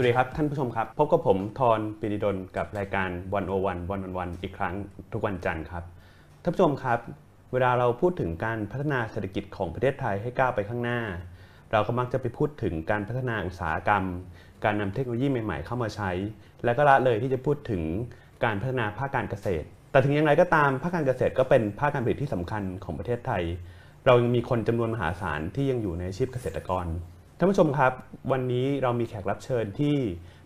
วัสดีครับ ท่านผู้ชมครับ พบกับผมทอนปิริดลกับรายการวันโอวันวันวันวันอีกครั้งทุกวันจันทร์ครับ ท่านผู้ชมครับ เวลาเราพูดถึงการพัฒนาเศรษฐกิจของประเทศไทยให้ก้าวไปข้างหน้า เราก็มักจะไปพูดถึงการพัฒนาอุตสาหกรรม การนำเทคโนโลยีใหม่ ๆ เข้ามาใช้ และก็ละเลยที่จะพูดถึงการพัฒนาภาคการเกษตร แต่ถึงอย่างไรก็ตามภาคการเกษตรก็เป็นภาคการผลิตที่สำคัญของประเทศไทย เรายังมีคนจำนวนมหาศาลที่ยังอยู่ในอาชีพเกษตรกร ท่านผู้ชมครับ วันนี้เรามีแขกรับเชิญที่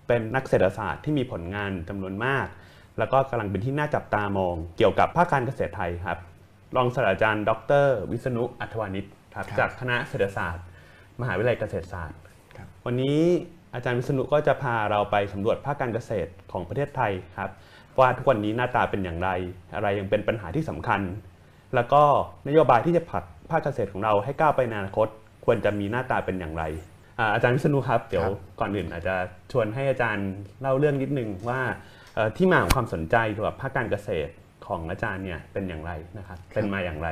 เป็นนักเศรษฐศาสตร์ที่มีผลงานจำนวนมาก แล้วก็กำลังเป็นที่น่าจับตามองเกี่ยวกับภาคการเกษตรไทยครับ รองศาสตราจารย์ ดร วิษณุอัธวานิชครับครับจากคณะเศรษฐศาสตร์ มหาวิทยาลัยเกษตรศาสตร์ครับวันนี้อาจารย์วิษณุก็จะพาเราไปสำรวจภาคการเกษตรของประเทศไทยครับว่าทุกวันนี้หน้าตาเป็นอย่างไร อะไรยังเป็นปัญหาที่สำคัญ แล้วก็นโยบายที่จะผลักภาคเกษตรของเราให้ก้าวไปในอนาคต ควรจะมีหน้าตาเป็นอย่างไรอ่าอาจารย์วิษณุครับ เดี๋ยวครับก่อนอื่นอาจจะชวนให้อาจารย์เล่าเรื่องนิดนึงว่าเอ่อที่มาของความสนใจเกี่ยวกับภาคการเกษตรของอาจารย์เนี่ยเป็นอย่างไรนะครับเป็นมาอย่างไร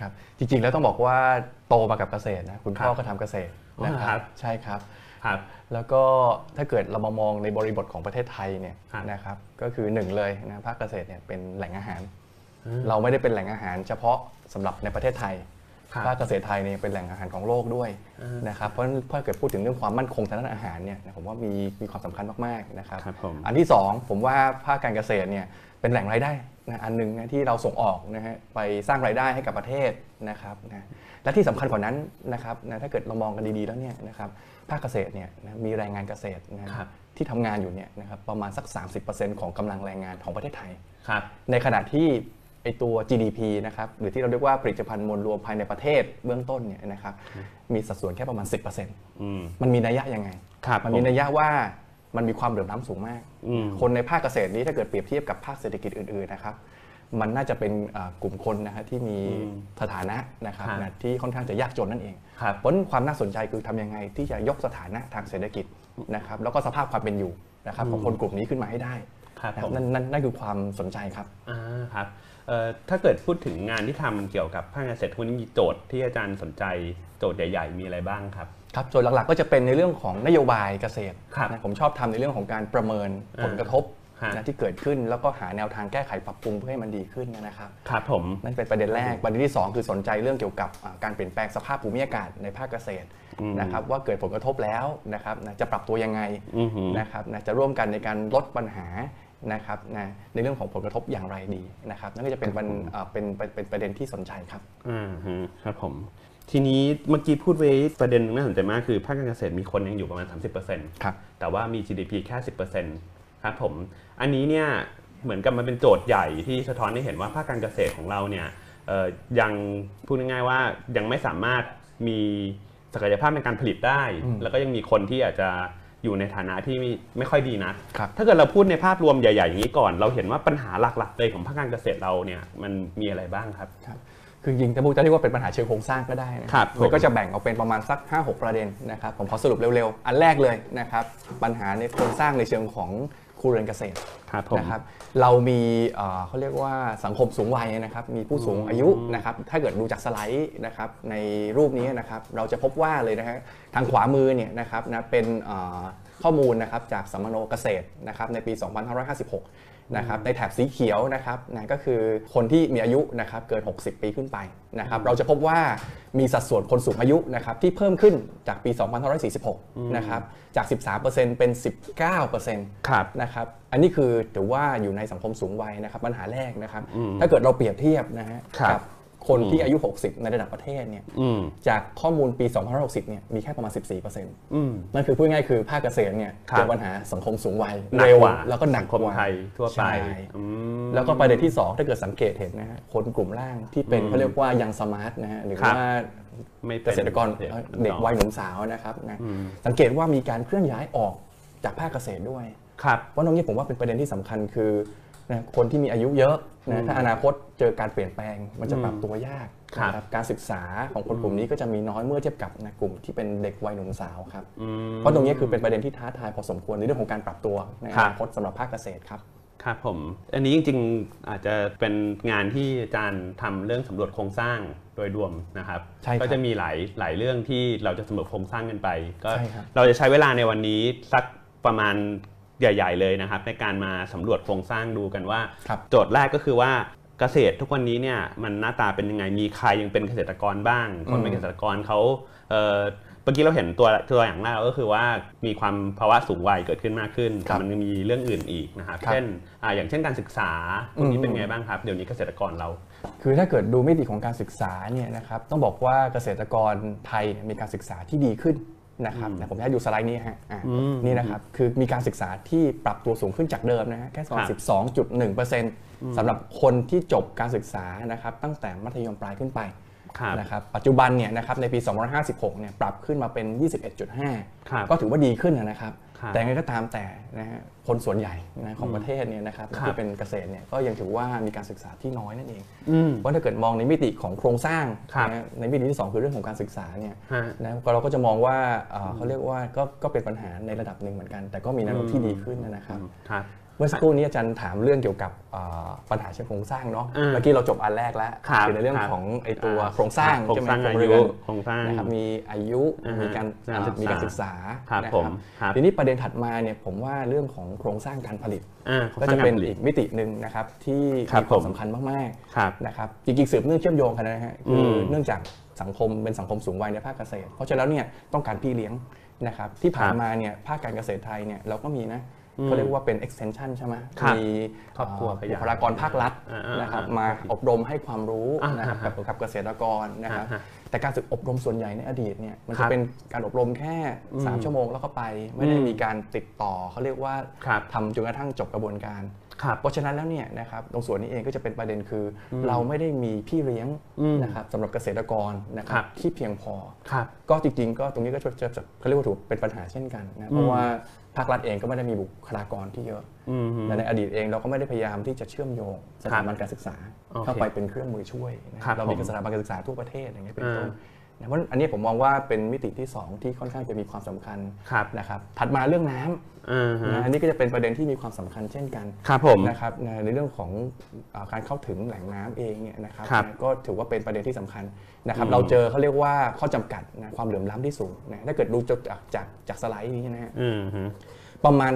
ครับจริงๆแล้วต้องบอกว่าโตมากับเกษตรนะคุณพ่อครับก็ทำเกษตรอ๋อนะคครัรับบใช่ครับครับ แล้วก็ถ้าเกิดเรามามองในบริบทของประเทศไทยเนี่ยครับนะครับก็คือหนึ่งเลยนะภาคเกษตรเนี่ยเป็นแหล่งอาหารอืมเราไม่ได้เป็นแหล่งอาหาร เฉพาะสำหรับในประเทศไทยครับ ภาคเกษตรไทยเนี่ยเป็นแหล่งอาหารของโลกด้วยอ่านนะครับเพราะฉะนั้นถ้าเกิดพูดถึงเรื่องความมั่นคงทางด้านอาหารเนี่ยผมว่ามีมีความสำคัญมากๆนะครับครับผมอันที่สองผมว่าภาคการเกษตรเนี่ยเป็นแหล่งรายได้นะอันหนึ่งนะที่เราส่งออกนะฮะไปสร้างรายได้ให้กับประเทศนะครับนะและที่สำคัญกว่านั้นนะครับนะถ้าเกิดเรามองกันดีๆแล้วเนี่ยนะครับภาคเกษตรเนี่ยนะมีแรงงานเกษตรนะครับที่ทำงานอยู่เนี่ยนะครับประมาณสัก 30%ของกำลังแรงงานของประเทศไทยครับในขณะที่ ไอตัว GDP นะครับหรือที่เราเรียกว่าผลิตภัณฑ์มวลรวมภายในประเทศเบื้องต้นเนี่ยนะครับมีสัดส่วนแค่ประมาณ 10%อืมมันมีนัยยะยังไงครับมันมีผมนัยยะว่ามันมีความเหลื่อมล้ำสูงมากอืมคนในภาคเกษตรนี้ถ้าเกิดเปรียบเทียบกับภาคเศรษฐกิจอื่นๆนะครับมันน่าจะเป็นอ่ากลุ่มคนนะฮะที่มีสถานะนะครับครับนะที่ค่อนข้างจะยากจนนั่นเองครับเพราะฉะนั้นความน่าสนใจคือทำยังไงที่จะยกสถานะทางเศรษฐกิจนะครับแล้วก็สภาพความเป็นอยู่นะครับของคนกลุ่มนี้ขึ้นมาให้ได้ครับนะผมนั่นนั่นนั่นคือความสนใจครับอ่าครับเอ่อ ถ้าเกิดพูดถึงงานที่ทำเกี่ยวกับภาคเกษตรคุณมีโจทย์ที่อาจารย์สนใจโจทย์ใหญ่ ๆ มีอะไรบ้างครับครับโจทย์หลักๆก็จะเป็นในเรื่องของนโยบายเกษตรครับนะผมชอบทำในเรื่องของการประเมินอ่าผลกระทบฮะนะที่เกิดขึ้นแล้วก็หาแนวทางแก้ไขปรับปรุงเพื่อให้มันดีขึ้นนะครับครับผมนั่นเป็นประเด็นแรกประเด็นที่ 2 คือสนใจเรื่องเกี่ยวกับอ่าการเปลี่ยนแปลงสภาพภูมิอากาศในภาคเกษตรอืมนะครับว่าเกิดผลกระทบแล้วนะครับนะจะปรับตัวยังไงอือหือนะครับนะจะร่วมกันในการลดปัญหา นะครับนะในเรื่องของผลกระทบอย่างไรดีนะครับนั่นก็จะเป็นวันอ่าเป็นเป็นเป็นประเด็นที่สนใจครับอ่าฮะครับผมทีนี้เมื่อกี้พูดไว้ประเด็นหนึ่งน่าสนใจมากคือภาคการเกษตรมีคนยังอยู่ประมาณ 30%ครับแต่ว่ามี GDP แค่ 10%ครับผมอันนี้เนี่ยเหมือนกับมันเป็นโจทย์ใหญ่ที่สะท้อนให้เห็นว่าภาคการเกษตรของเราเนี่ยเอ่อยังพูดง่ายๆว่ายังไม่สามารถมีศักยภาพในการผลิตได้อืมแล้วก็ยังมีคนที่อาจจะ อยู่ในฐานะที่ไม่ไม่ค่อยดีนักครับถ้าเกิดเราพูดในภาพรวมใหญ่ๆอย่างนี้ก่อน เราเห็นว่าปัญหาหลักๆเลยของภาคการเกษตรเราเนี่ยมันมีอะไรบ้างครับครับคือจริงๆจะพูดจะเรียกว่าเป็นปัญหาเชิงโครงสร้างก็ได้นะครับผมมันก็จะแบ่งออกเป็นประมาณสัก 5-6 ประเด็นนะครับผมขอสรุปเร็วๆ อันแรกเลยนะครับปัญหาในโครงสร้างในเชิงของ ครัวเรือนเกษตรครับผมนะครับเรามีเอ่อเขาเรียกว่าสังคมสูงวัยนะครับมีผู้สูงอายุนะครับถ้าเกิดดูจากสไลด์นะครับในรูปนี้นะครับเราจะพบว่าเลยนะฮะทางขวามือเนี่ยนะครับนะเป็นเอ่อข้อมูลนะครับจากสัมมโนเกษตรนะครับในปี 2556 นะครับในแถบสีเขียวนะครับนะก็คือคนที่มีอายุนะครับเกิน 60 ปีขึ้นไปนะครับเราจะพบว่ามีสัดส่วนคนสูงอายุนะครับที่เพิ่มขึ้นจากปี 2546 นะครับจาก 13%เป็น 19%ครับนะครับอันนี้คือถือว่าอยู่ในสังคมสูงวัยนะครับปัญหาแรกนะครับ ถ้าเกิดเราเปรียบเทียบนะฮะครับกั คนที่อายุ 60 ในระดับประเทศเนี่ยอืมจากข้อมูลปี 2560 เนี่ยมีแค่ประมาณ 14%อืมนั่นคือพูดง่ายๆคือภาคเกษตรเนี่ยครับเจอปัญหาสังคมสูงวัยหนักเร็วกว่าแล้วก็หนักสังกคมว่าไทยทั่วไปใช่อืมแล้วก็ประเด็นที่ 2 ถ้าเกิดสังเกตเห็นนะฮะคนกลุ่มล่างที่เป็นเขาเรียกว่ายังสมาร์ทนะฮะหรือครับว่าไม่เกเป็นษตรกรเด็กวัยหนุ่มสาวนะครับนะสังเกตว่ามีการเคลื่อนย้ายออกจากภาคเกษตรด้วยครับว่าตรงนี้ผมว่าเป็นประเด็นที่สำคัญคือ นะคนที่มีอายุเยอะนะถ้าอนาคตเจอการเปลี่ยนแปลง มันจะปรับตัวยากครับนะครับการศึกษาของคนกลุ่มนี้ก็จะมีน้อยเมื่อเทียบกับนะกลุ่มที่เป็นเด็กวัยหนุ่มสาวครับอืมเพราะตรงนี้คือเป็นประเด็นที่ท้าทายพอสมควรในเรื่องของการปรับตัวในอครับนาคตสำหรับภาคเกษตรครับครับผม อันนี้จริงๆอาจจะเป็นงานที่อาจารย์ทำเรื่องสำรวจโครงสร้างโดยรวมนะครับใช่ครับ ก็จะมีหลายหลายเรื่องที่เราจะสำรวจโครงสร้างกันไป ก็ใช่ครับเราจะใช้เวลาในวันนี้สักประมาณ ใหญ่ ๆ เลยนะครับ ในการมาสำรวจโครงสร้างดูกันว่าครับโจทย์แรกก็คือว่าเกษตรทุกวันนี้เนี่ยมันหน้าตาเป็นยังไงมีใครยังเป็นเกษตรกรบ้าง คนเป็นเกษตรกรเขาเอ่อเมื่อกี้เราเห็นตัวตัวอย่างแรกก็คือว่ามีความภาวะสูงวัยเกิดขึ้นมากขึ้นครัแต่บมันมีเรื่องอื่นอีกนะครับครับเช่นอ่าอย่างเช่นการศึกษาพวกนี้อืมเป็นไงบ้างครับ เดี๋ยวนี้เกษตรกรเรา คือถ้าเกิดดูมิติของการศึกษาเนี่ยนะครับต้องบอกว่าเกษตรกรไทยมีการศึกษาที่ดีขึ้น นะครับนะผมจะให้ดูสไลด์นี้ฮะอะอืมนี่นะครับคือมีการศึกษาที่ปรับตัวสูงขึ้นจากเดิมนะฮะแค่ประมาณครับ12.1%สำหรับคนที่จบการศึกษานะครับตั้งแต่มัธยมปลายขึ้นไปครับนะครับปัจจุบันเนี่ยนะครับในปี 2556 เนี่ยปรับขึ้นมาเป็น 21.5ครับก็ถือว่าดีขึ้นนะครับครับ แต่ยังไงก็ตามแต่นะฮะคนส่วนใหญ่นะของประเทศเนี่ยนะครับครับที่เป็นเกษตรเนี่ยก็ยังถือว่ามีการศึกษาที่น้อยนั่นเองอืมว่าถ้าเกิดมองในมิติของโครงสร้างครับนะฮะในมิติที่ 2 คือเรื่องของการศึกษาเนี่ยฮะนะก็เราก็จะมองว่าเอ่อเขาเรียกว่าก็ก็เป็นปัญหาในระดับหนึ่งเหมือนกัน แต่ก็มีแนวโน้มที่ดีขึ้นนะครับครับเมื่อสักครู่นี้อาจารย์ถามเรื่องเกี่ยวกับเอ่อปัญหาเชิงโครงสร้างเนาะอ่าเมื่อกี้เราจบอันแรกแล้วครับคือในเรื่องครับของไอตัวอ่าโครงสร้างโครงใช่ไหมสร้างโครงอาเรืยุอนโครงสร้างนะครับมีอายุอ่าฮะมีการการศึกษามีมีการศึกษาครับนะผมครับทีนี้ประเด็นถัดมาเนี่ยผมว่าเรื่องของโครงสร้างการผลิตอ่าโครงก็สร้าจะงการเป็นผลิตอีกมิติหนึ่งนะครับที่ครับมีความผมสำคัญมากครับๆนะครับจริงๆสืบเนื่องเชื่อมโยงกันนะฮะคืออมเนื่องจากสังคมเป็นสังคมสูงวัยในภาคเกษตร เพราะฉะนั้นเนี่ยต้องการพี่เลี้ยงนะครับที่ผ่านครับมาเนี่ยภาคการเกษตรไทยเนี่ยเราก็มีนะอืม เขาเรียกว่าเป็น extension ใช่ไหมครับมีครอบครัวเอ่อขยายบุคลากรภาครัฐอ่าๆๆนะครับมาอบรมให้ความรู้อ่านะครับฮะกับกับเกษตรกรนะครับฮะแต่การฝึกอบรมส่วนใหญ่ในอดีตเนี่ยมันครัจะบเป็นการอบรมแค่ 3 ชั่วโมงแล้วก็ไป ไม่ได้อืมมีการติดต่อเขาเรียกว่าครับทำจนกระทั่งจบกระบวนการครับเพราะฉะนั้นแล้วเนี่ยนะครับตรงส่วนนี้เองก็จะเป็นประเด็นคืออเราไม่ได้มีพี่เลี้ยงอืมนะครับสำหรับเกษตรกรนะคครัรับบที่เพียงพอครับก็จริงๆ ก็ตรงนี้ก็จะจะจะเขาเรียกว่าถูกเป็นปัญหาเช่นกันนะเพราะว่า ภาครัฐเองก็ไม่ได้มีบุคลากรที่เยอะอืมและในอดีตเองเราก็ไม่ได้พยายามที่จะเชื่อมโยงสถาบันการศึกษาโอเคเข้าไปเป็นเครื่องมือช่วยนะครับเรามีผมสถาบันการศึกษาทั่วประเทศอย่างเงี้ยเป็นต้นอ่ นะเพราะอันนี้ผมมองว่าเป็นมิติที่สองที่ค่อนข้างจะมีความสำคัญครับนะครับถัดมาเรื่องน้ำอ่าฮะนะอันนี้ก็จะเป็นประเด็นที่มีความสำคัญเช่นกันครับผมนะครับในในเรื่องของเอ่อการเข้าถึงแหล่งน้ำเองเนี่ยนะครับครับนะก็ถือว่าเป็นประเด็นที่สำคัญนะครับอืมเราเจอเขาเรียกว่าข้อจำกัดนะความเหลื่อมล้ำที่สูงนะถ้าเกิดดูจากจากจากสไลด์นี้นะฮะอืมฮึ ประมาณ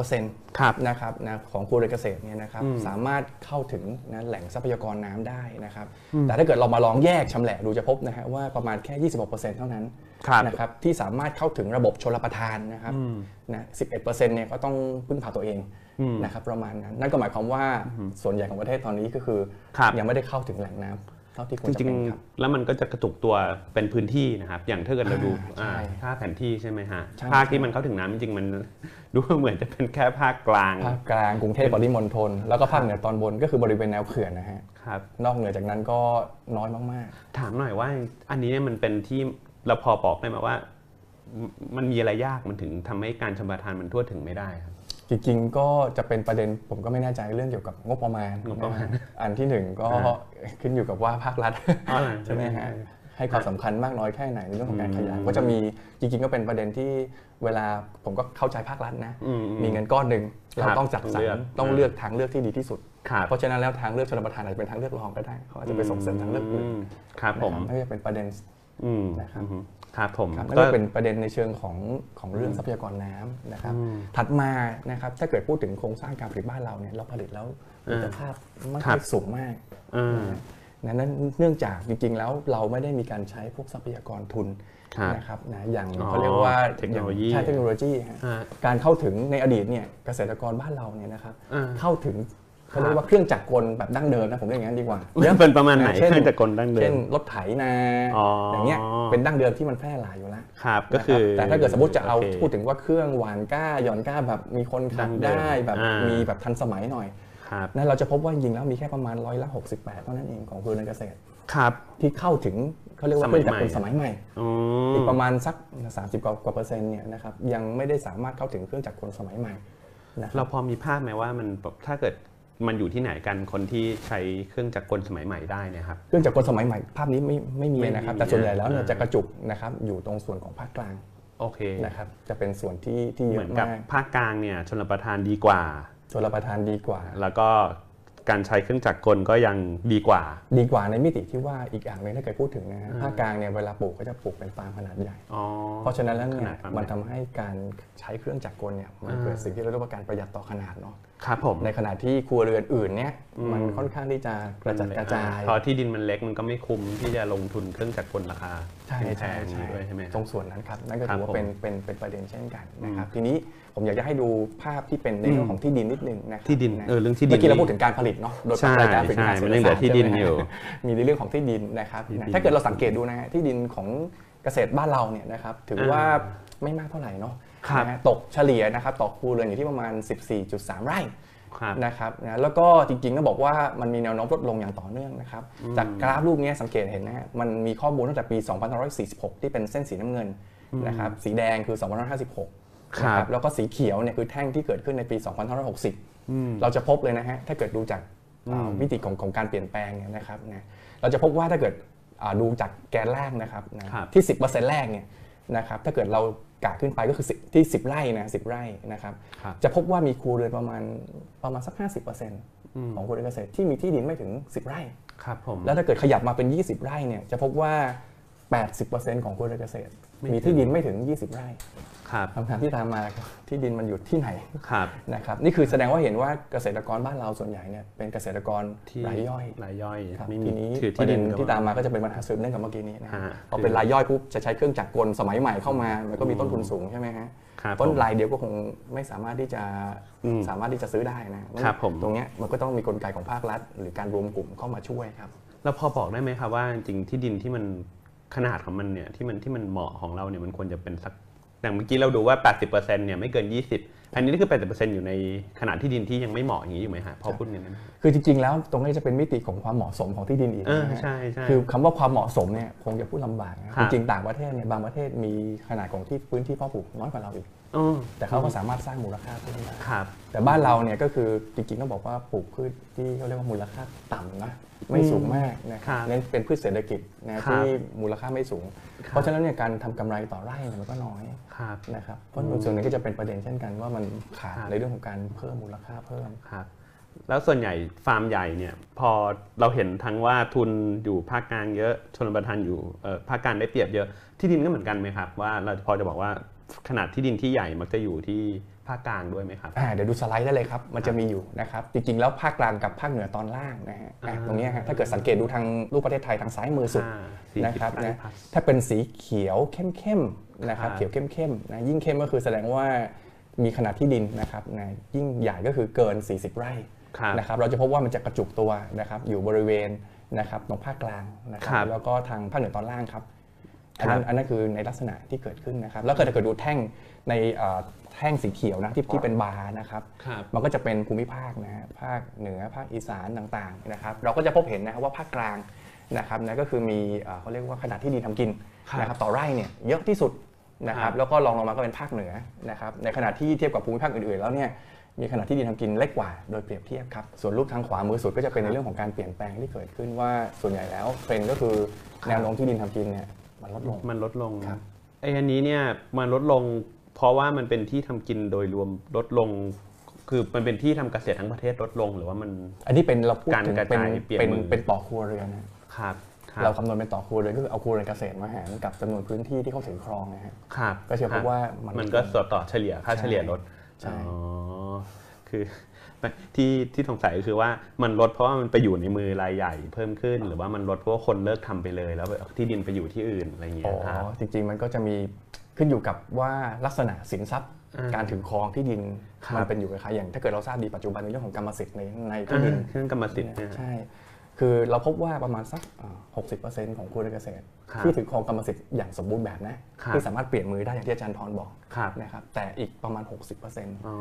42%ครับนะครับนะของครัวเรือนเกษตรเนี่ยนะครับสามารถเข้าถึงนะแหล่งทรัพยากรน้ำได้นะครับแต่ถ้าเกิดเรามาลองแยกชำแหละดูจะพบนะฮะว่าประมาณแค่ 26%เท่านั้นครับนะครับที่สามารถเข้าถึงระบบชลประทานนะครับนะ11%เนี่ยก็ต้องพึ่งพาตัวเองนะครับประมาณนั้นนั่นก็หมายความว่าส่วนใหญ่ของประเทศตอนนี้ก็คือครับยังไม่ได้เข้าถึงแหล่งน้ำ เท่าที่ควรจจะริงเป็นครับๆแล้วมันก็จะกระจุกตัวเป็นพื้นที่นะครับ อย่างถ้าเกิดเราดูอ่าใช่อ่าภาพแผนที่ใช่ไหมฮะใช่ภาคที่มันเข้าถึงน้ำจริงๆมันดูเหมือนจะเป็นแค่ภาคกลางภาคกลางกรุงเทพปริมณฑลแล้วก็ภาคเหนือตอนบนก็คือบริเวณแนวเขื่อนนะฮะครับนอกเหนือจากนั้นก็น้อยมากถามหน่อยว่าอันนี้เนี่ยมันเป็นที่เราพอบอกได้ไหมว่า มันมีอะไรยากมันถึงทำให้การชมประทานมันทั่วถึงไม่ได้ครับๆ จริงๆ ก็จะเป็นประเด็นผมก็ไม่แน่ใจเรื่องเกี่ยวกับงบประมาณงบประมาณนฮอันที่หนึ่งก็อ่าขึ้นอยู่กับว่าภาครัฐอ๋อใช่ไหมฮะให้ความสำคัญมากน้อยแค่ไหนในเรื่องของการขยายอืมก็จะมีจริงๆก็เป็นประเด็นที่เวลาผมก็เข้าใจภาครัฐนะอืมอืมมีเงินก้อนหนึ่งเราครับต้องจัดสรต้องเลือกรต้องเลือกทางเลือกที่ดีที่สุดครับเพราะฉะนั้นแล้วทางเลือกชนประทานอาจจะเป็นทางเลือกรองก็ได้เขาอาจจะไปส่งเสริมทางเลือกอื่นมครับผมนะครับนั่นจะเป็นประเด็นอืมนะครับอืม ครับผมครับนั่นก็ก็เป็นประเด็นในเชิงของของเรื่องทรัพยากรน้ำนะครับอืมถัดมานะครับถ้าเกิดพูดถึงโครงสร้างการผลิตบ้านเราเนี่ยเราผลิตแล้วคุณภาพไม่ครัค่อบยสูงมากอ่านะนั้นเนื่องจากจริงๆแล้วเราไม่ได้มีการใช้พวกทรัพยากรทุนครับนะครับนะอย่างอ๋อเขาเรียกว่าเทคโนโลยีใช่เทคโนโลยีฮะฮะการเข้าถึงในอดีตเนี่ยเกษตรกรบ้านเราเนี่ยนะครับอ่าเข้าถึง เขาเรียกว่าเครื่องจักรกลแบบดั้งเดิมนะผมเรียกอย่างนั้นดีกว่ามันเป็นประมาณไหนเช่นเครื่องจักรกลดั้งเดิเช่มนรถไถนาอ๋อออย่างเงี้ยเป็นดั้งเดิมที่มันแพร่หลายอยู่แล้วครับก็คือนะครับแต่ถ้าเกิดสมมติจะเอาโคพูดถึงว่าเครื่องหวานก้าหย่อนก้าแบบมีคนขับดั้งเดิมได้แบบอ่ามีมีแบบทันสมัยหน่อยครับนั่นเราจะพบว่าจริงๆแล้วมีแค่ประมาณร้อยละ68เท่านั้นเองของครัวเรือนเกษตรครับที่เข้าถึงเขาเรียกว่าสเคมัรื่ยองจักรกลใหม่สมัยใหม่อืมอีกประมาณสัก 30กว่ากว่าเปอร์เซ็นต์เนี่ยนะครับยังไม่ได้สามารถเข้าถึงเครื่องจักรกลสมัยใหม่นะครับเราพอมีภาพไหมว่ามันแบบถ้าเกิด มันอยู่ที่ไหนกันคนที่ใช้เครื่องจักรกลสมัยใหม่ได้เนะครับ เครื่องจักรกลสมัยใหม่ภาพนี้ไม่ไม่มีไม่มีนะครับ แต่ส่วนใหญ่แล้วเนี่ยอ่าจะกระจุกนะครับอยู่ตรงส่วนของภาคกลางโอเคนะครับจะเป็นส่วนที่ที่เยเหมือะอนกับมากภาคกลางเนี่ยชนประทานดีกว่าชลประทานดีกว่า แล้วก็การใช้เครื่องจักรกลก็ยังดีกว่า ดีกว่าในมิติที่ว่าอีกอย่างหนึงถ้าเกิดพูดถึงนะฮะภาคกลางเนี่ยเวลาปลูกก็จะปลูกเป็นฟาร์มขนาดใหญ่อ๋อเพราะฉะนั้นแล้วเนี่ขนายดฟาร์มมันทำให้การใช้เครื่องจักรกลเนี่ยมันเกิดสิ่งที่เราเรียกว่าการประหยัดต่อขนาดเนาะ ครับผมในขณะที่ครัวเรือนอื่นเนี่ยมันค่อนข้างที่จะกระจัดกระจายพอที่ดินมันเล็กมันก็ไม่คุ้มที่จะลงทุนเครื่องจักรกลราคาใช่แพใช่งๆอย่างใช่นี้ด้วยใช่ไหมตรงส่วนนั้นครับนั่นก็ครัถืบอว่าผมเป็นเป็นเป็นประเด็นเช่นกันนะครับทีนี้ผมอยากจะให้ดูภาพที่เป็นในเรื่องของที่ดินนิดนึงนะครับที่ดินนะเออเรื่องที่ดินเมื่อกี้เราพูดถึงการผลิตเนาะโดยใช่รายการเป็นใช่งานเศรษมันฐยังเหลืศาสอตร์ที่ดินใช่ไหมอยู่มีในเรื่องของที่ดินนะครับที่ดินนะถ้าเกิดเราสังเกตดูนะฮะที่ดินของเกษตรบ้านเราเนี่ยนะครับถือว่าไม่มากเท่าไหร่เนาะครับ นะฮะตกเฉลี่ยนะครับต่อครัวเรือนอยู่ที่ประมาณ 14.3 ไร่ครับนะครับนะแล้วก็จริงๆก็บอกว่ามันมีแนวโน้มลดลงอย่างต่อเนื่องนะครับ จากกราฟรูปนี้สังเกตเห็นนะฮะมันมีข้อมูลตั้งแต่ปี2546 ที่เป็นเส้นสีน้ำเงินนะครับสีแดงคือ2556ครับนะแล้วก็สีเขียวเนี่ยคือแท่งที่เกิดขึ้นในปี2560 เราจะพบเลยนะฮะถ้าเกิดดูจากอ่ามิติของของการเปลี่ยนแปลงเนี่ยนะครับนะเราจะพบว่าถ้าเกิดอ่าดูจากแกนล่างนะครับนะครับที่ 10%แรกเนี่ยนะครับถ้าเกิดเรา กะขึ้นไปก็คือ10ที่ 10 ไร่นะ10ไร่นะครับครับจะพบว่ามีครัวเรือนประมาณประมาณสัก 50%ของครัวเรือนเกษตรที่มีที่ดินไม่ถึง 10 ไร่ครับผมแล้วถ้าเกิดขยับมาเป็น 20 ไร่เนี่ยจะพบว่า 80%ของครัวเรือนเกษตรไม่มีถึงที่ดินไม่ถึง 20 ไร่ครับคำถามที่ตามมาที่ดินมันอยู่ที่ไหนครับนะครับนี่คือแสดงว่าเห็นว่าเกษตรกรบ้านเราส่วนใหญ่เนี่ยเป็นเกษตรกรที่รายย่อยรายย่อยครับไม่มีทีนี้ถือประที่เด็ดินนที่ตามมาก็จะเป็นปัญหาสืบเนื่องกับเมื่อกี้นี้นะฮะพอเป็นรายย่อยปุ๊บจะใช้เครื่องจักรกลสมัยใหม่เข้ามามันก็มีต้นทุนสูงใช่ไหมฮะครับเพราะผมรายเดียวก็คงไม่สามารถที่จะอืมสามารถที่จะซื้อได้นะครับผมตรงเนี้ยมันก็ต้องมีกลไกของภาครัฐ หรือการรวมกลุ่มเข้ามาช่วยครับแล้วพอบอกได้ไหมครับว่าจริงๆที่ดินที่มัน ขนาดของมันเนี่ยที่มันที่มันเหมาะของเราเนี่ยมันควรจะเป็นสักอย่างเมื่อกี้เราดูว่า 80%เนี่ยไม่เกิน 20 อันนี้นี่คือ 80%อยู่ในขนาดที่ดินที่ยังไม่เหมาะอย่างนี้อยู่ไหมฮะพอพูดอย่างนั้นคือจริง ๆ แล้วตรงนี้จะเป็นมิติของความเหมาะสมของที่ดินอีกเออนะฮะใช่ใช่คือคำว่าความเหมาะสมเนี่ยคงจะพูดลำบากนะครัจบริงๆต่างประเทศเนี่ยบางประเทศมีขนาดของที่พื้นที่เพาะปลูกน้อยกว่าเราอีกอ๋อ แต่เขาก็สามารถสร้างมูลค่าเพิ่มได้ครับ แต่บ้านเราเนี่ยก็คือจริงๆต้องบอกว่าปลูกพืชที่เขาเรียกว่ามูลค่าต่ำนะไม่สูงมากนะคครัรับบเน้นเป็นพืชเศรษฐกิจนะครับที่มูลค่าไม่สูงครับเพราะฉะนั้นเนี่ยการทำกำไรต่อไร่เนี่ยมันก็น้อยครับนะครับเพราะส่วนหนึงก็จะเป็นประเด็นเช่นกันว่ามันขาดครับในเรื่องของการเพิ่มมูลค่าเพิ่มครับแล้วส่วนใหญ่ฟาร์มใหญ่เนี่ยพอเราเห็นทั้งว่าทุนอยู่ภาคกลางเยอะชนประทานอยู่เอ่อภาคกลางได้เปรียบเยอะที่ดินก็เหมือนกันไหมครับว่าเราพอจะบอกว่า ขนาดที่ดินที่ใหญ่มักจะอยู่ที่ภาคกลางด้วยไหมครับอ่าเดี๋ยวดูสไลด์ได้เลยครับ มันจะมีอยู่นะครับ จริงๆ แล้วภาคกลางกับภาคเหนือตอนล่างนะฮะอะอ่าตรงเนี้ยฮะถ้าเกิดสังเกตดูทางรูปประเทศไทยทางซ้ายมือสุดอ่าสี่สินะครับไร่นะพัถ้าเป็นสีเขียวเข้มๆนะครับครับเขียวเข้มๆนะยิ่งเข้มก็คือแสดงว่ามีขนาดที่ดินนะครับนะยิ่งใหญ่ก็คือเกิน 40 ไร่ครับนะครับเราจะพบว่ามันจะกระจุกตัวนะครับอยู่บริเวณนะครับตรงภาคกลางนะคครัรับบแล้วก็ทางภาคเหนือตอนล่างครับ อันนั้นครับอันนั้นคือในลักษณะที่เกิดขึ้นนะครับ แล้วก็ถ้าเกิดดูแท่งในเอ่อแท่งสีเขียวนะที่ที่เป็นบาร์นะครับครับ มันก็จะเป็นภูมิภาคนะฮะภาคเหนือภาคอีสานต่างๆนะครับเราก็จะพบเห็นนะครับว่าภาคกลางนะครับนะก็คือมีเอ่อเขาเรียกว่าขนาดที่ดินทำกินครับนะครับต่อไร่เนี่ยเยอะที่สุดนะคครัรับบแล้วก็รองลงมาก็เป็นภาคเหนือนะครับในขณะที่เทียบกับภูมิภาคอื่นๆ แล้วเนี่ยมีขนาดที่ดินทำกินเล็กกว่าโดยเปรียบเทียบครับ ส่วนรูปทางขวามือสุดก็จะเป็นในเรื่องของการเปลี่ยนแปลงที่เกิดขึ้นว่าส่วนใหญ่แล้วเทรนด์ก็คือแนวโน้มที่ดินทำกินเนี่ย มันลดลงมันลดลงครับไอ้อันนี้เนี่ยมันลดลง เพราะว่ามันเป็นที่ทำกินโดยรวมลดลง คือมันเป็นที่ทำเกษตรทั้งประเทศลดลงหรือว่ามัน อันนี้เป็นเราพูดการถึงกระเป็นจายเปลี่ยนเป็นมือเป็นต่อครัวเรือนนะครับคบเราคำนวณเป็นต่อครัวเรือนก็คือเอาครัวเรือนเกษตรมาหารกับจำนวนพื้นที่ที่เขาถือครองนะฮะครับก็จะพบว่ามันมันก็ส่วนต่อเฉลี่ยค่าใช่เฉลี่ยลดใช่อ๋อคือ ที่ที่สงสัยก็คือว่ามันลดเพราะว่ามันไปอยู่ในมือรายใหญ่เพิ่มขึ้น หรือว่ามันลดเพราะว่าคนเลิกทำไปเลย แล้วเอาที่ดินไปอยู่ที่อื่นอะไรอย่างเงี้อ๋ยครับอจริง ๆ มันก็จะมีขึ้นอยู่กับว่าลักษณะสินทรัพย์อ่าการถือครองที่ดินครับมันเป็นอยู่กับใครอย่าง ถ้าเกิดเราทราบดีปัจจุบันในเรื่องของกรรมสิทธิ์ในในที่อ่าดินเครื่องกรรมสิทธิ์เนี่ยใช่ คือเราพบว่าประมาณสักอ่า60%ของครัวเรือนเกษตรครับที่ถือครองกรรมสิทธิ์อย่างสมบูรณ์แบบนะครับที่สามารถเปลี่ยนมือได้อย่างที่อาจารย์พรบอกครับนะครับแต่อีกประมาณ 60%อ๋อ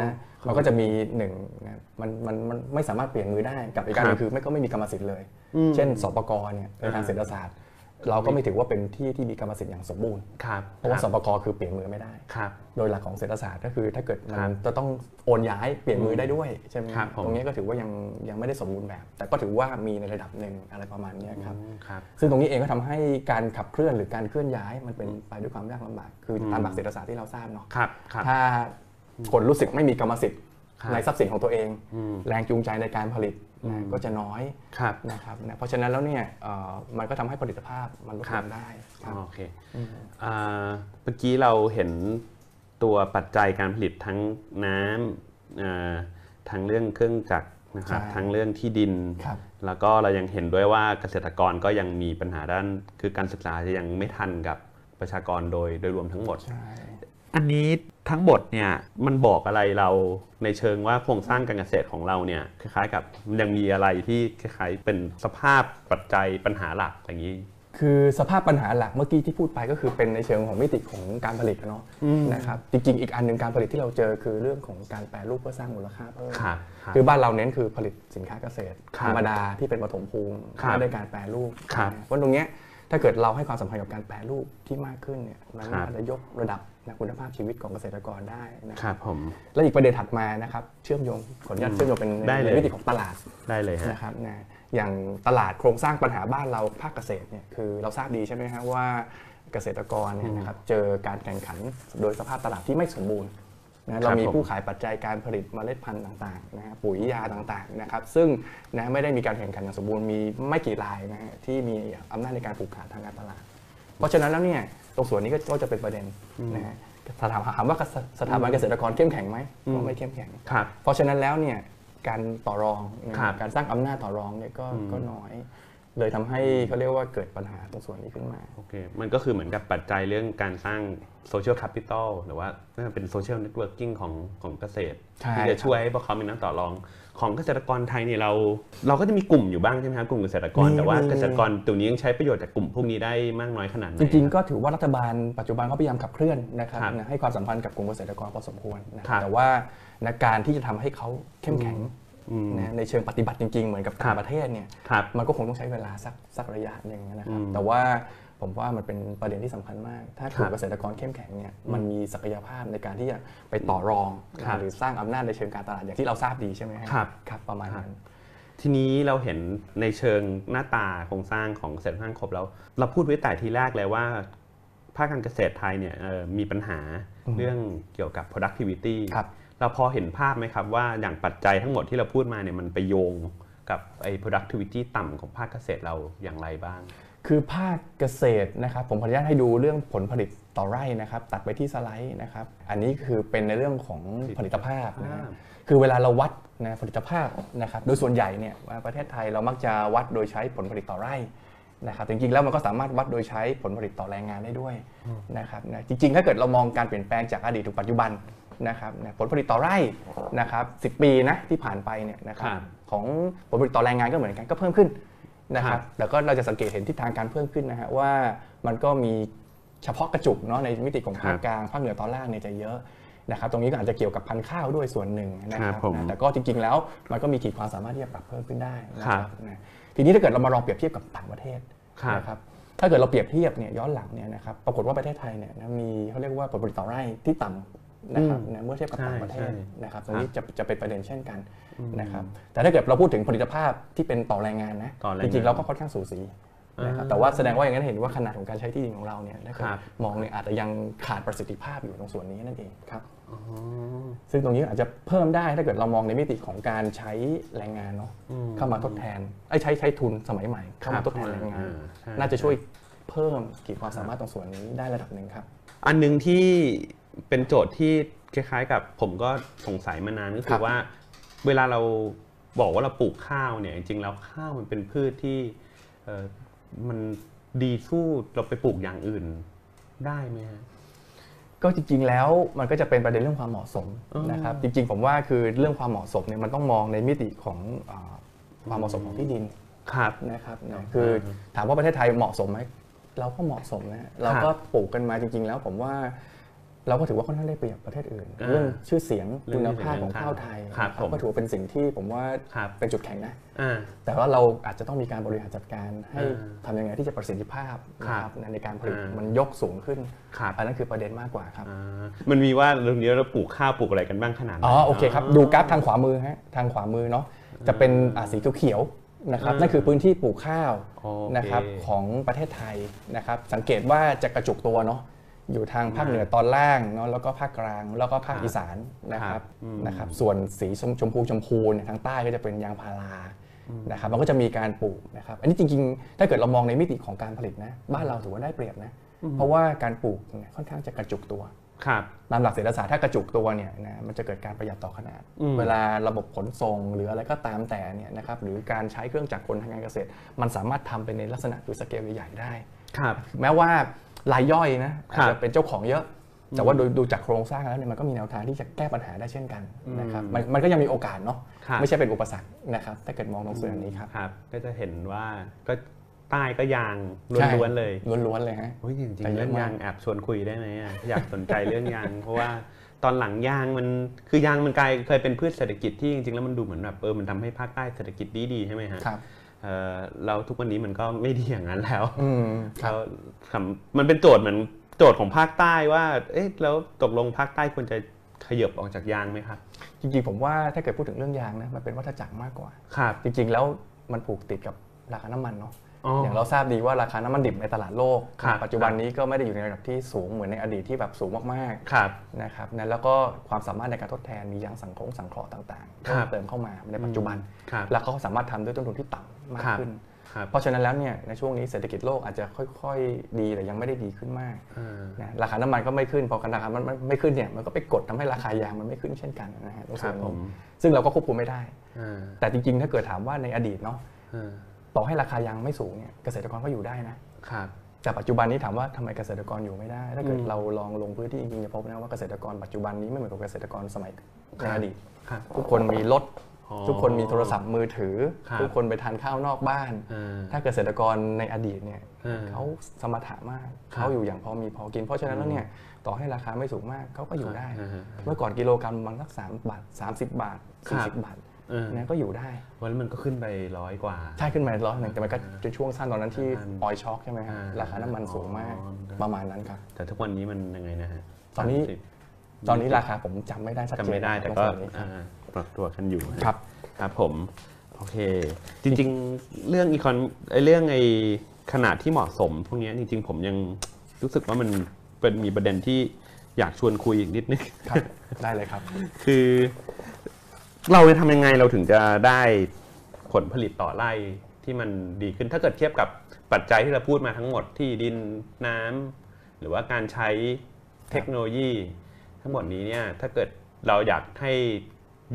นะมันก็จะมีหนึ่งนะมันมันมันไม่สามารถเปลี่ยนมือได้กับอีกการหนึครังบคือไม่ก็ไม่มีกรรมสิทธิ์เลยอืมเช่นสปกรเนี่ยในทางอ่าเศรษฐศาสตร์ เราก็ไม่ถือว่าเป็นที่ที่มีกรรมสิทธิ์อย่างสมบูรณ์ครับเพราะว่าคสบปกคือเปลี่ยนมือไม่ได้ครับโดยหลักของเศรษฐศาสตร์ก็คือถ้าเกิดมัครันบจะต้องโอนย้ายเปลี่ยนมือได้ด้วยใช่ไหมครับผมตรงนี้ก็ถือว่ายังยังไม่ได้สมบูรณ์แบบ แต่ก็ถือว่ามีในระดับหนึ่งอะไรประมาณเนี้ยครับอืมครับซึ่งตรงนี้เองก็ทำให้การขับเคลื่อนหรือการเคลื่อนย้ายมันเป็นไปด้วยความยากลำบากคือตามหลักเศรษฐศาสตร์ที่เราทราบเนาะครับครับถ้าคนรู้สึกไม่มีกรรมสิทธิ์ครับในทรัพย์สินของตัวเองอืมแรงจูงใจในการผลิต นะก็จะน้อยครับนะครับนะเพราะฉะนั้นแล้วเนี่ยเอ่อมันก็ทำให้ผลิตภาพมันลดครัลบงได้ครับโอเคอ่าเมื่อกี้เราเห็นตัวปัจจัยการผลิตทั้งน้ำอ่าทั้งเรื่องเครื่องจักรนะครับใช่ทั้งเรื่องที่ดินครับแล้วก็เรายังเห็นด้วยว่าเกษตรกรก็ยังมีปัญหาด้านคือการศึกษาจะยังไม่ทันกับประชากรโดยโดยรวมทั้งหมดใช่ อันนี้ทั้งหมดเนี่ยมันบอกอะไรเราในเชิงว่าโครงสร้างการเกษตรของเราเนี่ยคล้ายๆกับยังมีอะไรที่คล้ายๆเป็นสภาพปัจจัยปัญหาหลักอย่างนี้ คือสภาพปัญหาหลักเมื่อกี้ที่พูดไปก็คือเป็นในเชิงของมิติของการผลิตอะเนาะนะครับจริงๆ อีกอันหนึ่งการผลิตที่เราเจอคือเรื่องของการแปรรูปเพื่อสร้างมูลค่าเพิ่มครับครับคือบ้านเราเน้นคือผลิตสินค้าเกษตรครับธรรมดาที่เป็นปฐมภูมิครับไม่ได้การแปรรูปครับนะเพราะตรงเนี้ยถ้าเกิดเราให้ความสำคัญกับการแปรรูปที่มากขึ้นเนี่ยมันครับอาจจะยกระดับ นะคุณภาพชีวิตของเกษตรกรได้นะครับผมและอีกประเด็นถัดมานะครับเชื่อมโยงขออนุญาตเชื่อมโยงเป็นได้เลยในมิติของตลาดได้เลยฮะนะครับนะอย่างตลาดโครงสร้างปัญหาบ้านเราภาคเกษตรเนี่ยคือเราทราบดีใช่ไหมฮะว่าเกษตรกรเนี่ยนะครับเจอการแข่งขันโดยสภาพตลาดที่ไม่สมบูรณ์นะเรามีผมผู้ขายปัจจัยการผลิตเมล็ดพันธุ์ต่างๆนะฮะปุ๋ยยาต่างๆนะครับซึ่งนะไม่ได้มีการแข่งขันอย่างสมบูรณ์มีไม่กี่รายนะฮะที่มีอำนาจในการผูกขาดทางการตลาด เพราะฉะนั้นแล้วเนี่ย ตรงส่วนนี้ก็ก็จะเป็นประเด็นนะฮะถ้าถามถามว่าสถาบันเกษตรกรเข้มแข็งไหมก็ไม่เข้มแข็งครับเพราะฉะนั้นแล้วเนี่ยการต่อรองนะครับการสร้างอำนาจต่อรองเนี่ยก็ก็น้อย เลยทำให้เขาเรียกว่าเกิดปัญหาตรงส่วนนี้ขึ้นมาโอเคมันก็คือเหมือนกับปัจจัยเรื่องการสร้าง social capital หรือว่าน่าจะเป็น social networking ของของเกษตรใช่ที่จะช่วยให้พวกเขามีนักต่อรอง ของเกษตรกรไทยเนี่ยเราเราก็จะมีกลุ่มอยู่บ้างใช่ไหมครับกลุ่มเกษตรกรมีแต่ว่ามี เกษตรกรตัวนี้ยังใช้ประโยชน์จากกลุ่มพวกนี้ได้มากน้อยขนาดไหน จริงๆ ก็ถือว่ารัฐบาลปัจจุบันเขาพยายามขับเคลื่อนนะครับครับนะให้ความสัมพันธ์กับกลุ่มเกษตรกรพอสมควรนะครับ แต่ว่านะการที่จะทำให้เขาเข้มแข็งอืม นะในเชิงปฏิบัติจริงๆ เหมือนกับครัต่าบ งประเทศเนี่ย ครับ มันก็คงต้องใช้เวลาสักสักระยะหนึ่งนะครับ อืมแต่ว่า ผมว่ามันเป็นประเด็นที่สำคัญมาก ถ้ากลุ่ครัมบเกษตรกรเข้มแข็งเนี่ยมันมีศักยภาพในการที่จะไปต่อรองครับหรือสร้างอำนาจในเชิงการตลาดอย่างที่เราทราบดีใช่ไหมฮะครับครับประมาณนั้นทีนี้เราเห็นในเชิงหน้าตาโครงสร้างของเกษตรข้างครบแล้ว เราพูดไว้แต่ทีแรกเลยว่าภาคการเกษตรไทยเนี่ยเอ่อมีปัญหาเรื่องเกี่ยวกับ productivity ครับเราพอเห็นภาพไหมครับว่าอย่างปัจจัยทั้งหมดที่เราพูดมาเนี่ยมันไปโยงกับไอ้ productivity ต่ำของภาคเกษตรเราอย่างไรบ้าง คือภาคเกษตรนะครับ ผมขออนุญาตให้ดูเรื่องผลผลิตต่อไร่นะครับ ตัดไปที่สไลด์นะครับ อันนี้คือเป็นในเรื่องของผลิตภาพนะฮะอ่าคือเวลาเราวัดนะผลิตภาพนะครับ โดยส่วนใหญ่เนี่ยประเทศไทยเรามักจะวัดโดยใช้ผลผลิตต่อไร่นะครับจริงๆแล้วมันก็สามารถวัดโดยใช้ผลผลิตต่อแรงงานได้ด้วยนะครับนะจริงๆ ถ้าเกิดเรามองการเปลี่ยนแปลงจากอดีตถึงปัจจุบันนะครับนะผลผลิตต่อไร่นะครับ10 ปีนะที่ผ่านไปเนี่ยนะครับครับของผลผลิตต่อแรงงานก็เหมือนกันก็เพิ่มขึ้น นะคครัรับบแต่ก็เราจะสังเกตเห็นทิศทางการเพิ่มขึ้นนะฮะว่ามันก็มีเฉพาะกระจุกเนาะในมิติของภาคครับกลางภาคเหนือตอนล่างเนี่ยจะเยอะนะครับตรงนี้ก็อาจจะเกี่ยวกับพันธุ์ข้าวด้วยส่วนหนึ่งนะคครัรับบผมนะแต่ก็จริงๆแล้วมันก็มีขีดความสามารถที่จะปรับเพิ่มขึ้นได้นะครับนะทีนี้ถ้าเกิดเรามาลองเปรียบเทียบกับต่างประเทศครับนะครับถ้าเกิดเราเปรียบเทียบเนี่ยย้อนหลังเนี่ยนะครับปรากฏว่าประเทศไทยเนี่ยนะมีเขาเรียกว่าผลผลิตต่อไร่ที่ต่ำนะครับนะเมื่อเทียบกับต่างประเทศใช่นะครับตรงนี้จะจะเป็นประเด็นเช่นกัน นะครับแต่ถ้าเกิดเราพูดถึงผลิตภาพที่เป็นต่อแรงงานนะต่อแรงจงานริงๆเราก็ค่อนข้างสูสีนะครับแต่ว่าแสดงว่าอย่างนั้นเห็นว่าขนาดของการใช้ที่ดินของเราเนี่ยถ้าเกิดครับ มองเนี่ยอาจจะยังขาดประสิทธิภาพอยู่ตรงส่วนนี้นั่นเองครับซึ่งตรงนี้อาจจะเพิ่มได้ถ้าเกิดเรามองในมิติของการใช้แรงงานเนาะเข้ามาทดแทนไอ้ยใช้ใช้ทุนสมัยใหม่เข้ามาทดแทนแรงงาน อ่าใช่ น่าจะช่วยเพิ่มขีดความสามารถตรงส่วนนี้ได้ระดับหนึ่งครับ อันหนึงที่เป็นโจทย์ที่คล้ายๆกับผมก็สงสัยมานานก็คคืรัอบว่า เวลาเราบอกว่าเราปลูกข้าวเนี่ยจริงๆแล้วข้าวมันเป็นพืชที่เอ่อมันดีสู้เราไปปลูกอย่างอื่นได้ไหมฮะก็จริงๆแล้วมันก็จะเป็นประเด็นเรื่องความเหมาะสมอืมนะครับจริง ๆ ผมว่าคือเรื่องความเหมาะสมเนี่ยมันต้องมองในมิติของอ่าความเหมาะสมของที่ดินครับนะครับนะคือถามว่าประเทศไทยเหมาะสมไหมเราก็เหมาะสมนะเราก็ปลูกกันมาจริง ๆ แล้วผมว่า เราก็ถือว่าค่อนข้างได้เปรียบประเทศอื่นอ่าเรื่องชื่อเสียงเรื่คุองณชื่อเสียงภาพของข้าวไทยครับนะผมก็ถือว่าเป็นสิ่งที่ผมว่าครับเป็นจุดแข็งนะอ่าแต่ว่าเราอาจจะต้องมีการบริหารจัดการให้อ่าทำยังไงที่จะประสิทธิภาพนะคครัรับบในการผลิตอ่ามัมันยกสูงขึ้นครับอันนั้นคือประเด็นมากกว่าครับอ่ามันมีว่าเรื่องนี้เราปลูกข้าวปลูกอะไรกันบ้างขนาดไหนอ๋อโอเคครับดูกราฟทางขวามือฮะทางขวามือเนาะจะเป็นอ่าสีเขียวๆนะครับอ่านั่นั่นคือพื้นที่ปลูกข้าวโอเคนะครับของประเทศไทยนะครับสังเกตว่าจะกระจุกตัวเนาะ อยู่ทางภาคเหนือตอนล่างเนาะแล้วก็ภาคกลางแล้วก็ภาคครับอีสานนะคครัรับบอืมนะครับ ส่วนสีชมชมพูชมพูเนี่ยทางใต้ก็จะเป็นยางพารานะครับมันก็จะมีการปลูกนะครับ อันนี้จริงๆ ถ้าเกิดเรามองในมิติของการผลิตนะ บ้านเราถือว่าได้เปรียบนะ เพราะว่าการปลูกเนี่ยค่อนข้างจะกระจุกตัวครับตามหลักเศรษฐศาสตร์ถ้ากระจุกตัวเนี่ยนะมันจะเกิดการประหยัดต่อขนาดอืมเวลาระบบขนส่งหรืออะไรก็ตามแต่เนี่ยนะครับหรือการใช้เครื่องจักรกลทางการเกษตร มันสามารถทำเป็นในลักษณะหรือสเกลใหญ่ๆได้ครับแม้ว่า รายย่อยนะอาจจะเป็นเจ้าของเยอะ แต่ว่าโดยดูจากโครงสร้างแล้วเนี่ยมันก็มีแนวทางที่จะแก้ปัญหาได้เช่นกันนะครับมันมันก็ยังมีโอกาสเนาะครับไม่ใช่เป็นอุปสรรคนะครับถ้าเกิดมองตรงส่วนนี้ครับครับ ก็จะเห็นว่าก็ใต้ก็ยางใช่ล้วนๆเลยล้วนๆเลยฮะโอ้ยจริงแต่ๆเยเรื่อะองมากยางแอบชวนคุยได้ไหมอะอยากสนใจเรื่องยาง เพราะว่าตอนหลังยางมันคือยางมันกลายเคยเป็นพืชเศรษฐกิจที่จริงๆแล้วมันดูเหมือนแบบเออมันทำให้ภาคใต้เศรษฐกิจดีๆใช่ไหมฮะครับ เออเราทุกวันนี้มันก็ไม่ดีอย่างนั้นแล้วอืมครับแล้วคำมันเป็นโจทย์เหมือนโจทย์ของภาคใต้ว่า เอ๊ะแล้วตกลงภาคใต้ควรจะขยับออกจากยางไหมครับ จริงๆผมว่าถ้าเกิดพูดถึงเรื่องยางนะมันเป็นวัฏจักรมากกว่าครับจริงๆแล้วมันผูกติดกับราคาน้ำมันเนาะ อ๋อออย่างเราทราบดีว่าราคาน้ำมันดิบในตลาดโลกครับปัจจุบันนี้ก็ไม่ได้อยู่ในระดับที่สูงเหมือนในอดีตที่แบบสูงมากครับๆนะครับนะแล้วก็ความสามารถในการทดแทนมียางสังเคราะห์สังเคราะห์ต่างๆครัเพิ่บมเติมเข้ามาในปัจจุบันครับแล้วเขาก็สามารถทำด้วยต้นทุนที่ต่ำมากครับขึ้นครับเพราะฉะนั้นแล้วเนี่ยในช่วงนี้เศรษฐกิจโลกอาจจะค่อย ๆ ดีแต่ยังไม่ได้ดีขึ้นมากอ่านะราคาน้ำมันก็ไม่ขึ้นพอราคามันไม่ขึ้นเนี่ยมันก็ไปกดทำให้ราคายางมันไม่ขึ้นเช่นกันนะฮะตรงคส่รัวบนผนี้มซึ่งเราก็ควบคุมไม่ได้อ่าแต่จริงๆ ถ้าเกิดถามว่าในอดีตเนาะอ่า ต่อให้ราคายางไม่สูงเนี่ยเกษตรกรก็อยู่ได้นะครับแต่ปัจจุบันนี้ถามว่าทำไมเกษตรกรอยู่ไม่ได้ ถ้าเกิดอืมเราลองลงพื้นที่จริงๆจะพบนะว่าเกษตรกรปัจจุบันนี้ไม่เหมือนกับเกษตรกรสมัยในอดีตครับทุกคนมีรถอ๋อทุกคนมีโทรศัพท์มือถือครับทุกคนไปทานข้าวนอกบ้านอ่าถ้าเกษตรกรในอดีตเนี่ยอ่าเขาสมถะมากครับเขาอยู่อย่างพอมีพอกิน เพราะฉะนั้นแล้วเนี่ยต่อให้ราคาไม่สูงมากเขาก็อยู่ได้อ่าฮะเมื่อก่อนกิโลกรัมบางสักสามบาท30บาทครับ40บาทเออ นะก็อยู่ได้วันนั้นมันก็ขึ้นไปร้อยกว่า ใช่ขึ้นมาร้อยหนึ่งแต่มันก็จะช่วงสั้นตอนนั้นที่อืมออยช็อคใช่ไหมฮะอ่าราคาน้ำมันสูงมากอ๋อประมาณนั้นครับแต่ทุกวันนี้มันยังไงนะฮะตอนนี้30ตอนนี้ราคาผมจำไม่ได้ชัดเจนจำไม่ได้แต่รงก็ส่วนนี้ครับอ่าปรับตัวกันอยู่ฮะครับครับผมโอเค จริงๆ เรื่องอีคอนไอเรื่องไอขนาดที่เหมาะสม พวกเนี้ยจริงๆ ผมยังรู้สึกว่ามันเป็นมีประเด็นที่อยากชวนคุยอีกนิดนึงครับได้เลยครับ คือ เราจะทำยังไงเราถึงจะได้ผลผลิตต่อไร่ที่มันดีขึ้นถ้าเกิดเทียบกับปัจจัยที่เราพูดมาทั้งหมดที่ดินน้ำหรือว่าการใช้เทคโนโลยี ทั้งหมดนี้เนี่ยถ้าเกิดเราอยากให้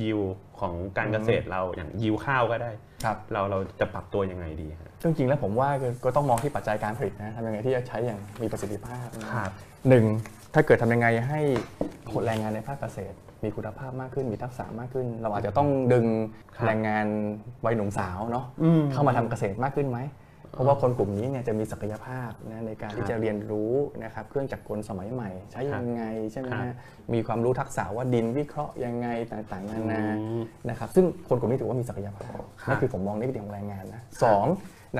ยิวของการเกษตรเราอย่างยิวข้าวก็ได้ ครับเราเราจะปรับตัวยังไงดีฮะ ซึ่งจริงๆแล้วผมว่าก็ก็ต้องมองที่ปัจจัยการผลิตนะทำยังไงที่จะใช้อย่างมีประสิทธิภาพนะครับ หนึ่งถ้าเกิดทำยังไงให้คนแรงงานในภาคเกษตร มีคุณภาพมากขึ้นมีทักษะมากขึ้น เราอาจจะต้องดึงครับแรงงานวัยหนุ่มสาวเนาะอืมเข้ามาทำเกษตรมากขึ้นไหมเพราะว่าคนกลุ่มนี้เนี่ยจะมีศักยภาพนะในการครับที่จะเรียนรู้นะครับเครื่องจักรกลสมัยใหม่ ใช้ยังไงใช่ไหมครับฮะมีความรู้ทักษะว่าดินวิเคราะห์ยังไงต่างๆนานาอืมนะครับซึ่งคนกลุ่มนี้ถือว่ามีศักยภาพครับนั่นคือผมมองในมิติของแรงงานนะสอง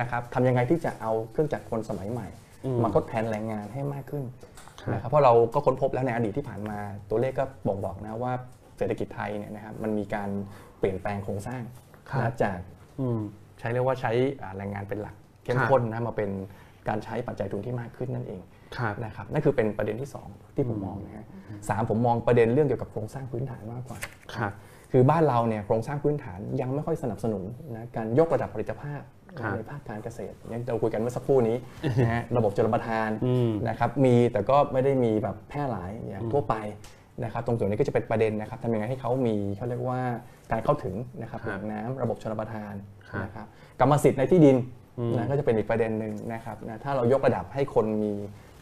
นะครับทำยังไงที่จะเอาเครื่องจักรกลสมัยใหม่อืมมาทดแทนแรงงานให้มากขึ้นครับ นะครับเพราะเราก็ค้นพบแล้วในอดีตที่ผ่านมาตัวเลขก็บ่งบอกนะว่าเศรษฐกิจไทยเนี่ยนะครับมันมีการเปลี่ยนแปลงโครงสร้างครับนะจากอืมใช้เรียกว่าใช้อ่าแรงงานเป็นหลักเข้มครับข้นนะมาเป็นการใช้ปัจจัยทุนที่มากขึ้นนั่นเองครับนะครับนั่นคือเป็นประเด็นที่ 2 ที่ผมมองนะฮะสามผมมองประเด็นเรื่องเกี่ยวกับโครงสร้างพื้นฐานมากกว่าครับคือบ้านเราเนี่ยโครงสร้างพื้นฐานยังไม่ค่อยสนับสนุนนะการยกระดับผลิตภาพครับ ในภาคการเกษตรอย่างเราคุยกันเมื่อสักครู่นี้นะฮะระบบชลประทานอืมนะครับมีแต่ก็ไม่ได้มีแบบแพร่หลายอย่างทั่วไปนะครับตรงส่วนนี้ก็จะเป็นประเด็นนะครับทำยังไงให้เขามีเขาเรียกว่าการเข้าถึงนะครับครับแหล่งน้ำระบบชลประทานครับนะครับกรรมสิทธิ์ในที่ดินอืมนะก็จะเป็นอีกประเด็นหนึ่งนะครับนะถ้าเรายกระดับให้คนมี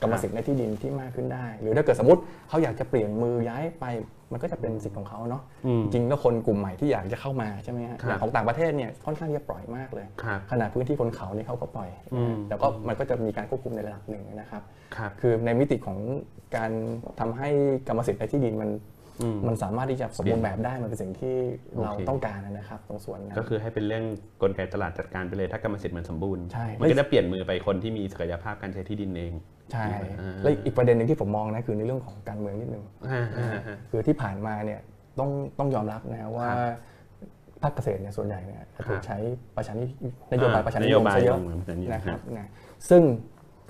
กรรมสิทธิ์ในที่ดินที่มากขึ้นได้ หรือถ้าเกิดสมมติเขาอยากจะเปลี่ยนมือย้ายไปมันก็จะเป็นสิทธิ์ของเขาเนาะอืมจริงแล้วคนกลุ่มใหม่ที่อยากจะเข้ามาใช่ไหมฮะครับอย่างของต่างประเทศเนี่ยค่อนข้างที่จะปล่อยมากเลยครับขนาดพื้นที่คนเขานี่เขาก็ปล่อยอืมแต่ก็มันก็จะมีการควบคุมในระดับหนึ่งนะครับครับคือในมิติของการทำให้กรรมสิทธิ์ในที่ดินมันอืมมันสามารถที่จะสมบูรณ์แบบได้มันเป็นสิ่งที่เราโอเคต้องการนะครับ ตรงส่วนนั้นก็คือให้เป็นเรื่องกลไกตลาดจัดการไปเลยถ้ากรรมสิทธิ์มันสมบูรณ์ใช่มันก็จะเปลี่ยนมือไปคนที่มีศักยภาพการใช้ที่ดินเอง ใช่อ่าและอีกประเด็นหนึ่งที่ผมมองนะคือในเรื่องของการเมืองนิดนึงอ่าอ่าอ่าคือที่ผ่านมาเนี่ยต้องต้องยอมรับนะฮะว่าครับภาคเกษตรเนี่ยส่วนใหญ่เนี่ยจะถูกครับใช้ประชานินโยบายประชานินยโยมบายซะเยอะของประชานิยมนะครับนะซึ่ง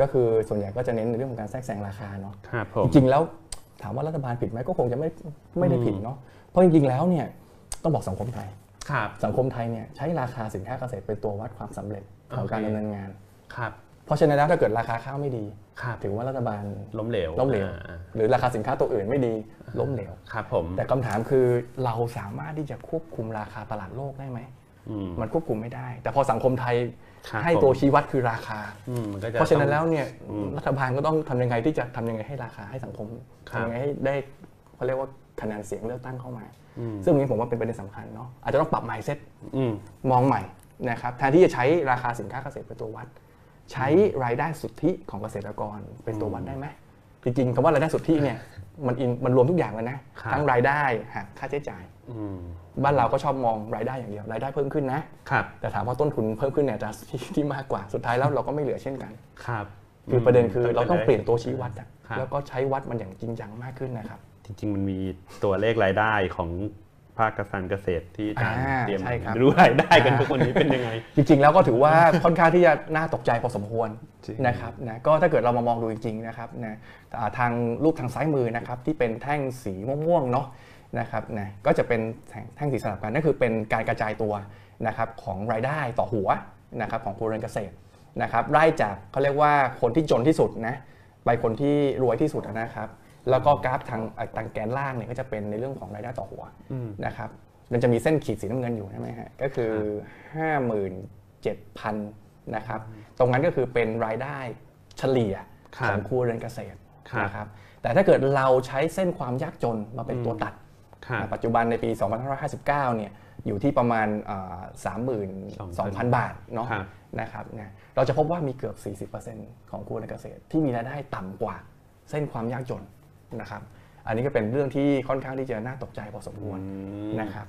ก็คือส่วนใหญ่ก็จะเน้นในเรื่องของการแทรกแซงราคาเนาะครับผจมริงๆแล้วถามว่ารัฐบาลผิดไหมก็คงจะไม่ไม่ได้ผิดเนาะเพราะจริงๆแล้วเนี่ยต้องบอกสังคมไทยครับสังคมไทยเนี่ยใช้ราคาสินค้าเกษตรเป็นตัววัดความสำเร็จของการโอเคดำเนินงานครับ เพราะฉะนั้นแล้วถ้าเกิดราคาข้าวไม่ดีครับถือว่ารัฐบาลล้มเหลวล้มเหลวอ่าหรือราคาสินค้าตัวอื่นไม่ดีล้มเหลวครับผมแต่คำถามคือเราสามารถที่จะควบคุมราคาตลาดโลกได้ไหมอืมมันควบคุมไม่ได้ แต่พอสังคมไทยครับให้ผมตัวชี้วัดคือราคาอืมมันก็จะเพราะฉะนั้นต้องแล้วเนี่ยอืมรัฐบาลก็ต้องทำยังไงที่จะทำยังไงให้ราคาให้สังคมครับทำยังไงให้ได้เขาเรียกว่าคะแนนเสียงเลือกตั้งเข้ามาอืมซึ่งตรงนี้ผมว่าเป็นประเด็นสำคัญเนาะอาจจะต้องปรับ mindset อืมมองใหม่นะครับแทนที่จะใช้ราคาสินค้าเกษตรเป็นตัววัด ใช้รายได้สุทธิของเกษตรกรเป็นตัววัดได้ไหมจริงๆคำว่ารายได้สุทธิเนี่ยมันอินมันรวมทุกอย่างเลยนะครับทั้งรายได้หักค่าใช้จ่ายอืมบ้านเราก็ชอบมองรายได้อย่างเดียวรายได้เพิ่มขึ้นนะครับแต่ถามว่าต้นทุนเพิ่มขึ้นเนี่ยจะที่ที่มากกว่าสุดท้ายแล้วเราก็ไม่เหลือเช่นกันครับคือประเด็นคือมเราต้องเปลี่ยนตัวชี้วัดอะครับแล้วก็ใช้วัดมันอย่างจริงจังมากขึ้นนะครับ จริง ๆ มันมีตัวเลขรายได้ของ ภาคการเกษตรที่อาจารย์อ่าเตรียมใช่ครับรู้รายได้กันทุกวันนี้เป็นยังไง จริง ๆ แล้วก็ถือว่าค่อนข้างที่จะน่าตกใจพอสมควรจริงนะครับนะก็ถ้าเกิดเรามามองดูจริงๆนะครับนะอ่าทางรูปทางซ้ายมือนะครับที่เป็นแท่งสีม่วงๆเนาะนะครับนะก็จะเป็นแท่งแท่งสีสลับกันนั่นคือเป็นการกระจายตัวนะครับของรายได้ต่อหัวนะครับของครัวเรือนเกษตรนะครับไล่จากเขาเรียกว่าคนที่จนที่สุดนะไปคนที่รวยที่สุดนะครับ แล้วก็กราฟทางอ่าทางแกนล่างเนี่ยก็จะเป็นในเรื่องของรายได้ต่อหัวอืมนะครับมันจะมีเส้นขีดสีน้ำเงินอยู่ใช่ไหมฮะก็คือ 57,000นะครับตรงนั้นก็คือเป็นรายได้เฉลี่ยครับของครัวเรือนเกษตรครับนะครับแต่ถ้าเกิดเราใช้เส้นความยากจนมาเป็นตัวตัดครับปัจจุบันในปี 2559 เนี่ยอยู่ที่ประมาณอ่า32,000 บาทเนาะครับนะครับนะเราจะพบว่ามีเกือบ 40%ของครัวเรือนเกษตร ที่มีรายได้ต่ำกว่าเส้นความยากจน นะครับอันนี้ก็เป็นเรื่องที่ค่อนข้างที่จะน่าตกใจพอสมควรอืมนะครับ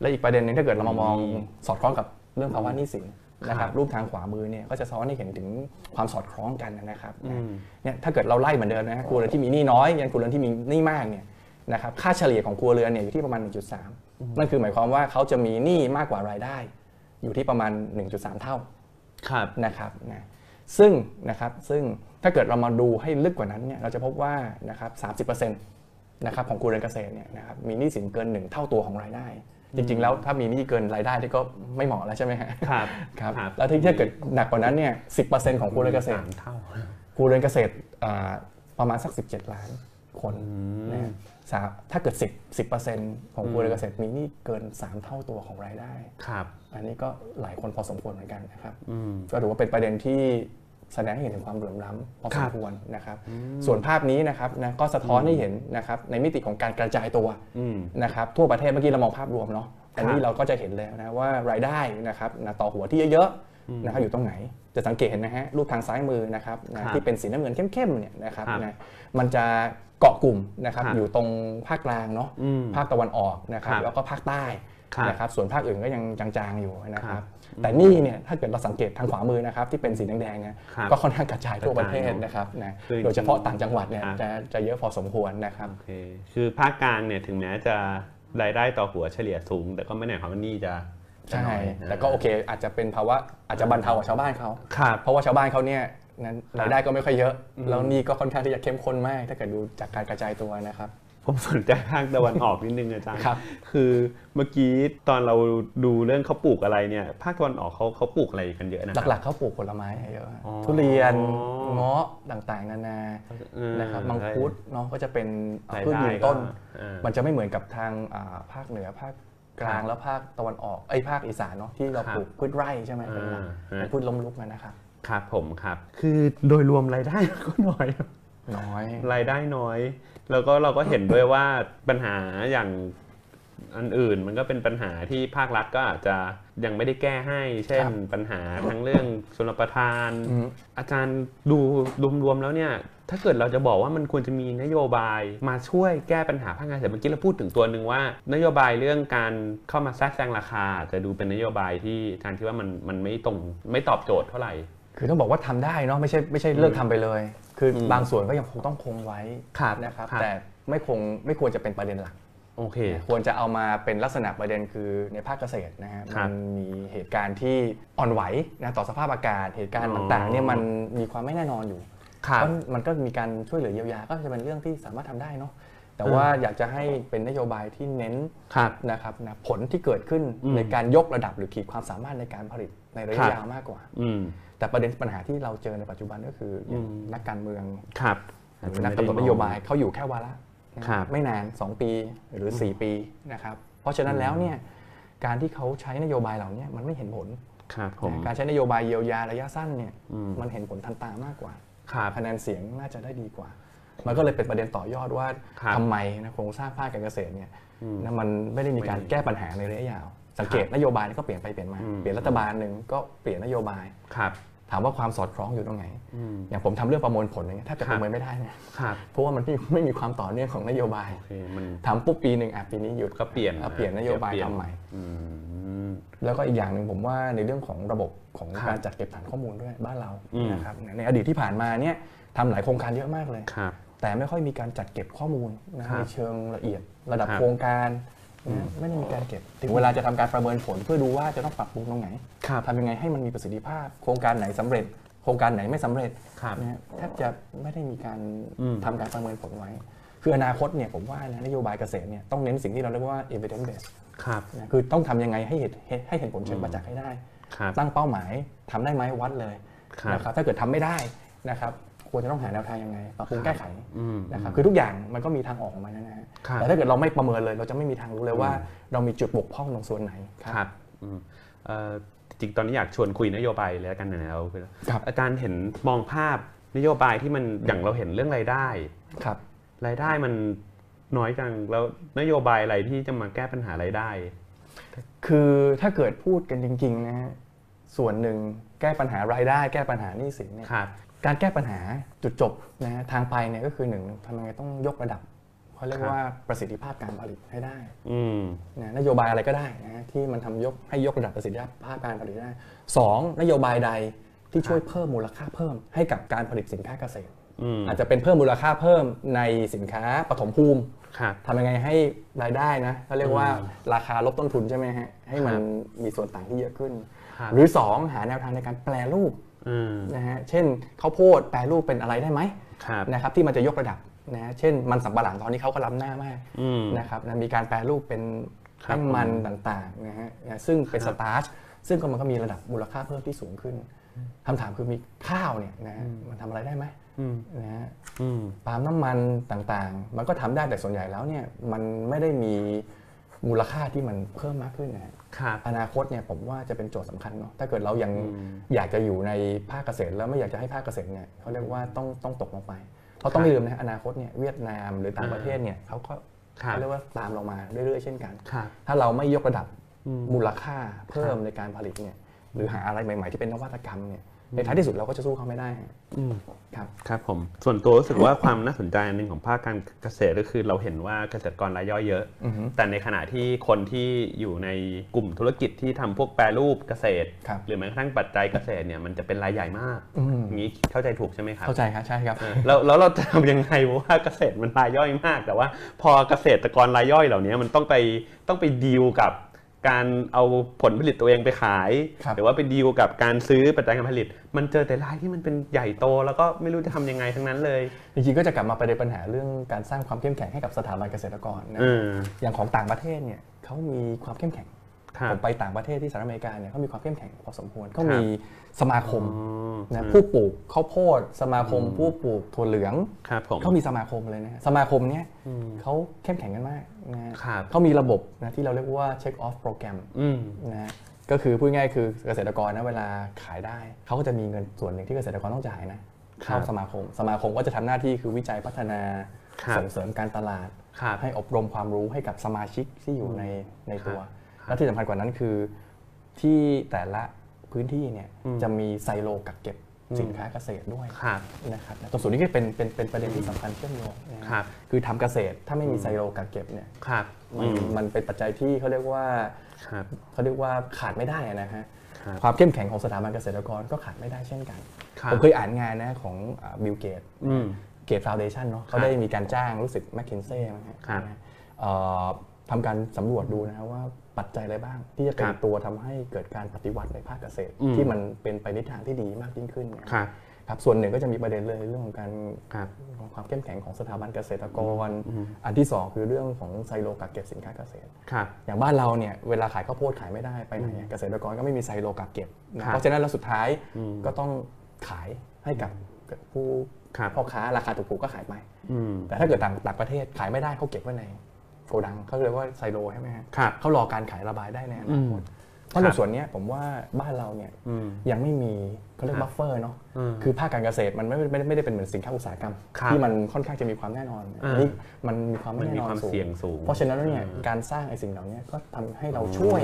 และอีกประเด็นหนึงถ้าเกิดเรามามองอืมสอดคล้องกับเรื่องภาวะหนี้สินนะคครัรับบรูปทางขวามือเนี่ยก็จะซ้อนให้เห็นถึงความสอดคล้องกันนะครับอืมเนี่ยถ้าเกิดเราไล่เหมือนเดิมนะครัวเรือนที่มีหนี้น้อยยันครัวเรือนที่มีหนี้มากเนี่ยนะครับค่าเฉลี่ยของครัวเรือนเนี่ยอยู่ที่ประมาณ 1.3 นั่นคือหมายความว่าเขาจะมีหนี้มากกว่ารายได้ อยู่ที่ประมาณ 1.3 เท่าครับนะครับนะ ซึ่งนะครับซึ่งถ้าเกิดเรามาดูให้ลึกกว่านั้นเนี่ยเราจะพบว่านะครับ30%นะครับของครัวเรือนเกษตรเนี่ยนะครับมีหนี้สินเกิน 1 เท่าตัวของรายได้ จริง ๆ แล้วถ้ามีหนี้เกินรายได้นี่ก็ไม่เหมาะแล้วใช่ไหมฮะครับครับครับแล้วที่ถ้าเกิดหนักกว่านั้นเนี่ย10%ของครัวเรือนเกษตรสามเท่าครัวเรือนเกษตรอ่าประมาณสัก 17 ล้าน คนนะฮะสามถ้าเกิด 10 10%ของครัวเรือนเกษตรมีหนี้เกิน 3 เท่าตัวของรายได้ครับ อันนี้ก็หลายคนพอสมควรเหมือนกันนะครับอืมก็ถือว่าเป็นประเด็นที่แสดงให้เห็นถึงความเหลื่อมล้ำพอคสรัมบควรนะครับ ส่วนภาพนี้นะครับนะก็สะท้อนให้เห็นนะครับในมิติของการกระจายตัวอืมนะครับทั่วประเทศเมื่อกี้เรามองภาพรวมเนาะอันนี้ครับเราก็จะเห็นแล้วนะว่ารายได้นะครับนะต่อหัวที่เยอะๆนะครับอยู่ตรงไหน จะสังเกตเห็นนะฮะรูปทางซ้ายมือนะครับนะครับที่เป็นสีน้ำเงินเข้มๆเนี่ยนะครับครับนะมันจะเกาะกลุ่มนะครับครับอยู่ตรงภาคกลางเนาะอืมภาคตะวันออกนะครับครับแล้วก็ภาคใต้ครับนะครับส่วนภาคอื่นก็ยังจางๆอยู่นะคครัรับบแต่นี่เนี่ยถ้าเกิดเราสังเกตทางขวามือนะครับที่เป็นสีแดงๆเนี่ยครับก็ค่อนข้างกระจายทั่วประเทศกระจายเนอะนะครับนะคือโดยเฉพาะต่างจังหวัดเนี่ยครับจะจะเยอะพอสมควรนะครับโอเคคือภาคกลางเนี่ยถึงแม้จะรายได้ต่อหัวเฉลี่ยสูง แต่ก็ไม่ได้หมายความว่านี่จะจะ ใช่น้อยแต่ก็โอเค อาจจะเป็นภาวะอาจจะบรรเทากว่าชาวบ้านเขาครับเพราะว่าชาวบ้านเขาเนี่ยนั้นครับรายได้ก็ไม่ค่อยเยอะอืมแล้วหนี่ก็ค่อนข้างที่จะเข้มข้นมาก ถ้าเกิดดูจากการกระจายตัวนะครับผมสนใจภาคตะวันออกนิดนึงอาจารย์ครับคือเมื่อกี้ตอนเราดูเรื่องเขาปลูกอะไรเนี่ยภาคตะวันออกเขาเขาปลูกอะไรกันเยอะนะหลักๆเขาปลูกผลไม้เยอะอ๋อทุเรียนเงาะต่างๆ นานาอืมนะครับมังคุดเนาะก็จะเป็นรายพืชได้ยืนต้นก็อ่ามันจะไม่เหมือนกับทางอ่าภาคเหนือภาค กลางครับแล้วภาคตะวันออกไอ้ยภาคอีสานเนาะที่เราครับปลูกพืชไร่ใช่ไหมเป็นหลักอ่าเป็นพืชล้มลุกนะนะครับครับผมครับ คือโดยรวมรายได้ก็น้อยน้อยรายได้น้อย แล้วก็เราก็เห็นด้วยว่าปัญหาอย่างอันอื่นมันก็เป็นปัญหาที่ภาครัฐก็อาจจะยังไม่ได้แก้ให้ เช่นปัญหาทั้งเรื่องชลประทานอืมอาจารย์ดูรวมๆแล้วเนี่ย ถ้าเกิดเราจะบอกว่ามันควรจะมีนโยบายมาช่วยแก้ปัญหาภาคการเกษตรเมื่อกี้เราพูดถึงตัวหนึ่งว่า นโยบายเรื่องการเข้ามาแทรกแซงราคา จะดูเป็นนโยบายที่อาจารย์คิดว่ามันมันไม่ตรงไม่ตอบโจทย์เท่าไหร่ คือต้องบอกว่าทำได้เนาะไม่ใช่ไม่ใช่เลิกทำไปเลย คืออมบางส่วนก็ยังคงต้องคงไว้ครับนะครับครับ แต่ไม่คงไม่ควรจะเป็นประเด็นหลักโอเคควรจะเอามาเป็นลักษณะประเด็นคือในภาคเกษตรนะฮะครัมับนมีเหตุการณ์ที่อ่อนไหวนะต่อสภาพอากาศเหตุการณ์อ๋อต่างๆเนี่ยมันมีความไม่แน่นอนอยู่ ครับก็มันก็มีการช่วยเหลือเยียวยาก็จะเป็นเรื่องที่สามารถทำได้เนาะแต่ว่าอยากจะให้เป็นนโยบายที่เน้นครับนะครับนะผลที่เกิดขึ้นอืมในการยกระดับหรือขีดความสามารถในการผลิตในระครัยะบยาวมากกว่าอืมแต่ประเด็นปัญหาที่เราเจอในปัจจุบันก็คืออย่างอืมนักการเมืองครับหรือนักกำหนดนโยบายเขาอยู่แค่วาระนะครับไม่นาน 2 ปีหรือ 4 ปีนะครับ เพราะฉะนั้นแล้วเนี่ยการที่เขาใช้นโยบายเหล่านี้มันไม่เห็นผลครับผมนะการใช้นโยบายเยียวยาระยะสั้นเนี่ยอืมมันเห็นผลทันตามากกว่า ครับคะแนนเสียงน่าจะได้ดีกว่า มันก็เลยเป็นประเด็นต่อยอดว่าครับทำไมนะโครงสร้างภาคการเกษตรเนี่ยอืมนะมันไม่ได้มีการไม่แก้ปัญหาในระยะยาว สังเกตนโยบายก็เปลี่ยนไปเปลี่ยนมาอืมเปลี่ยนรัฐบาลหนึ่งก็เปลี่ยนนโยบายครับ ถามว่าความสอดคล้องอยู่ตรงไหนอืมอย่างผมทำเรื่องประมวลผลอย่างเงี้ยแทบจะครัปบระเมินไม่ได้เนี่ยครับเพราะว่ามันไม่ไม่มีความต่อเนื่องของนโยบายโอเคมันทำปุ๊บปีหนึ่งอะปีนี้หยุดก็เปลี่ยนอะเปลี่ยนนโยบายเปลี่นทำใหม่อืมแล้วก็อีกอย่างหนึ่งผมว่าในเรื่องของระบบของครับการจัดเก็บฐานข้อมูลด้วยบ้านเราอืมนะครับในอดีตที่ผ่านมาเนี่ยทำหลายโครงการเยอะมากเลยครับแต่ไม่ค่อยมีการจัดเก็บข้อมูลนะครับในเชิงละเอียด ระดับครับโครงการ นะไม่ได้มีการเก็บถึงเวลาจะทำการประเมินผลเพื่อดูว่าจะต้องปรับปรุงตรงไหนครับทำยังไงให้มันมีประสิทธิภาพ โครงการไหนสำเร็จ โครงการไหนไม่สำเร็จครับนะฮะแทบจะไม่ได้มีการอืมทำการประเมินผลไว้ คืออนาคตเนี่ยผมว่านะนโยบายเกษตรเนี่ยต้องเน้นสิ่งที่เราเรียกว่า evidence based ครับนะคือต้องทำยังไงให้เห็นให้เห็นผลเชิงประจักษ์ให้ได้ครับตั้งเป้าหมายทำได้ไหมวัดเลยครับนะครับถ้าเกิดทำไม่ได้นะครับ ควรจะต้องหาแนวทางยังไงปรับปรุงแก้ไขอืมนะครับคือทุกอย่างมันก็มีทางออกของมันนะฮะครับแต่ถ้าเกิดเราไม่ประเมินเลย เราจะไม่มีทางรู้เลยว่า เรามีจุดบกพร่องตรงส่วนไหนครับอืมเอ่อจริงๆตอนนี้อยากชวนคุยนโยบายเลยแล้วกันนะเราครับอาจารย์เห็นมองภาพนโยบายที่มันอย่างเราเห็นเรื่องรายได้ครับรายได้มันน้อยจังแล้วนโยบายอะไรที่จะมาแก้ปัญหารายได้ คือถ้าเกิดพูดกันจริงๆนะฮะส่วนหนึ่งแก้ปัญหารายได้ แก้ปัญหาหนี้สินเนี่ยครับ การแก้ปัญหาจุดจบนะฮะทางไปเนี่ยก็คือหนึ่งทำยังไงต้องยกระดับเขาเรียกครับว่าประสิทธิภาพการผลิตให้ได้อืมนะนโยบายอะไรก็ได้นะที่มันทำยกให้ยกระดับประสิทธิภาพการผลิตได้สองนโยบายใดที่ช่วยเพิ่มมูลค่าเพิ่มให้กับการผลิตสินค้าเกษตรอืมอาจจะเป็นเพิ่มมูลค่าเพิ่มในสินค้าปฐมภูมิครับทำยังไงให้รายได้นะเขาเรียกว่าอืมราคาลบต้นทุนใช่ไหมฮะให้มันครับมีส่วนต่างที่เยอะขึ้นครับหรือสองหาแนวทางในการแปลรูปอืม นะฮะเช่นข้าวโพดแปลรูปเป็นอะไรได้ไหมครับนะครับที่มันจะยกระดับนะฮะเช่นมันสำปะหลังตอนนี้เขาก็ล้ำหน้ามากอืมนะครับนะมีการแปรรูปเป็นครับแป้งมันต่างๆนะฮะนะซึ่งเป็นคสรับตาร์ชซึ่งก็มันก็มีระดับมูลค่าเพิ่มที่สูงขึ้นคำถามคือมีข้าวเนี่ยนะฮะมันทำอะไรได้ไหมอืมนะฮะอืมปาล์มน้ำมันต่างๆ มันก็ทำได้แต่ส่วนใหญ่แล้วเนี่ยมันไม่ได้มีมูลค่าที่มันเพิ่มมากขึ้นนะฮะครับ อนาคตเนี่ยผมว่าจะเป็นโจทย์สำคัญเนาะถ้าเกิดเรายังอืมอยากจะอยู่ในภาคเกษตร แล้วไม่อยากจะให้ภาคเกษตรเนี่ยเขาเรียกว่าต้องต้องตกลงไป เพราะต้องครับไม่ลืมนะอนาคตเนี่ยเวียดนามหรือต่างอ่าประเทศเนี่ยเขาก็ครับเขาเรียกว่าตามเรามาเรื่อยๆเช่นกันครับถ้าเราไม่ยกระดับอืมมูลค่าเพิ่มในการผลิตเนี่ยหรือหาอะไรใหม่ ๆ ที่เป็นนวัตกรรมเนี่ย ในท้ายที่สุดเราก็จะสู้เขาไม่ได้ฮะอืมครับครับผมส่วนตัวรู้สึกว่าความน่าสนใจอันหนึ่งของภาคการเกษตรก็คือเราเห็นว่าเกษตรกรรายย่อยเยอะอือฮึแต่ในขณะที่คนที่อยู่ในกลุ่มธุรกิจที่ทำพวกแปรรูปเกษตรครับหรือแม้กระทั่งปัจจัยเกษตรเนี่ยมันจะเป็นรายใหญ่มากอืมอย่างนี้เข้าใจถูกใช่ไหมครับเข้าใจครับใช่ครับเออแล้วแล้วเราจะทำยังไงเพราะว่าเกษตรมันรายย่อยมาก แต่ว่าพอเกษตรกรรายย่อยเหล่านี้มันต้องไปต้องไปดีลกับ การเอาผลผลิตตัวเองไปขาย ครับ หรือว่าไปดีลกับการซื้อปัจจัยการผลิต มันเจอแต่รายที่มันเป็นใหญ่โต แล้วก็ไม่รู้จะทำยังไงทั้งนั้นเลยจริงๆก็จะกลับมาประเด็นปัญหาเรื่องการสร้างความเข้มแข็งให้กับสถาบันเกษตรกรนะเอออย่างของต่างประเทศเนี่ยเขามีความเข้มแข็งครับผมไปต่างประเทศที่สหรัฐอเมริกาเนี่ยเขามีความเข้มแข็งพอสมควรเขาครับมีสมาคมอ๋อ นะอืมผู้ปลูกข้าวโพดสมาคมผู้ปลูกถั่วเหลือง ครับผม เขามีสมาคมเลยนะฮะสมาคมเนี้ยเขาเข้มแข็งกันมาก นะฮะครับเขามีระบบนะที่เราเรียกว่าเช็คออฟโปรแกรมอืมนะฮะก็คือพูดง่ายๆคือเกษตรกรนะเวลาขายได้ เขาก็จะมีเงินส่วนหนึ่งที่เกษตรกรต้องจ่ายนะเข้าสมาคม สมาคมก็จะทำหน้าที่คือวิจัยพัฒนาครับส่งเสริมการตลาดครับให้อบรมความรู้ให้กับสมาชิกที่อยู่ในในตัวครับและที่สำคัญกว่านั้นคือที่แต่ละพื้นที่เนี่ยอืมจะมีไซโลกักเก็บ สินค้าเกษตรด้วยครับนะครับตรงส่วนนี้ก็เป็นเป็นเป็นประเด็นที่สำคัญเชื่อมโยงนะฮะครับคือทำเกษตรถ้าไม่มีไซโลกักเก็บเนี่ยครับมัอืมมันเป็นปัจจัยที่เขาเรียกว่าครับเขาเรียกว่าขาดไม่ได้นะฮะครับความเข้มแข็งของสถาบันเกษตรกรก็ขาดไม่ได้เช่นกันครับผมเคยอ่านงานนะของ Bill Gates อืม Gates Foundation เนาะเขาได้มีการจ้างรู้สึก McKinsey นะฮะครับเอ่อทำการสำรวจดูนะครับว่า ปัจจัยอะไรบ้าง ที่จะเป็นครับตัวทำให้เกิดการปฏิวัติในภาคเกษตรอืมที่มันเป็นไปในทางที่ดีมากยิ่งขึ้นเนี่ยครับครับส่วนหนึ่งก็จะมีประเด็นเลยเรื่องของการครับความเข้มแข็งของสถาบันเกษตรกร อันที่สองคือเรื่องของไซโลกักเก็บสินค้าเกษตรครับอย่างบ้านเราเนี่ยเวลาขายข้าวโพดขายไม่ได้ไปไหนอะเกษตรกรก็ไม่มีไซโลกักเก็บนะครับเพราะฉะนั้นแล้วสุดท้ายก็ต้องขายให้กับผู้ครับพ่อค้าราคาถูกๆก็ขายไปอืมแต่ถ้าเกิดต่างต่างประเทศขายไม่ได้เขาเก็บไว้ใน โกดังเขาเรียกว่าไซโลใช่ไหมฮะครับเขารอการขายระบายได้ในอนาคตเพราะในครับส่วนเนี้ยผมว่าบ้านเราเนี่ยอืมยังไม่มีเขาเรียกครับ buffer เนาะอืมคือภาคการเกษตรมันไม่ไม่ไม่ได้เป็นเหมือนสินค้าอุตสาหกรรมครับที่มันค่อนข้างจะมีความแน่นอนอ่าอันนี้มันมีความไม่แน่นอนสูงมันมีความเสี่ยงสูง เพราะฉะนั้นแล้วเนี่ยอืมการสร้างไอ้สิ่งเหล่านี้ก็ทำให้เราช่วย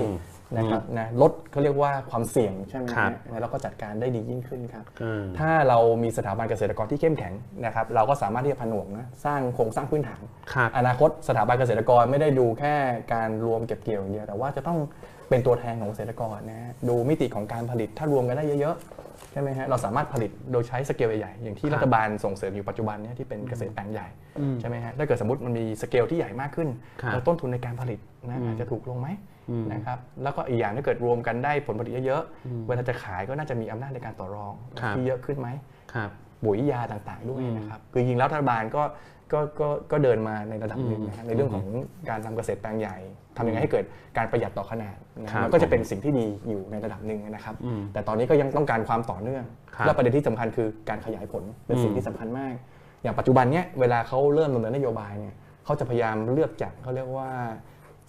นะครับนะลดเขาเรียกว่าความเสี่ยงใช่ไหมครับฮะแล้วก็จัดการได้ดียิ่งขึ้นครับอืมถ้าเรามีสถาบันเกษตรกรที่เข้มแข็งนะครับเราก็สามารถที่จะผนวกนะสร้างโครงสร้างพื้นฐานครับอนาคตสถาบันเกษตรกรไม่ได้ดูแค่การรวมเก็บเกี่ยวอย่างเดียวแต่ว่าจะต้องเป็นตัวแทนของเกษตรกรนะฮะดูมิติของการผลิตถ้ารวมกันได้เยอะๆใช่ไหมฮะเราสามารถผลิตโดยใช้สเกลใหญ่ๆอย่างที่ครับรัฐบาลส่งเสริมอยู่ปัจจุบันเนี้ที่เป็นเกษตรแปลงใหญ่ใช่ไหมฮะถ้าเกิดสมมติมันมีสเกลที่ใหญ่มากขึ้นครับแล้วต้นทุนในการผลิตนะอาจจะถูกลงไหม นะครับแล้วก็อีกอย่างถ้าเกิดรวมกันได้ผลผลิตเยอะๆเวลาจะขายก็น่าจะมีอำนาจในการต่อรองครับที่เยอะขึ้นไหมครับปุ๋ยยาต่างๆด้วยนะครับคือจริงๆแล้วรัฐบาลก็ก็ก็ก็เดินมาในระดับหนึ่งนะฮะในเรื่องของการทำเกษตรแปลงใหญ่ทำยังไงให้เกิดการประหยัดต่อขนาดนะครับมันก็จะเป็นสิ่งที่ดีอยู่ในระดับหนึ่งนะครับอืมแต่ตอนนี้ก็ยังต้องการความต่อเนื่องครับและประเด็นที่สำคัญคือการขยายผลเป็นสิ่งที่สำคัญมาก อย่างปัจจุบันเนี้ยเวลาเขาเริ่มดำเนินนโยบายเนี่ยเขาจะพยายามเลือกจากเขาเรียกว่า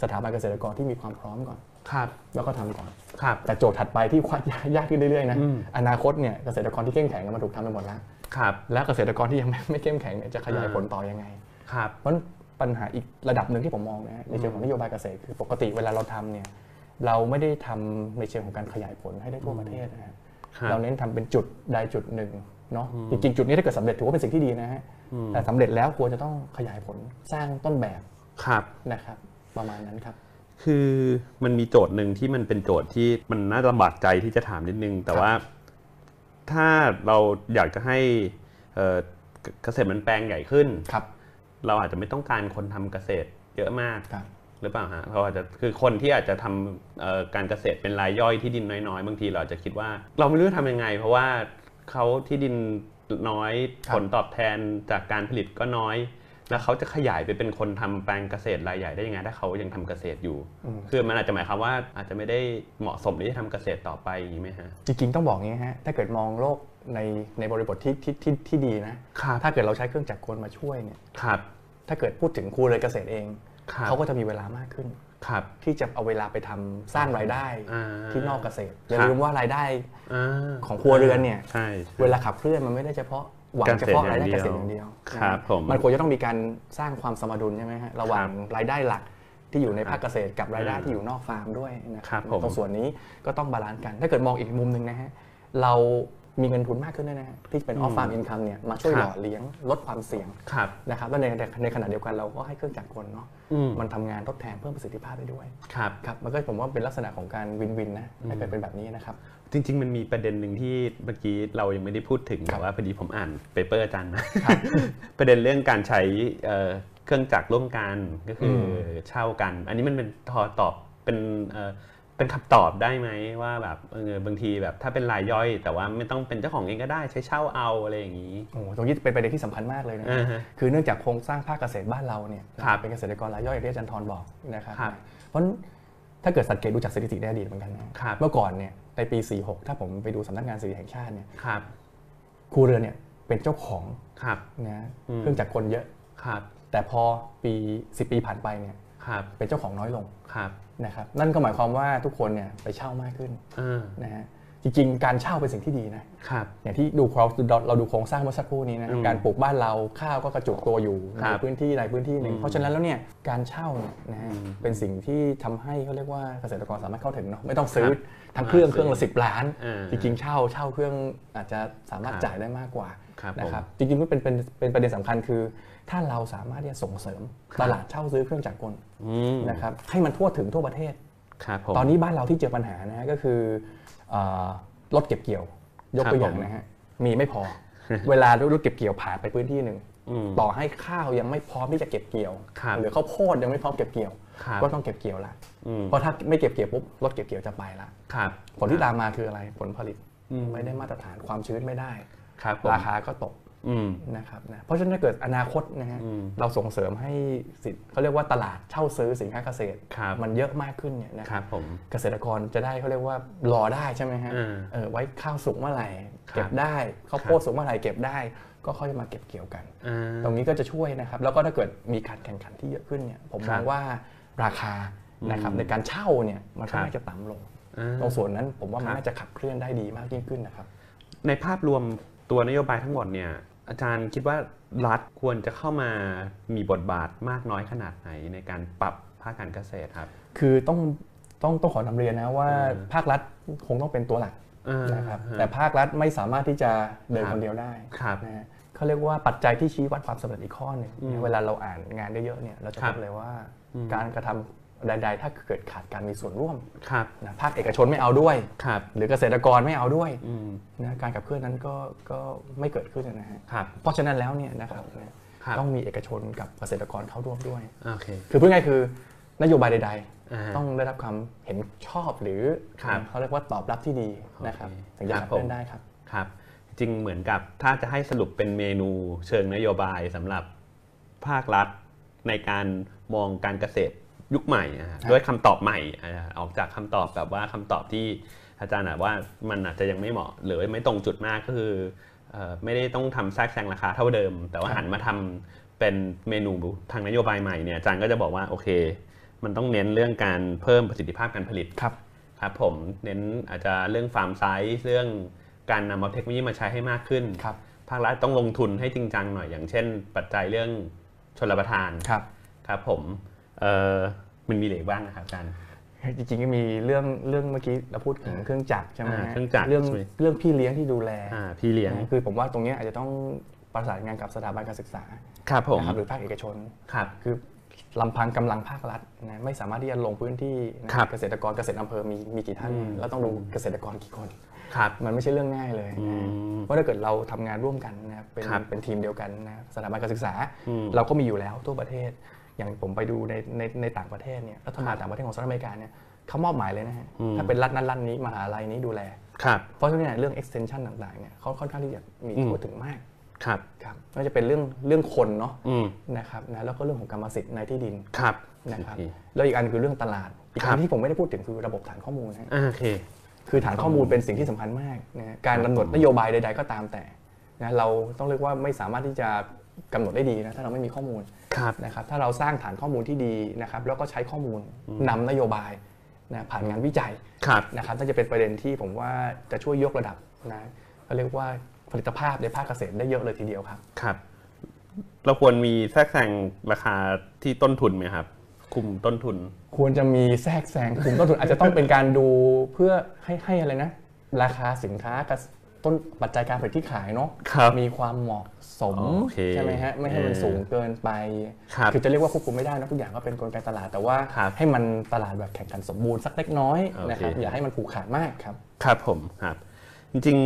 สถาบันเกษตรกรที่มีความพร้อมก่อน ครับ แล้วก็ทำก่อน ครับ แต่โจทย์ถัดไปที่ควาดยากขึ้นเรื่อยๆนะอืมอนาคตเนี่ยเกษตรกรที่เข้มแข็งมันถูกทำไปหมดแล้ว ครับ แล้วเกษตรกรที่ยังไม่ไม่เข้มแข็งเนี่ยจะขยายผลต่อยังไง ครับ เพราะปัญหาอีกระดับหนึ่งที่ผมมองนะฮะในเชิงของนโยบายเกษตรคือปกติเวลาเราทำเนี่ยเราไม่ได้ทำในเชิงของการขยายผลให้ได้ทั่วประเทศนะฮะครับเราเน้นทำเป็นจุดใดจุดหนึ่งเนาะจริงๆจุดนี้ถ้าเกิดสำเร็จถือว่าเป็นสิ่งที่ดีนะฮะแต่สำเร็จแล้วควรจะต้องขยายผลสร้างต้นแบบครับนะครับ ประมาณนั้นครับ คือมันมีโจทย์หนึ่งที่มันเป็นโจทย์ที่มันน่าจะลำบากใจที่จะถามนิดนึง แต่ครับว่าถ้าเราอยากจะให้เอ่อเกเกษตรมันแปลงใหญ่ขึ้นครับ เราอาจจะไม่ต้องการคนทำเกษตรเยอะมากครับหรือเปล่าฮะเราอาจจะคือคนที่อาจจะทำเอ่อการเกษตรเป็นรายย่อยที่ดินน้อยๆ บางทีเราอาจจะคิดว่า เราไม่รู้จะทำยังไง เพราะว่าเขาที่ดินน้อยครับผลตอบแทนจากการผลิตก็น้อย แล้วเขาจะขยายไปเป็นคนทำแปลงเกษตรรายใหญ่ได้ยังไงถ้าเขายังทำเกษตรอยู่ คือมันอาจจะหมายความว่าอาจจะไม่ได้เหมาะสมที่จะทำเกษตรต่อไปอย่างนี้ไหมฮะจริงๆต้องบอกอย่างนี้ฮะถ้าเกิดมองโลกในในบริบทที่ที่ที่ที่ดีนะครับถ้าเกิดเราใช้เครื่องจักรกลมาช่วยเนี่ยครับถ้าเกิดพูดถึงครูเรือนเกษตรเองครับเขาก็จะมีเวลามากขึ้นครับที่จะเอาเวลาไปทำสร้างรายได้อ่าที่นอกเกษตรอย่าครับลืมว่ารายได้อ่าของครัวเรือนเนี่ยใช่ใช่เวลาขับเคลื่อนมันไม่ได้เฉพาะ หวังเกษตรเฉพาะรายได้อย่างเดีเกยวษตรอย่างเดียวครับนะผมมันควรจะต้องมีการสร้างความสมดุลใช่ไหมฮะระหว่างรายได้หลักที่อยู่ในภาคเกษตรกับรายได้ที่อยู่นอกฟาร์มด้วยนะครับผมตรงส่วนนี้ก็ต้อง balance กัน ถ้าเกิดมองอีกมุมหนึ่งนะฮะเรา มีเงินทุนมากขึ้นด้วยนะฮะที่เป็น off-farm income เนี่ยมาช่วยครับหล่อเลี้ยงลดความเสี่ยงครับนะครับแล้วในในขณะเดียวกันเราก็ให้เครื่องจักรกลเนาะอืมมันทำงานทดแทนเพิ่มประสิทธิภาพได้ด้วยครับครับมันก็ผมว่าเป็นลักษณะของการ win-win นะถ้าเกิดเป็นแบบนี้นะครับจริง ๆ มันมีประเด็นหนึ่งที่เมื่อกี้เรายังไม่ได้พูดถึงครับแต่ว่าพอดีผมอ่าน paper อาจารย์มาประเด็นเรื่องการใช้เอ่อเครื่องจักรร่วมกันก็คืออเช่ากัน อันนี้มันเป็นทอตอบเป็น เอ่อเป็นคำตอบได้ไหมว่าแบบเออบางทีแบบถ้าเป็นรายย่อย แต่ว่าไม่ต้องเป็นเจ้าของเองก็ได้ใช้เช่าเอาอะไรอย่างนี้โอ้โหตรงนี้เป็นประเด็นที่สำคัญมากเลยนะอ่าฮะคือเนื่องจากโครงสร้างภาคเกษตรบ้านเราเนี่ยครับเป็นเกษตรกรรายย่อยอย่างที่อาจารย์ทรบอกนะครับครับเพราะถ้าเกิดสังเกตดูจากสถิติในอดีตเหมือนกันนะครับเมื่อก่อนเนี่ยในปี 46 ถ้าผมไปดูสำนักงานสถิติแห่งชาติเนี่ยครับครูเรือนเนี่ยเป็นเจ้าของครับนะอืมเครื่องจักรกลเยอะครับแต่พอปี 10 ปีผ่านไปเนี่ยครับ เป็นเจ้าของน้อยลงครับนะครับนั่นก็หมายความว่าทุกคนเนี่ยไปเช่ามากขึ้นอ่านะฮะจริงๆ การเช่าเป็นสิ่งที่ดีนะครับอย่างที่ดูเราเราดูโครงสร้างเมื่อสักครู่นี้นะอืมการปลูกบ้านเราข้าวก็กระจุกตัวอยู่ครัในบพื้นที่ใดพื้นที่หนึ่งอืมเพราะฉะนั้นแล้วเนี่ยการเช่าเนี่ยนะฮะอืมเป็นสิ่งที่ทำให้เขาเรียกว่าเกษตรกรสามารถเข้าถึงเนาะไม่ต้องซื้อครับทั้งเครื่องอ่าเครื่องละสิบล้านอ่าจริงๆ เช่าเช่าเครื่องอาจจะสามารถครับจ่ายได้มากกว่าครับนะครับผมจริงๆมันเป็นเป็นเป็นประเด็นสำคัญคือ ถ้าเราสามารถที่จะส่งเสริมครับตลาดเช่าซื้อเครื่องจักรกลอืมนะครับให้มันทั่วถึงทั่วประเทศครับผมตอนนี้บ้านเราที่เจอปัญหานะฮะก็คือเอ่อรถเก็บเกี่ยว ยกครับตัวอย่างผมนะฮะมีไม่พอ เวลารถเก็บเกี่ยวผ่านไปพื้นที่หนึ่งอืมต่อให้ข้าวยังไม่พร้อมที่จะเก็บเกี่ยวครับหรือข้าวโพดยังไม่พร้อมเก็บเกี่ยวครับก็ต้องเก็บเกี่ยวละอืมเพราะถ้าไม่เก็บเกี่ยวปุ๊บรถเก็บเกี่ยวจะไปละครับผลที่ตามมาคืออะไรผลผลิตอืมไม่ได้มาตรฐานความชื้นไม่ได้ครับผมราคาก็ตกอืม นะครับนะเพราะฉะนั้นถ้าเกิดอนาคตนะฮะอืมเราส่งเสริมให้สินเขาเรียกว่าตลาดเช่าซื้อสินค้าเกษตรครับมันเยอะมากขึ้นเนี่ยนะคครัรับบผมเกษตรกรจะได้เขาเรียกว่ารอได้ใช่ไหมฮะอืมเออไว้ข้าวสุกเมื่อไหร่ครับเก็บได้ข้าวโพดครับสุกเมื่อไหร่เก็บได้ ก็ค่อยมาเก็บเกี่ยวกันอ่าตรงนี้ก็จะช่วยนะครับ แล้วก็ถ้าเกิดมีการแข่งขันที่เยอะขึ้นเนี่ยผมครัมบองว่าราคานะครับอืมในการเช่าเนี่ยมันครัก็บน่าจะต่ำลงอ่าตรงส่วนนั้นผมว่ามันครับน่าจะขับเคลื่อนได้ดีมากยิ่งขึ้นนะครับในภาพรวมตัวนโยบายทั้งหมดเนี่ย อาจารย์คิดว่ารัฐควรจะเข้ามามีบทบาทมากน้อยขนาดไหนในการปรับภาคการเกษตรครับ คือต้องต้องต้องขอนำเรียนนะว่าอืมภาครัฐคงต้องเป็นตัวหลักอ่านะครับฮะแต่ภาครัฐไม่สามารถที่จะเดินครับคนเดียวได้ครับนะฮะเขาเรียกว่าปัจจัยที่ชี้วัดความสำเร็จอีกข้อหนึ่งอืมเวลาเราอ่านงานเยอะๆเนี่ยเราจะครัพบบเลยว่าอืมการกระทำ ใดๆ ถ้าเกิดขาดการมีส่วนร่วมครับนะภาคเอกชนไม่เอาด้วยครับหรือเกษตรกรไม่เอาด้วยอืมนะการขับเคลื่อนนั้นก็ก็ไม่เกิดขึ้นนะฮะครับเพราะฉะนั้นแล้วเนี่ยนะครับนะครับต้องมีเอกชนกับเกษตรกรเข้าร่วมด้วยโอเคคือพูดง่ายๆคือนโยบายใดอ่าๆต้องได้รับความเห็นชอบหรือครับเขาเรียกว่าตอบรับที่ดีนะครับโอเคถึงจะครับขับเคลื่อผมนได้ครับครับ จริงเหมือนกับถ้าจะให้สรุปเป็นเมนูเชิงนโยบายสำหรับภาครัฐในการมองการเกษตร ยุคใหม่อะฮะครับด้วยคำตอบใหม่อ่าออกจากคำตอบแบบว่าคำตอบที่อาจารย์อะว่ามันอาจจะยังไม่เหมาะ หรือไม่ตรงจุดมากก็คือเอ่อไม่ได้ต้องทำแทรกแซงราคาเท่าเดิม แต่ว่าหันมาทำเป็นเมนูทางนโยบายใหม่เนี่ยอาจารย์ก็จะบอกว่าโอเค มันต้องเน้นเรื่องการเพิ่มประสิทธิภาพการผลิตครับครับผมเน้นอาจจะเรื่องฟาร์มไซส์เรื่องการนำเอาเทคโนโลยีมาใช้ให้มากขึ้นครับภาครัฐต้องลงทุนให้จริงจังหน่อยอย่างเช่น ปัจจัยเรื่องชลประทานครับครับผมเอ่อ มันมีเหลืออกบ้างนะครับอาจารย์จริงๆก็มีเรื่องเรื่องเมื่อกี้เราพูดถึงเครื่องจักรใช่ไหมอ่าฮะเครื่องจักรเรื่องใช่ไหมเรื่องพี่เลี้ยงที่ดูแลอ่าพี่เลี้ยงนะคือผมว่าตรงเนี้ยอาจจะต้องประสานงานกับสถาบันการศึกษาครับผมนะครับหรือภาคเอกชนครับคือลำพังกำลังภาครัฐนะไม่สามารถที่จะลงพื้นที่นะครับเกษตรกรเกษตรอำเภอมีมีกี่ท่านอืมแล้วต้องดูเกษตรกรกี่คนครับมันไม่ใช่เรื่องง่ายเลยอืนะมเพราะถ้าเกิดเราทำงานร่วมกันนะครับเป็นครับเป็นทีมเดียวกันนะสถาบันการศึกษาอืมเราก็มีอยู่แล้วทั่วประเทศ อย่างผมไปดูในในในต่างประเทศเนี่ยรัฐบาลต่างประเทศของสหรัฐอเมริกาเนี่ยเขามอบหมายเลยนะฮะอืมถ้าเป็นรัฐนั้นรัฐนี้มหาลัยนี้ดูแลครับเพราะฉะนั้นเนยเรื่อง extension ต่างๆเนี่ยเขาค่อนข้างที่จะมีอืมทั่วถึงมากครับครับไม่ว่าจะเป็นเรื่องเรื่องคนเนาะอืมนะครับนะแล้วก็เรื่องของกรรมสิทธิ์ในที่ดินครับนะครับโอเคแล้วอีกอันคือเรื่องตลาดอีกครัอับนที่ผมไม่ได้พูดถึงคือระบบฐานข้อมูลนะฮะอ่าโอเคคือฐานข้อมูลเป็นสิ่งที่สำคัญมากนะฮะการกำหนดนโยบายใด ๆ ก็ตามแต่นะเราต้องเรียกว่าไม่สามารถที่จะ กำหนดได้ดีนะถ้าเราไม่มีข้อมูลครับนะครับถ้าเราสร้างฐานข้อมูลที่ดีนะครับแล้วก็ใช้ข้อมูลนำนโยบายนะผ่านงานวิจัยครับนะครับน่าจะเป็นประเด็นที่ผมว่าจะช่วยยกระดับนะเขาเรียกว่าผลิตภาพในภาคเกษตรได้เยอะเลยทีเดียวครับครับเราควรมีแทรกแซงราคาที่ต้นทุนไหมครับ คุมต้นทุน ควรจะมีแทรกแซงกลุ่มต้นทุนอาจจะต้องเป็นการดูเพื่อให้ให้อะไรนะ ราคาสินค้ากับ ต้นปัจจัยการผลิตที่ขายเนาะครับมีความเหมาะสมโอเคใช่ไหมฮะไม่ให้มันเออสูงเกินไปครับอจะเรียกว่าควบคุมไม่ได้นะทุกอย่างก็เป็นกลไกตลาดแต่ว่าครับให้มันตลาดแบบแข่งขันสมบูรณ์สักเล็กน้อยโอเคนะครับอย่าให้มันผูกขาดมากครับครับผมครับจริง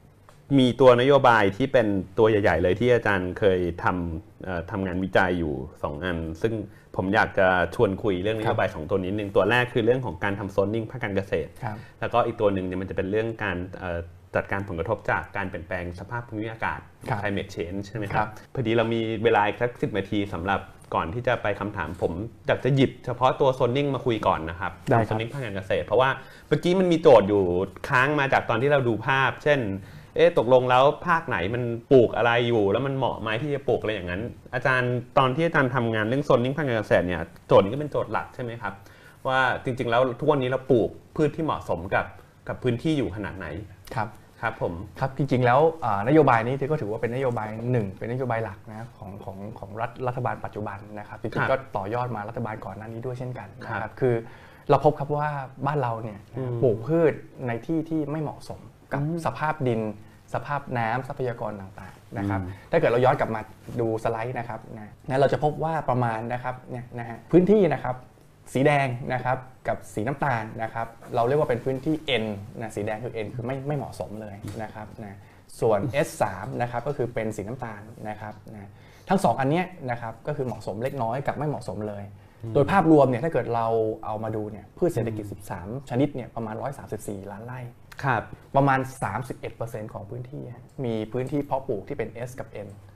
ๆมีตัวนโยบายที่เป็นตัวใหญ่ ๆ เลยที่อาจารย์เคยทำเอ่อทำงานวิจัยอยู่ 2 อัน ซึ่งผมอยากจะชวนคุยเรื่องนโยบายสองตัวนี้หนึ่งตัวแรกคือเรื่องของการทำโซนนิ่งภาคการเกษตรครับแล้วก็อีกตัวหนึ่งเนี่ยมันจะเป็นเรื่องการเอ่อ จัดการผลกระทบจากการเปลี่ยนแปลงสภาพภูมิอากาศครับ climate change ใช่ไหมคครัรับบพอดีเรามีเวลาอีกสักสินาทีสำหรับก่อนที่จะไปคำถามผมอยากจะหยิบเฉพาะตัวโซนนิ่งมาคุยก่อนนะครับได้ครับโซนนิ่งภาคการเกษตร เพราะว่าเมื่อกี้มันมีโจทย์อยู่ค้างมาจากตอนที่เราดูภาพ เช่นเอ๊ะตกลงแล้วภาคไหนมันปลูกอะไรอยู่ แล้วมันเหมาะไหมที่จะปลูกอะไรอย่างนั้น อาจารย์ตอนที่อาจารย์ทำงานเรื่องโซนนิ่งภาคการเกษตรเนี่ยโจทย์นี้ก็เป็นโจทย์หลักใช่ไหมครับว่าจริง ๆ แล้วทุกวันนี้เราปลูกพืชที่เหมาะสมกับกับพื้นที่อยู่ขนาดไหนครับ ครับผมครับจริงๆแล้วอ่านโยบายนี้ก็ถือว่าเป็นนโยบายหนึ่งเป็นนโยบายหลักนะของของของรัฐรัฐบาลปัจจุบันนะครับจคริรังบๆก็ต่อยอดมารัฐบาลก่อนหน้านี้ด้วยเช่นกันนะคครัรับบคือเราพบครับว่าบ้านเราเนี่ยอืมปลูกพืชในที่ที่ไม่เหมาะสมกับสภาพดิน สภาพน้ำทรัพยากรต่างๆนะครับถ้าเกิดเราย้อนกลับมาดูสไลด์นะครับนะนะเราจะพบว่าประมาณนะครับเนี่ยนะฮะพื้นที่นะครับสีแดงนะครับ กับสีน้ำตาลนะครับ เราเรียกว่าเป็นพื้นที่ N นะสีแดงคือ N คือไม่ไม่เหมาะสมเลยนะครับนะส่วน S3 นะครับก็คือเป็นสีน้ำตาลนะครับนะทั้งสองอันเนี้ยนะครับก็คือเหมาะสมเล็กน้อยกับไม่เหมาะสมเลย โดยภาพรวมเนี่ยถ้าเกิดเราเอามาดูเนี่ยพืชเศรษฐกิจ 13 ชนิดเนี่ยประมาณ 134 ล้านไร่ครับประมาณ 31%ของพื้นที่ มีพื้นที่เพาะปลูกที่เป็น S กับ N อืม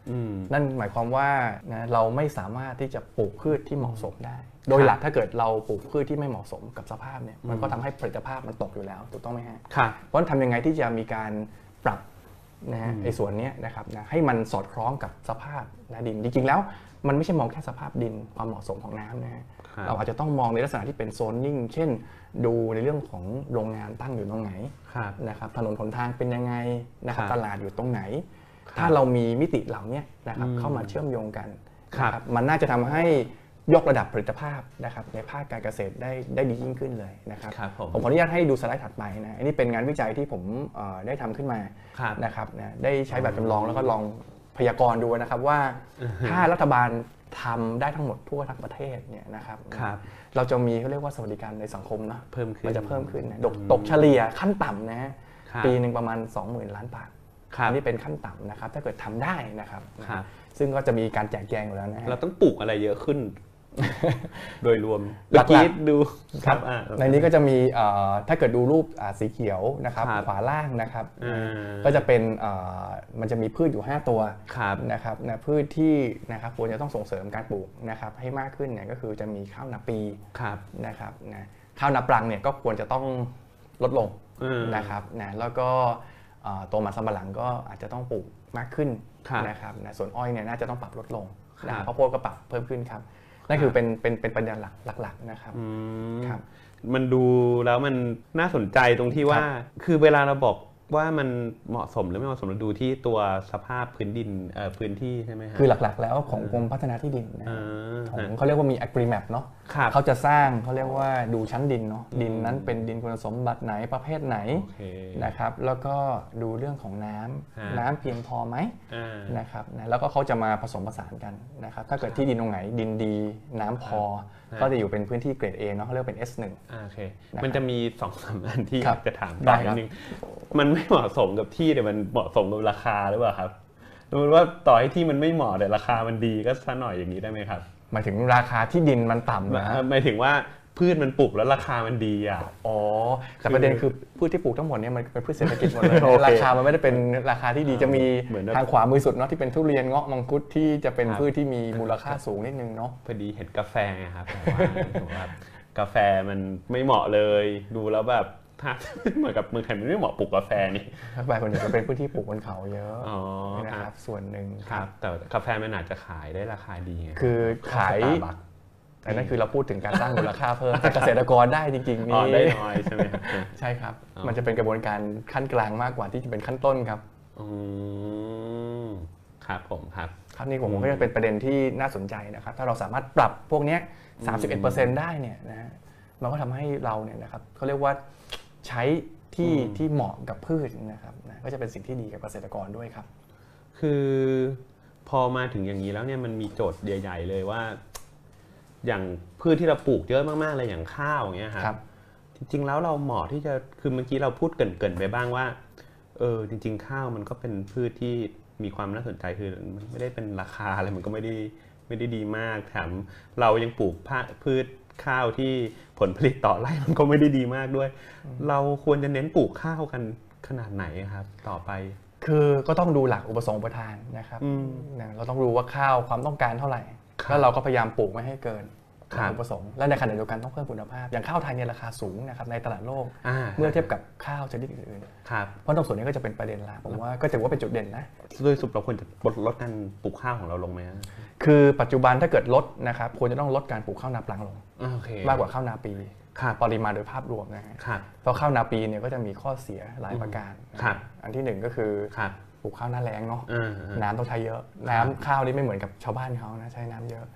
นั่นหมายความว่านะเราไม่สามารถที่จะปลูกพืชที่เหมาะสมได้ โดยหลักถ้าเกิดเราปลูกพืชที่ไม่เหมาะสมกับสภาพเนี่ยมันก็ทำให้ผลิตภาพมันตกอยู่แล้วถูกต้องไหมฮะครับเพราะฉะนั้นทำยังไงที่จะมีการปรับนะฮะไอ้ส่วนเนี้ยนะครับนะให้มันสอดคล้องกับสภาพนะดินจริงๆแล้ว มันไม่ใช่มองแค่สภาพดินความเหมาะสมของน้ำนะฮะครับเราอาจจะต้องมองในลักษณะที่เป็นโซนนิ่ง เช่น ดูในเรื่องของโรงงานตั้งอยู่ตรงไหนครับนะครับถนนหนทางเป็นยังไงนะครับครับตลาดอยู่ตรงไหนครับ ถ้าเรามีมิติเหล่าเนี้ยนะครับอืมเข้ามาเชื่อมโยงกันครับนะมันน่าจะทำให้ยกระดับผลิตภาพนะครับในภาคการเกษตรได้ได้ดียิ่งขึ้นเลยนะครับครับผมผมขออนุญาตให้ดูสไลด์ถัดไปนะอันนี้เป็นงานวิจัยที่ผมเอ่อได้ทำขึ้นมาครับนะครับนะได้ใช้แบบจำลองแล้วก็ลองพยากรณ์ดูนะครับว่าอือฮึถ้ารัฐบาลทำได้ทั้งหมดทั่วทั้งประเทศเนี่ยนะครับครับเราจะมีเขาเรียกว่าสวัสดิการในสังคมเนอะเพิ่มขึ้นมันจะเพิ่มขึ้นนะตกตกเฉลี่ยขั้นต่ำนะฮะครับปีหนึ่งประมาณ 20,000 ล้านบาทครับ อันนี่เป็นขั้นต่ำนะครับ ถ้าเกิดทำได้นะครับครับ ซึ่งก็จะมีการแจกแจงอยู่แล้วนะฮะเราต้องปลูกอะไรเยอะขึ้น โดยรวมหลักๆเมื่อกี้ดูอ่าในนี้ก็จะมีเอ่อถ้าเกิดดูรูปอ่าสีเขียวนะครับครับขวาล่างนะครับอ่าก็จะเป็นเอ่อมันจะมีพืชอยู่ 5 ตัวครับนะครับนะพืชที่นะครับควรจะต้องส่งเสริมการปลูกนะครับ ให้มากขึ้นเนี่ยก็คือจะมีข้าวนาปีครับนะครับนะข้าวนาปรังเนี่ยก็ควรจะต้องลดลงอืมนะครับนะแล้วก็เอ่อ ตัวมันสำปะหลังก็อาจจะต้องปลูกมากขึ้นครับนะครับนะส่วนอ้อยเนี่ยน่าจะต้องปรับลดลงครับนะข้าวโพดก็ปรับเพิ่มขึ้นครับนั่นคือเป็นเป็นเป็นประเด็นหลักหลักๆนะครับอืมครับ มันดูแล้วมันน่าสนใจตรงที่ว่า คือเวลาเราบอก ว่ามันเหมาะสมหรือไม่เหมาะสมเราดูที่ตัวสภาพพื้นดินเอ่อพื้นที่ใช่ไหมฮะคือหลักๆ แล้วของกรมพัฒนาที่ดินนะอ่าของเขาเรียกว่ามี agreement เนาะครับเขาจะสร้างเขาเรียกว่าดูชั้นดินเนาะดินนั้นเป็นดินคุณสมบัติไหนประเภทไหนโอเคนะครับแล้วก็ดูเรื่องของน้ำฮะน้ำเพียงพอไหมอ่านะครับนะแล้วก็เขาจะมาผสมผสานกันนะครับถ้าเกิดที่ดินตรงไหนดินดีน้ำพอครับก็จะอยู่เป็นพื้นที่เกรด A เนาะเขาเรียกว่าเป็น S1 อ่าโอเคนะครับมันจะมีสองสามอันที่อครัยาบกจะถามได้ต่อครันิบดนึงมันไม่เหมาะสมกับที่แต่มันเหมาะสมกับราคาหรือเปล่าครับสมมติว่าต่อให้ที่มันไม่เหมาะแต่ราคามันดีก็ซะหน่อยอย่างนี้ได้ไหมครับหมายถึงราคาที่ดินมันต่ำนะหมายถึงว่า พืชมันปลูกแล้วราคามันดีอะ อ๋อ แต่ประเด็นคือพืชที่ปลูกทั้งหมดเนี่ยมันเป็นพืชเศรษฐกิจหมดเลย โอเคราคามันไม่ได้เป็นราคาที่ดีจะมีเหมือนแบบ ทางขวามือสุดเนาะที่เป็นทุเรียนเงาะมังคุดที่จะเป็นครับพืชที่มีมูลค่าสูงนิดนึงเนาะ พอดีเห็นกาแฟไงครับผมว่าผมว่ากาแฟมันไม่เหมาะเลย ดูแล้วแบบถ้า เหมือนกับเมืองไทยมันไม่เหมาะปลูกกาแฟนี่ถ้าไปคนอื่นจะเป็นพื้นที่ปลูกบนเขาเยอะอ๋อนะคครัรับบส่วนหนึ่งครับ แต่กาแฟมันอาจจะขายได้ราคาดีไง คือขายสตร์บัค แต่นั่นคือเราพูดถึงการสร้างมูลค่าเพิ่มแต่เกษตรกรได้จริงๆอ๋อนี่ได้น้อยใช่ไหมครับใช่ครับอ๋อมันจะเป็นกระบวนการขั้นกลางมากกว่าที่จะเป็นขั้นต้นครับอืมครับผมครับครับนี่ผมก็จะเป็นประเด็นที่น่าสนใจนะครับ ถ้าเราสามารถปรับพวกเนี้ย31%ได้เนี่ยนะฮะมันก็ทำให้เราเนี่ยนะครับเขาเรียกว่าใช้ที่อืมที่เหมาะกับพืชนะครับนะก็จะเป็นสิ่งที่ดีกับเกษตรกรด้วยครับ คือพอมาถึงอย่างนี้แล้วเนี่ยมันมีโจทย์ใหญ่ ๆ เลยว่า อย่างพืชที่เราปลูกเยอะมากๆเลยอย่างข้าวอย่างเงี้ยครับครับจริงๆแล้วเราเหมาะที่จะคือเมื่อกี้เราพูดเกรินๆไปบ้างว่าเออจริง ๆ ข้าวมันก็เป็นพืชที่มีความน่าสนใจคือมันไม่ได้เป็นราคาอะไรมันก็ไม่ได้ไม่ได้ดีมากแถมเรายังปลูกผ้าพืชข้าวที่ผลผลิตต่อไร่มันก็ไม่ได้ดีมากด้วย เราควรจะเน้นปลูกข้าวกันขนาดไหนครับ ต่อไป คือก็ต้องดูหลักอุปสงค์อุปทานนะครับอืมนะเราต้องรู้ว่าข้าวความต้องการเท่าไหร่ครับ แล้วเราก็พยายามปลูกไม่ให้เกินครับอุปสงค์และในขณะเดียวกันต้องเพิ่มคุณภาพ อย่างข้าวไทยเนี่ยราคาสูงนะครับในตลาดโลกอ่าเมื่อเทียบกับข้าวชนิดอื่นครับๆเพราะตรงส่วนนี้ก็จะเป็นประเด็นหลักผมว่าก็ถือว่าเป็นจุดเด่นนะโดยสุดเราควรจะลดลดการปลูกข้าวของเราลงไหมฮะคือปัจจุบันถ้าเกิดลดนะครับควรจะต้องลดการปลูกข้าวนาปลังลงอ่โอเคมากกว่าข้าวนาปีครับปริมาณโดยภาพรวมนะฮะครับเพราะข้าวนาปีเนี่ยก็จะมีข้อเสียหลายประการนะครับอันที่หนึ่งก็คือครับป ลูกข้าวหน้าแล้งเนาะอ่าอ่าน้ำต้องใช้เยอะ น้ำข้าวนี่ไม่เหมือนกับชาวบ้านเขานะใช้น้ำเยอะ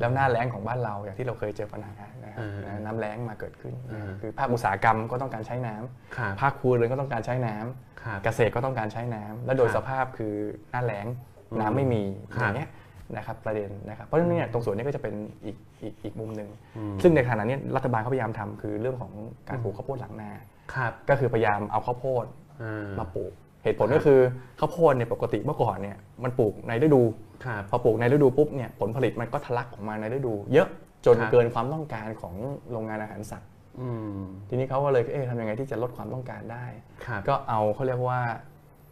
แล้วหน้าแล้งของบ้านเราอย่างที่เราเคยเจอปัญหานะครับอ่านะน้ำแล้งมาเกิดขึ้นนะอ่าคือภาคอุตสาหกรรมก็ต้องการใช้น้ำครับภาคครัวเรือนก็ต้องการใช้น้ำครับเกษตรก็ต้องการใช้น้ำและโดยครับสภาพคือหน้าแล้งอืมน้ำไม่มีครับอย่างเงี้ยนะครับประเด็นนะครับเพราะฉะนั้นเนี่ยตรงส่วนนี้ก็จะเป็นอีกอีกอีกมุมหนึ่งอืมซึ่งในขณะนี้รัฐบาลเขาพยายามทำคือเรื่องของการปลูกข้าวโพดหลังนาครับก็คือพยายามเอาข้าวโพดอ่ามาปลูก เหตุผลก็คือข้าวโพดเนี่ยปกติเมื่อก่อนเนี่ยมันปลูกในฤดูครับพอปลูกในฤดูปุ๊บเนี่ยผลผลิตมันก็ทะลักออกมาในฤดู เยอะจนครับเกินความต้องการของโรงงานอาหารสัตว์อืมทีนี้เขาก็เลยเอ๊ะทำยังไงที่จะลดความต้องการได้ครับก็เอาเขาเรียกว่า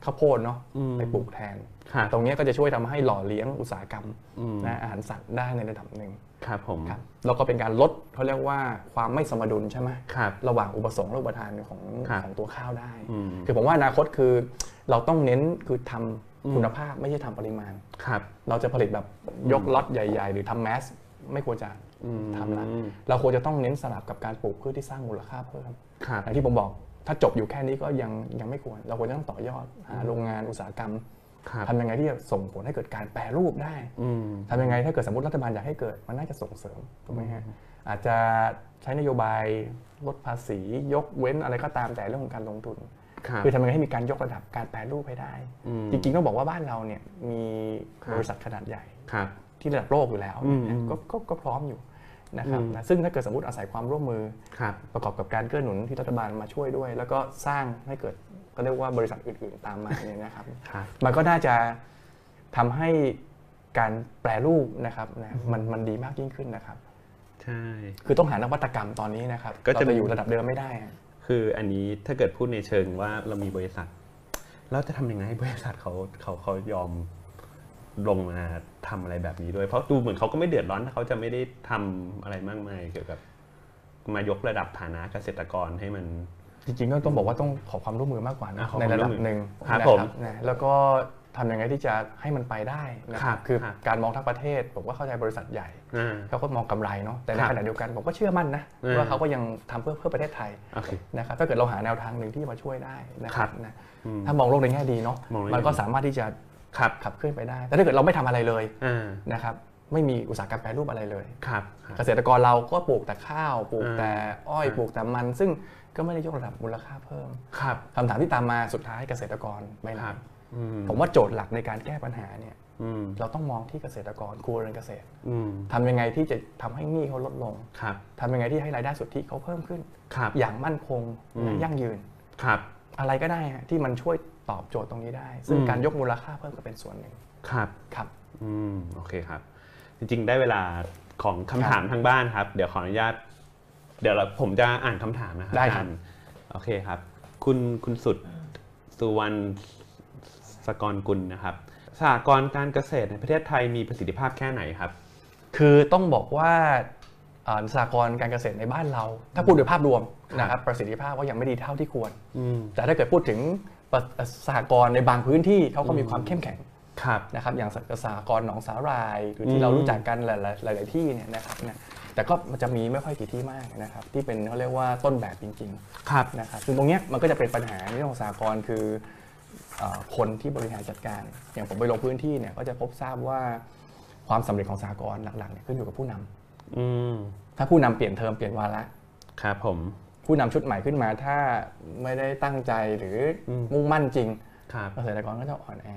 ข้าวโพดเนาะอืมไปปลูกแทนครับตรงเนี้ยก็จะช่วยทำให้หล่อเลี้ยงอุตสาหกรรมอืมนะอาหารสัตว์ได้ในระดับหนึ่ง ครับผมครับแล้วก็เป็นการลดเขาเรียกว่าความไม่สมดุลใช่ไหมครับระหว่างอุปสงค์และอุปทานของครับของตัวข้าวได้อืมคือผมว่าอนาคตคือเราต้องเน้นคือทำคุณภาพไม่ใช่ทำปริมาณครับเราจะผลิตแบบยกล็อตใหญ่ ๆ หรือทำแมสไม่ควรจะอืมทำละเราควรจะต้องเน้นสลับกับการปลูกพืชที่สร้างมูลค่าเพิ่มครับอย่างที่ผมบอกถ้าจบอยู่แค่นี้ก็ยังยังไม่ควร เราควรจะต้องต่อยอดหาโรงงานอุตสาหกรรมครับ ทำยังไงที่จะส่งผลให้เกิดการแปรรูปได้อืมทำยังไงถ้าเกิดสมมติรัฐบาลอยากให้เกิดมันน่าจะส่งเสริมถูกไหมฮะอาจจะใช้นโยบายลดภาษียกเว้นอะไรก็ตามแต่เรื่องของการลงทุนครับคือทำยังไงให้มีการยกระดับการแปรรูปให้ได้อืมจริงๆต้องบอกว่าบ้านเราเนี่ยมีครับบริษัทขนาดใหญ่ครับที่ระดับโลกอยู่แล้วอืมนะก็ก็ก็พร้อมอยู่นะครับอืมนะซึ่งถ้าเกิดสมมติอาศัยความร่วมมือครับประกอบกับการเกื้อหนุนที่รัฐบาลมาช่วยด้วย แล้วก็สร้างให้เกิด ก็เรียกว่าบริษัทอื่นๆตามมาเนี่ยนะครับครับมันก็น่าจะทำให้การแปรรูปนะครับนะมันมันดีมากยิ่งขึ้นนะครับใช่คือต้องหานวัตกรรมตอนนี้นะครับ ก็จะเราจะอยู่ระดับเดิมไม่ได้อะคืออันนี้ถ้าเกิดพูดในเชิงว่าเรามีบริษัทเราจะทำยังไงให้บริษัทเขาเขาเขายอมลงมาทำอะไรแบบนี้ด้วย เพราะดูเหมือนเขาก็ไม่เดือดร้อนถ้าเขาจะไม่ได้ทำอะไรมากมายเกี่ยวกับ มายกระดับฐานะเกษตรกรให้มัน จริงๆก็ต้องบอกว่าต้องขอความร่วมมือมากกว่าอะนะขอในความระดัร่บวมมือหนึ่งครับนะผมนะแล้วก็ทำยังไงที่จะให้มันไปได้นะคครัรับบคือครับ การมองทั้งประเทศผมก็เข้าใจบริษัทใหญ่ อ่า เขาก็มองกำไรเนาะแต่ในครับขณะเดียวกันผมก็เชื่อมั่นนะอืม ว่าเขาก็ยังทำเพื่อเพื่อประเทศไทยโอเค นะครับถ้าเกิดเราหาแนวทางหนึ่งที่จะมาช่วยได้นะคครัรับบนะอืมถ้ามองโลกในแง่ดีเนาะมองในแง่มันก็ดีสามารถที่จะครับขับเคลื่อนไปได้ แต่ถ้าเกิดเราไม่ทำอะไรเลยอ่านะครับไม่มีอุตสาหกรรมแปรรูปอะไรเลย ครับครับเกษตรกรเราก็ปลูกแต่ข้าว ปลูกอ่าแต่อ้อยอ่าปลูกแต่มัน ซึ่ง ก็ไม่ได้ยกระดับมูลค่าเพิ่มครับคำถามที่ตามมาสุดท้ายเกษตรกรไม่ครัรับบอืมผมว่าโจทย์หลักในการแก้ปัญหาเนี่ยอืมเราต้องมองที่เกษตรกรครัวเรือนเกษตรอืมทำยังไงที่จะทำให้หนี้เขาลดลงครับทำยังไงที่ให้รายได้สุทธิเขาเพิ่มขึ้นครับอย่างมั่นคงอืมและยั่งยืนครับ อะไรก็ได้ฮะที่มันช่วยตอบโจทย์ตรงนี้ได้ ซึ่งอืมการยกมูลค่าเพิ่มก็เป็นส่วนหนึ่งครับครับอืมโอเคครับ จริงๆ ได้เวลาของคำถามทางบ้านครับ เดี๋ยวขออนุญาต เดี๋ยวเราผมจะอ่านคำถามนะครัได้ครับอาจาย์โอเคครับ คุณคุณสุดสุวรรณสกรกุลนะครับสหกรณ์การเกษตรในประเทศไทยมีประสิทธิภาพแค่ไหนครับ คือต้องบอกว่าเอ่อสหกรณ์การเกษตรในบ้านเรา ถ้าพูดโดยภาพรวมนะครับประสิทธิภาพก็ยังไม่ดีเท่าที่ควร อืม แต่ถ้าเกิดพูดถึงประสหกรณ์ในบางพื้นที่เขาก็มีความเข้มแข็งครับ นะครับอย่างสหกรณ์หนองสาหร่ายหรืออืที่มเรารู้จักกันหลายๆหลายๆที่เนี่ยนะครับนะ แต่ก็มันจะมีไม่ค่อยกี่ที่มากนะครับที่เป็นเขาเรียกว่าต้นแบบจริงครับ ๆนะครับซึ่งตรงเนี้ยมันก็จะเป็นปัญหาในเรื่องของสหกรณ์คือเอ่อคนที่บริหารจัดการ อย่างผมไปลงพื้นที่เนี่ยก็จะพบทราบว่าความสำเร็จของสหกรณ์หลักๆเนี่ยขึ้นอยู่กับผู้นำอืม ถ้าผู้นำเปลี่ยนเทอมเปลี่ยนวาระ ครับผม ผู้นำชุดใหม่ขึ้นมาถ้าไม่ได้ตั้งใจหรืออม มุ่งมั่นจริงครับ เกษตรกรก็จะอ่อนแอ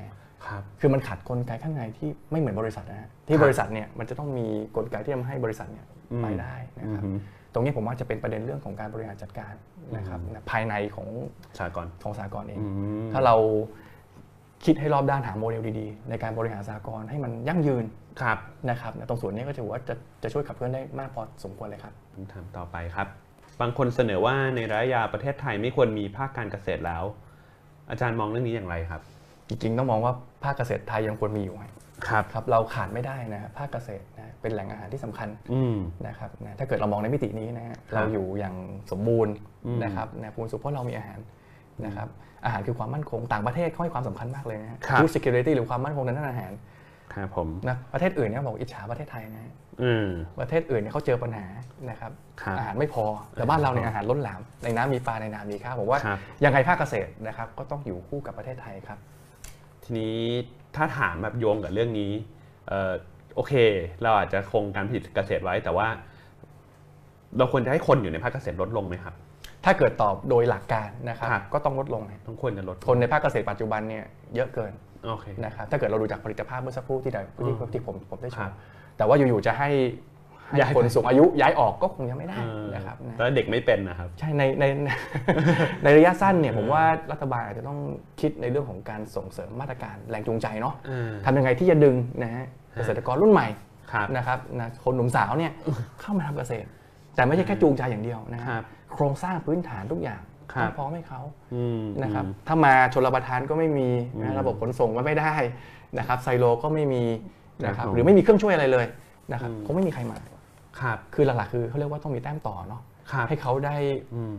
ครับ คือมันขัดกลไกข้างในที่ไม่เหมือนบริษัทนะฮะที่ครับ บริษัทเนี่ยมันจะต้องมีกลไกที่ทำให้บริษัทเนี่ยอืม ไปได้นะครับอืมตรงนี้ผมว่าจะเป็นประเด็นเรื่องของการบริหารจัดการนะครับนะภายในของสากรณ์ของสากลเองอืมถ้าเราคิดให้รอบด้านหาโมเดลดีๆ ในการบริหารสากลให้มันยั่งยืนครับนะครับนะตรงส่วนนี้ก็ถือว่าจะจะช่วยขับเคลื่อนได้มากพอสมควรเลยครับคำถามต่อไปครับ บางคนเสนอว่าในระยะยาวประเทศไทยไม่ควรมีภาคการเกษตรแล้ว อาจารย์มองเรื่องนี้อย่างไรครับ จริงๆต้องมองว่าภาคเกษตรไทยยังควรมีอยู่ครับครับเราขาดไม่ได้นะภาคเกษตรนะ เป็นแหล่งอาหารที่สำคัญอืมนะครับนะถ้าเกิดเรามองในมิตินี้นะฮะครับเราอยู่อย่างสมบูรณ์อืมนะครับนะภูมิสุขเพราะเรามีอาหารนะครับอาหารคือความมั่นคงต่างประเทศเขาให้ความสำคัญมากเลยนะฮะครับ food security หรือความมั่นคงทางด้านอาหารครับผมนะประเทศอื่นเนี่ยบอกอิจฉาประเทศไทยนะฮะอืมประเทศอื่นเนี่ยเขาเจอปัญหานะครับครับอาหารไม่พอแต่บ้านเราเนี่ยอาหารล้นหลามในน้ำมีปลาในน้ำมีข้าวผมว่าครับยังไงภาคเกษตรนะครับก็ต้องอยู่คู่กับประเทศไทยครับ ทีนี้ถ้าถามแบบโยงกับเรื่องนี้เอ่อ โอเค เราอาจจะคงการผลิตเกษตรไว้แต่ว่า เราควรจะให้คนอยู่ในภาคเกษตรลดลงไหมครับ ถ้าเกิดตอบโดยหลักการนะครับครับก็ต้องลดลงนะต้องควรจะลดคนในภาคเกษตรปัจจุบันเนี่ยเยอะเกินโอเคนะครับถ้าเกิดเราดูจากผลิตภาพเมื่อสักครู่ที่ได้ที่อืมที่ผมผมได้โชครัว์บแต่ว่าอยู่ๆจะให้ให้ย้ายไปคนสูงอายุย้ายออกก็คงยังไม่ได้เออนะครับนะแล้วเด็กไม่เป็นนะครับ ใช่ในในในระยะสั้นเนี่ยผมว่ารัฐบาลอาจจะต้องคิดในเรื่องของการส่งเสริมมาตรการแรงจูงใจเนาะอ่าทำยังไงที่จะดึงนะฮะ เกษตรกรรุ่นใหม่ครับนะครับนะคนหนุ่มสาวเนี่ยเข้ามาทำเกษตร แต่ไม่ใช่แค่จูงใจอย่างเดียวนะคครัรับบโครงสร้างพื้นฐานทุกอย่างครับต้องพร้อมให้เขาอืมนะครับอืมถ้ามาชนรับประทานก็ไม่มีอืมนะระบบขนส่งก็ไม่ได้นะครับไซโลก็ไม่มีนะคครัรับบผมหรือไม่มีเครื่องช่วยอะไรเลยนะครับอืมคงไม่มีใครมาครับคือหลักๆคือเขาเรียกว่าต้องมีแต้มต่อเนาะครับให้เขาได้อืม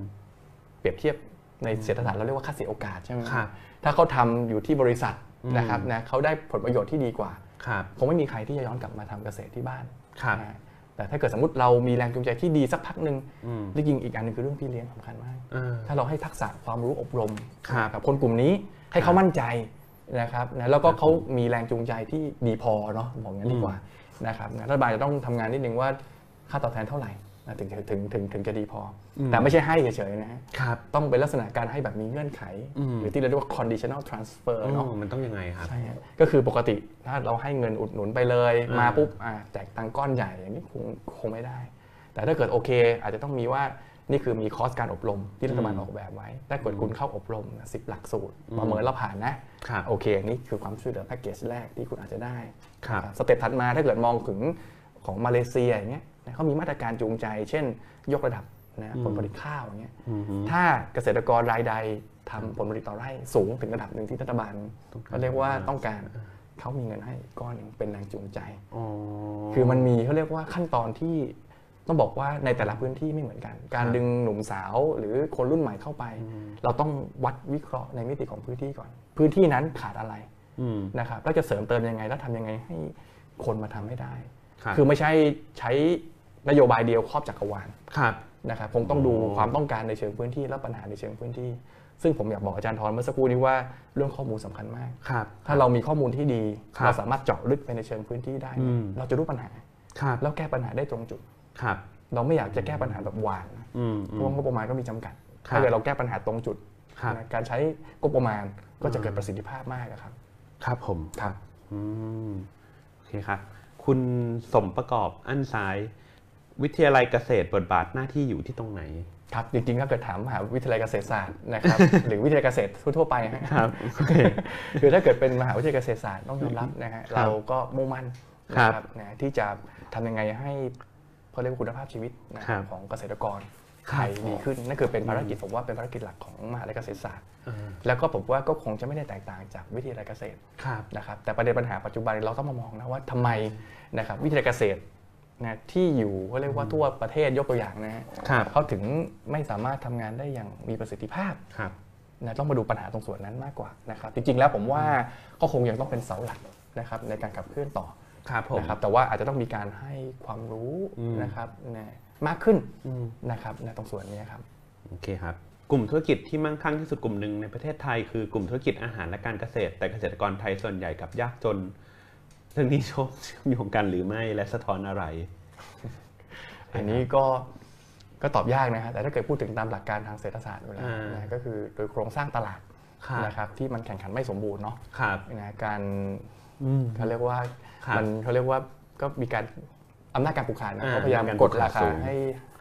เปรียบเทียบในเศรษฐศาสตร์เราเรียกว่าค่าเสียโอกาสใช่ไหมครับถ้าเขาทำอยู่ที่บริษัทอืมนะครับนะเขาได้ผลประโยชน์ที่ดีกว่า ครับคงไม่มีใครที่จะย้อนกลับมาทำเกษตรที่บ้านครับนะฮะแต่ถ้าเกิดสมมติเรามีแรงจูงใจที่ดีสักพักหนึ่งอืมจริงๆอีกอันหนึงคือเรื่องพี่เลี้ยงสำคัญมากเออถ้าเราให้ทักษะความรู้อบรมครับกับคนกลุ่มนี้ให้เขามั่นใจนะครับนะแล้วก็เขามีแรงจูงใจที่ดีพอเนาะบอกงั้นดีกว่านะครับนะรัฐบาลจะต้องทำงานนิดนึงว่าค่าตอบแทนเท่าไหร่ นะถึงถึงถึงถึงจะดีพออมแต่ไม่ใช่ให้เฉยๆนะฮะครับต้องเป็นลักษณะการให้แบบมีเงื่อนไขอืมหรือที่เราเรียกว่า conditional transfer เนาะอืมมันต้องยังไงครับใช่ฮะก็คือปกติถ้าเราให้เงินอุดหนุนไปเลยอ่ามมาปุ๊บอะแจกตังค์ก้อนใหญ่อย่างนี้คงคงไม่ได้ แต่ถ้าเกิดโอเค อาจจะต้องมีว่านี่คือมีคอร์สการอบรมที่รัฐบาลออกแบบไว้ ถ้าเกิดคุณเข้าอบรมสิบหลักสูตรประเมินแล้วผ่านนะครับโอเคนี่คือความช่วยเหลือแพ็กเกจแรกที่คุณอาจจะได้ครับสเต็ปถัดมาถ้าเกิดมองถึงของมาเลเซียอย่างเงี้ย นะเขามีมาตรการจูงใจ เช่น ยกระดับนะผลผลิตข้าวอย่างเงี้ยอืมฮึถ้าเกษตรกรรายใดทำผลผลิตต่อไร่สูงถึงระดับหนึ่งที่รัฐบาลต้องการเขาเรียกว่าต้องการเขามีเงินให้ก้อนหนึ่งเป็นแรงจูงใจอ๋อคือมันมีเขาเรียกว่าขั้นตอนที่ต้องบอกว่าในแต่ละพื้นที่ไม่เหมือนกัน การดึงหนุ่มสาวหรือคนรุ่นใหม่เข้าไป เราต้องวัดวิเคราะห์ในมิติของพื้นที่ก่อน พื้นที่นั้นขาดอะไรอืมนะครับแล้วจะเสริมเติมยังไงแล้วทำยังไงให้คนมาทำให้ได้ครับคือไม่ใช่ใช้ นโยบายเดียวครอบจักรวาลครับนะครับคงต้องดูอ๋อความต้องการในเชิงพื้นที่และปัญหาในเชิงพื้นที่ ซึ่งผมอยากบอกอาจารย์ทรเมื่อสักครู่นี้ว่าเรื่องข้อมูลสำคัญมากครับถ้าเรามีข้อมูลที่ดีครับเราสามารถเจาะลึกไปในเชิงพื้นที่ได้อืมเราจะรู้ปัญหาครับแล้วแก้ปัญหาได้ตรงจุดครับ เราไม่อยากจะแก้ปัญหาแบบหวานอืมเพอืราะมว่างบประมาณก็มีจำกัดครับถ้าเกิดเราแก้ปัญหาตรงจุดครับนะการใช้งบประมาณก็จะเกิดประสิทธิภาพมากอะครับ ครับผมครับอืมโอเคครับ คุณสมประกอบอั้นซ้าย วิทยาลัยเกษตรบทบาทหน้าที่อยู่ที่ตรงไหน ครับ จริงๆถ้าเกิดถามมหาวิทยาลัยเกษตรศาสตร์นะครับ หรือวิทยาลัยเกษตรทั่วๆไปฮะครับโอเคคือถ้าเกิดเป็นมหาวิทยาลัยเกษตรศาสตร์ต้องยอมรับนะฮะครับเราก็มุ่งมั่นครันะบครับนะที่จะทำยังไงให้เขาเรียกว่าคุณภาพชีวิตนะครับของเกษตรกรไทยดีขึ้นนั่นคือเป็นภารกิจผมว่าเป็นภารกิจหลักของมหาวิทยาลัยเกษตรศาสตร์อ่าแล้วก็ผมว่าก็คงจะไม่ได้แตกต่างจากวิทยาลัยเกษตรครับนะครับแต่ประเด็นปัญหาปัจจุบันเราต้องมามองนะว่าทำไมนะครับวิทยาลัยเกษตร นะที่อยู่เขาเรียกว่าทั่วประเทศยกตัวอย่างนะฮะครับเขาถึงไม่สามารถทำงานได้อย่างมีประสิทธิภาพครับนะต้องมาดูปัญหาตรงส่วนนั้นมากกว่านะครับ จริง ๆ แล้วผมว่าก็คงยังต้องเป็นเสาหลักนะครับในการขับเคลื่อนต่อครับผมนะครับแต่ว่าอาจจะต้องมีการให้ความรู้อืมนะครับนะมากขึ้นอืมนะครับในตรงส่วนนี้ครับโอเคครับกลุ่มธุรกิจที่มั่งคั่งที่สุดกลุ่มหนึ่งในประเทศไทยคือกลุ่มธุรกิจอาหารและการเกษตร แต่เกษตรกรไทยส่วนใหญ่กับยากจน เรื่องนี้โชคเชื่อมโยงกันหรือไม่และสะท้อนอะไร อันนี้ก็ก็ตอบยากนะฮะแต่ถ้าเกิดพูดถึงตามหลักการทางเศรษฐศาสตร์อยู่แล้วอ่านนะก็คือโดยโครงสร้างตลาดครับนะครับที่มันแข่งขันไม่สมบูรณ์เนาะครับนะการอืมเขาเรียกว่าครับมันเขาเรียกว่าก็มีการอำนาจการปลูกขาดนะอ่าเขาพยายามมีการกดปลูกขาราดคาสูงให้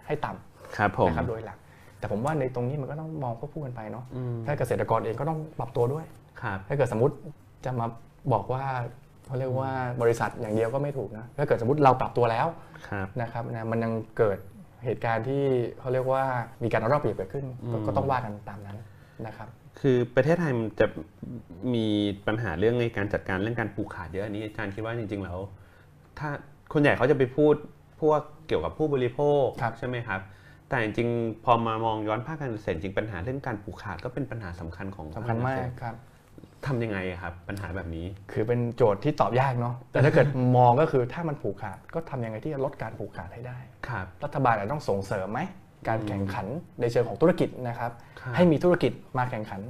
ให้ต่ครับผมำนะครับโดยหลัก แต่ผมว่าในตรงนี้มันก็ต้องมองควบคู่กันไปเนาะอืมถ้าเกษตรกรเองก็ต้องปรับตัวด้วยครับถ้าเกิดสมมติจะมาบอกว่า เขาเรียกว่าบริษัทอย่างเดียวก็ไม่ถูกนะถ้าเกิดสมมติเราปรับตัวแล้วครับนะครับนะมันยังเกิดเหตุการณ์ที่เขาเรียกว่ามีการเอารอบเปรียบเกิดขึ้นก็อืมก็ต้องว่ากันตามนั้นนะครับคือประเทศไทยมันจะมีปัญหาเรื่องในการจัดการเรื่องการปลูกขาดเยอะอันนี้อาจารย์คิดว่าจริงๆแล้วถ้าคนใหญ่เขาจะไปพูดพวกเกี่ยวกับผู้บริโภคครับใช่ไหมครับ แต่จริงๆพอมามองย้อนภาคการเกษตรจริงปัญหาเรื่องการปลูกขาดก็เป็นปัญหาสำคัญของสำคัญมากภเษตรครับ ทำยังไงอะครับ ปัญหาแบบนี้ คือเป็นโจทย์ที่ตอบยากเนาะแต่ถ้าเกิดมองก็คือถ้ามันผูกขาดก็ทำยังไงที่จะลดการผูกขาดให้ได้ครับรัฐบาลอาจจะต้องส่งเสริมไหมการแข่งขันในเชิงของธุรกิจนะครับครับให้มีธุรกิจมาแข่งขัน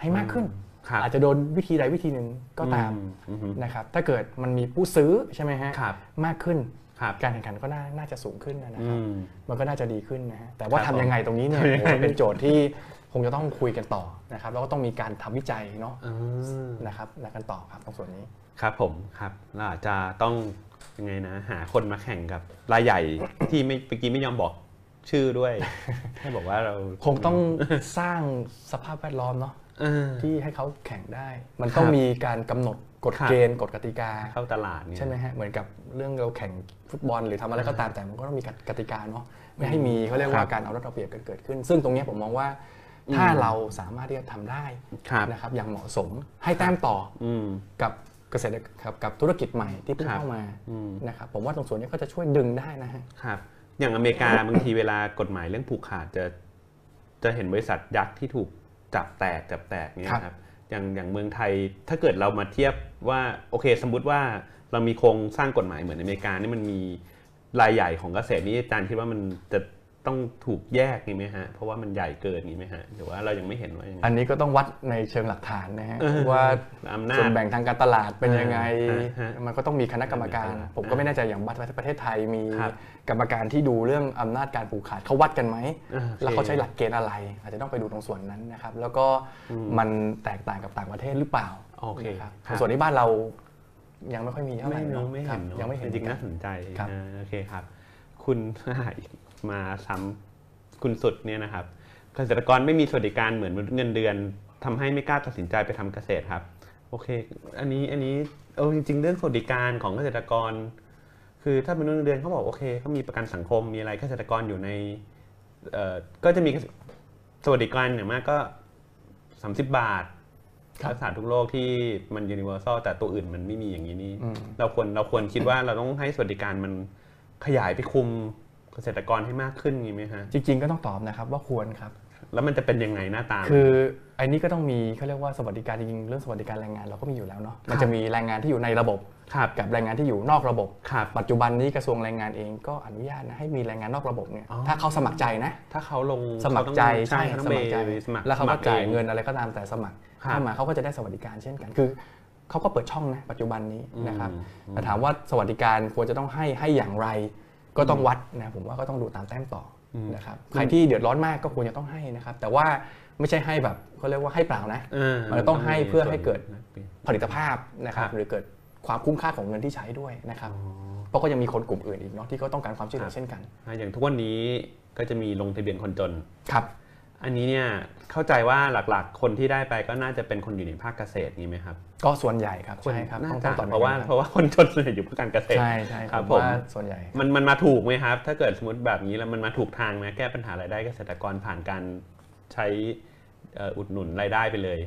ให้มากขึ้นครับอาจจะโดนวิธีใดวิธีหนึ่งก็ตามอืมอืมนะครับถ้าเกิดมันมีผู้ซื้อใช่ไหมฮะครับมากขึ้นครับการแข่งขันก็น่าน่าจะสูงขึ้นนะคอืรับมมันก็น่าจะดีขึ้นนะฮะ แต่ว่าครับทำยังไงตรงนี้เนี่ยทำยังไงโอ้โหเป็นโจทย์ที่ค งจะต้องคุยกันต่อนะครับแล้วก็ต้องมีการทำวิจัยเนาะอ่านะครับในกันต่อครับตรงส่วนนี้ครับผมครับเราอาจจะต้องยังไงนะหาคนมาแข่งกับรายใหญ่ที่ไม่เมื่อกี้ไม่ยอมบอกชื่อด้วยให้บอกว่าเราคงต้องสร้างสภาพแวดล้อมเนาะอ่าที่ให้เขาแข่งได้ มันต้องครับมีการกำหนดกฎครับเกณฑ์กฎกติกาเข้าตลาดเนี่ยใช่ไหมฮะเหมือนกับเรื่องเราแข่งฟุตบอลหรือทำอะไรก็ตามแต่มันก็ต้องมีกติกาเนาะไม่ให้มีเขาเรียกคว่ารับการเอารัดเอาเปรียบกันเกิดขึ้น ซึ่งตรงเนี้ยผมมองว่า ถ้าเราสามารถที่จะทำได้ครับนะครับอย่างเหมาะสมให้แต้มต่ออืมกับเกษตรกับกับธุรกิจใหม่ที่เพิ่งครับเข้ามาอืมนะครับผมว่าตรงส่วนนี้ก็จะช่วยดึงได้นะฮะครับอย่างอเมริกาบางทีเวลากฎหมายเรื่องผูกขาดจะจะเห็นบริษัทยักษ์ที่ถูกจับแตกจับแตกเนี่ยครับครับอย่างอย่างเมืองไทยถ้าเกิดเรามาเทียบว่าโอเค สมมุติว่าเรามีโครงสร้างกฎหมายเหมือนอเมริกานี่มันมีรายใหญ่ของเกษตรนี่อาจารย์คิดว่ามันจะ ต้องถูกแยกนี่ไหมฮะ เพราะว่ามันใหญ่เกินนี่ไหมฮะหรือว่าเรายังไม่เห็นว่ายังไงอันนี้ก็ต้องวัดในเชิงหลักฐานนะฮะเออว่าอำนาจส่วนแบ่งทางการตลาดเป็นยังไงฮะฮะมันก็ต้องมีคณะกรรมการคณะกรรมการ ผมก็ไม่แน่ใจอย่างบัตรประเทศไทยมีครับกรรมการที่ดูเรื่องอำนาจการผูกขาดเขาวัดกันไหมอ่าโอเคแล้วเขาใช้หลักเกณฑ์อะไร อาจจะต้องไปดูตรงส่วนนั้นนะครับ แล้วก็มันแตกต่างกับต่างประเทศหรือเปล่าโอเคครับครับส่วนที่บ้านเรายังไม่ค่อยมีเท่าไหร่ไม่เนรู้อะไม่ครัเห็บนเนอะยังไม่เห็นจริงๆกัน่าสนใจครับอ่าโอเคครับ คุณ มาซ้ำคุณสุดเนี่ยนะครับ เกษตรกรไม่มีสวัสดิการเหมือนมนุษย์เงินเดือนทำให้ไม่กล้าตัดสินใจไปทำเกษตรครับ โอเค อันนี้อันนี้เออจริง ๆ เรื่องสวัสดิการของเกษตรกร คือถ้าเป็นมนุษย์เงินเดือนเขาบอกโอเคเขามีประกันสังคมมีอะไรเกษตรกรอยู่ในเอ่อก็จะมีสวัสดิการอย่างมากก็30บาทครับรักษาทุกโรคที่มัน universal แต่ตัวอื่นมันไม่มีอย่างนี้นี่อืมเราควรเราควรคิดว่าเราต้องให้สวัสดิการมันขยายไปคุม เกษตรกรให้มากขึ้นงี้ไหมฮะจริง ๆ ก็ต้องตอบนะครับว่าควรครับ แล้วมันจะเป็นยังไงหน้าตา คือไอ้นี้ก็ต้องมีเขาเรียกว่าสวัสดิการจริงๆเรื่องสวัสดิการแรงงานเราก็มีอยู่แล้วเนาะมันจะมีแรงงานที่อยู่ในระบบครับกับแรงงานที่อยู่นอกระบบครับปัจจุบันนี้กระทรวงแรงงานเองก็อนุญาตนะให้มีแรงงานนอกระบบเนี่ยอ๋อถ้าเขาสมัครใจนะ ถ้าเขาลงสมัครใจเขาต้องใช่เขาต้องสไปมัครใจสมัครแล้วเขาก็สมัครจ่ายองเงินอะไรก็ตามแต่สมัครครับเข้ามาเขาก็จะได้สวัสดิการเช่นกันคือเขาก็เปิดช่องนะปัจจุบันนี้นะครับแต่ถามว่าสวัสดิการควรจะต้องให้ให้อย่างไร ก็ต้องวัดนะผมว่าก็ต้องดูตามแต้มต่ออนะครับใครที่เดือดร้อนมากก็ควรจะต้องให้นะครับ แต่ว่าไม่ใช่ให้แบบเขาเรียกว่าให้เปล่านะอ่ามันต้องให้เพื่อให้เกิดส่วนผลิตภาพนะครับครับหรือเกิดความคุ้มค่าของเงินที่ใช้ด้วยนะครับเพราะก็ยังมีคนกลุ่มอื่นอีกเนาะที่ก็ต้องการความช่วยเหลือเช่นกันอ่าอย่างทุกวันนี้ก็จะมีลงทะเบียนคนจนครับ อันนี้เนี่ยเข้าใจว่าหลักๆ คนที่ได้ไปก็น่าจะเป็นคนอยู่ในภาคเกษตรนี้ไหมครับ ก็ส่วนใหญ่ครับใช่ครับน่าต้องจะต้องตอบเพราะว่าอย่งนั้นเพราะว่าคนจนส่วนใหญ่อยู่ภาคการเกษตรใช่ใช่ครับผมว่าผมส่วนใหญ่มันมันมาถูกไหมครับ ถ้าเกิดสมมติแบบนี้แล้วมันมาถูกทางไหมแก้ปัญหารายได้เกษตรกรผ่านการใช้เอ่ออุดหนุนรายได้ไปเลย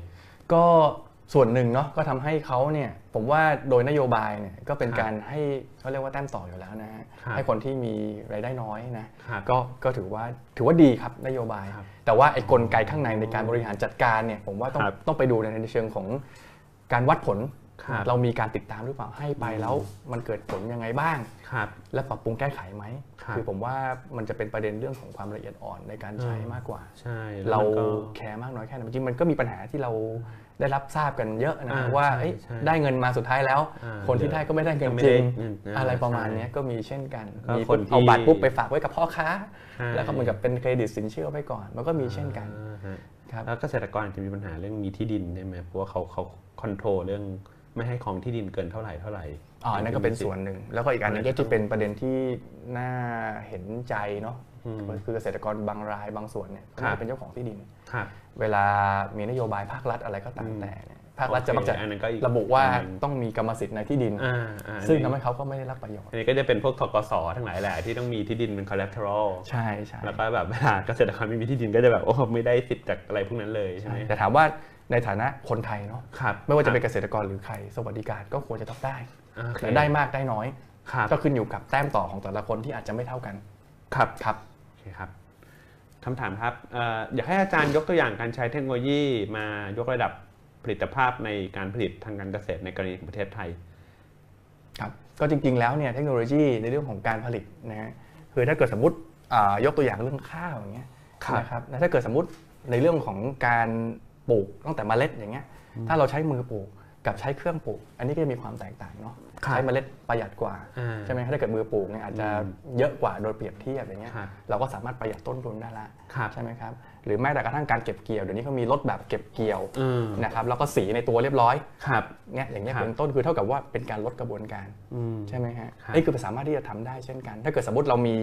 ก็ ส่วนหนึ่งเนาะก็ทำให้เขาเนี่ยผมว่าโดยนโยบายเนี่ยก็เป็นครับการให้เขาเรียกว่าแต้มต่ออยู่แล้วนะฮะครับให้คนที่มีรายได้น้อยนะครับก็ก็ถือว่าถือว่าดีครับนโยบายครับแต่ว่าไอ้กลไกข้างในในการบริหารจัดการเนี่ยผมว่าต้องครับต้องไปดูในเชิงของการวัดผลครับเรามีการติดตามหรือเปล่าให้ไปแล้วมันเกิดผลยังไงบ้างครับและปรับปรุงแก้ไขไหมครับอผมว่ามันจะเป็นประเด็นเรื่องของความละเอียดอ่อนในการใช้อืมมากกว่าใช่แล้วเรามันก็แคร์มากน้อยแค่ไหนจริงๆมันก็มีปัญหาที่เรา ได้รับทราบกันเยอะนะอ่าว่าใช่เอ้ยใช่ได้เงินมาสุดท้ายแล้วอ่าคนที่ได้ก็ไม่ได้เงินก็ไม่จได้ริงเงินอ่าอะไรประมาณใช่เนี้ยก็มีเช่นกันก็มีคนที่เอาบัตรปุ๊บไปฝากไว้กับพ่อค้าใช่แล้วก็เหมือนกับเป็นเครดิตสินเชื่อไว้ก่อน มันก็มีเช่นกันอ่าฮะครับแล้วเกษตรกรอาจจะมีปัญหาเรื่องมีที่ดินใช่ไหมเพราะว่าเขาเขาคอนโทรลเรื่อง ไม่ให้ของที่ดินเกินเท่าไหร่เท่าไหร่อ๋อนั่นก็เป็นส่วนหนึ่ง แล้วก็อีกอันหนึงก็จะเป็นประเด็นที่น่าเห็นใจเนาะอืมคือเกษตรกรบางรายบางส่วนเนี่ยครับเขาเป็นเจ้าของที่ดินครับเวลามีนโยบายภาครัฐอะไรก็ตามแต่เนี่ยภาครัฐโอเคจะมักจะอันนั้นก็อีกระบุว่าอันหนึ่งต้องมีกรรมสิทธิ์ในที่ดินอ่าอ่าซึ่งอันทำนี้ให้เขาก็ไม่ได้รับประโยชน์ อันนี้ก็จะเป็นพวกทกสทั้งหลายแหละที่ต้องมีที่ดินเป็น collateral ใช่ใช่แล้วก็แบบเวลาเกษตรกรไม่มีที่ดินก็จะแบบโอ้ไม่ได้สิทธิ์จากอะไรพวกนั้นเลยใช่ไหมแต่ถามว่า ในฐานะคนไทยเนาะครับไม่ว่าจะเป็นเกษตรกรหรือใคร สวัสดิการก็ควรจะต้องได้อ่าโอเคแต่ได้มากได้น้อยครับก็ขึ้นอยู่กับแต้มต่อของแต่ละคนที่อาจจะไม่เท่ากันครับครับโอเคครับคำถามครับเอ่ออยากให้อาจารย์ยกตัวอย่างการใช้เทคโนโลยีมายกระดับผลิตภาพในการผลิตทางการเกษตรในกรณีของประเทศไทยครับก็จริงๆแล้วเนี่ยเทคโนโลยีในเรื่องของการผลิตนะฮะคือถ้าเกิดสมมติอ่ายกตัวอย่างเรื่องข้าวอย่างเงี้ยครับนะครับแล้วถ้าเกิดสมมติในเรื่องของการ ปลูกตั้งแต่เมล็ดอย่างเงี้ยถ้าเราใช้มือปลูกกับใช้เครื่องปลูก อันนี้ก็จะมีความแตกต่างเนาะครับใช้เมล็ดประหยัดกว่าอ่าใช่ไหมถ้าเกิดมือปลูกเนี่ยอาจจะเยอะกว่าโดยเปรียบเทียบอย่างเงี้ยครับเราก็สามารถประหยัดต้นทุนได้ละครับใช่ไหมครับหรือแม้แต่กระทั่งการเก็บเกี่ยวเดี๋ยวนี้เขามีรถแบบเก็บเกี่ยวอืมนะครับแล้วก็สีในตัวเรียบร้อยครับเนี่ยอย่างเงี้ยครับเป็นต้นคือเท่ากับว่าเป็นการลดกระบวนการอืมใช่ไหมฮะครับนี่คือสามารถที่จะทำได้เช่นกัน ถ้าเกิดสมมติเรามี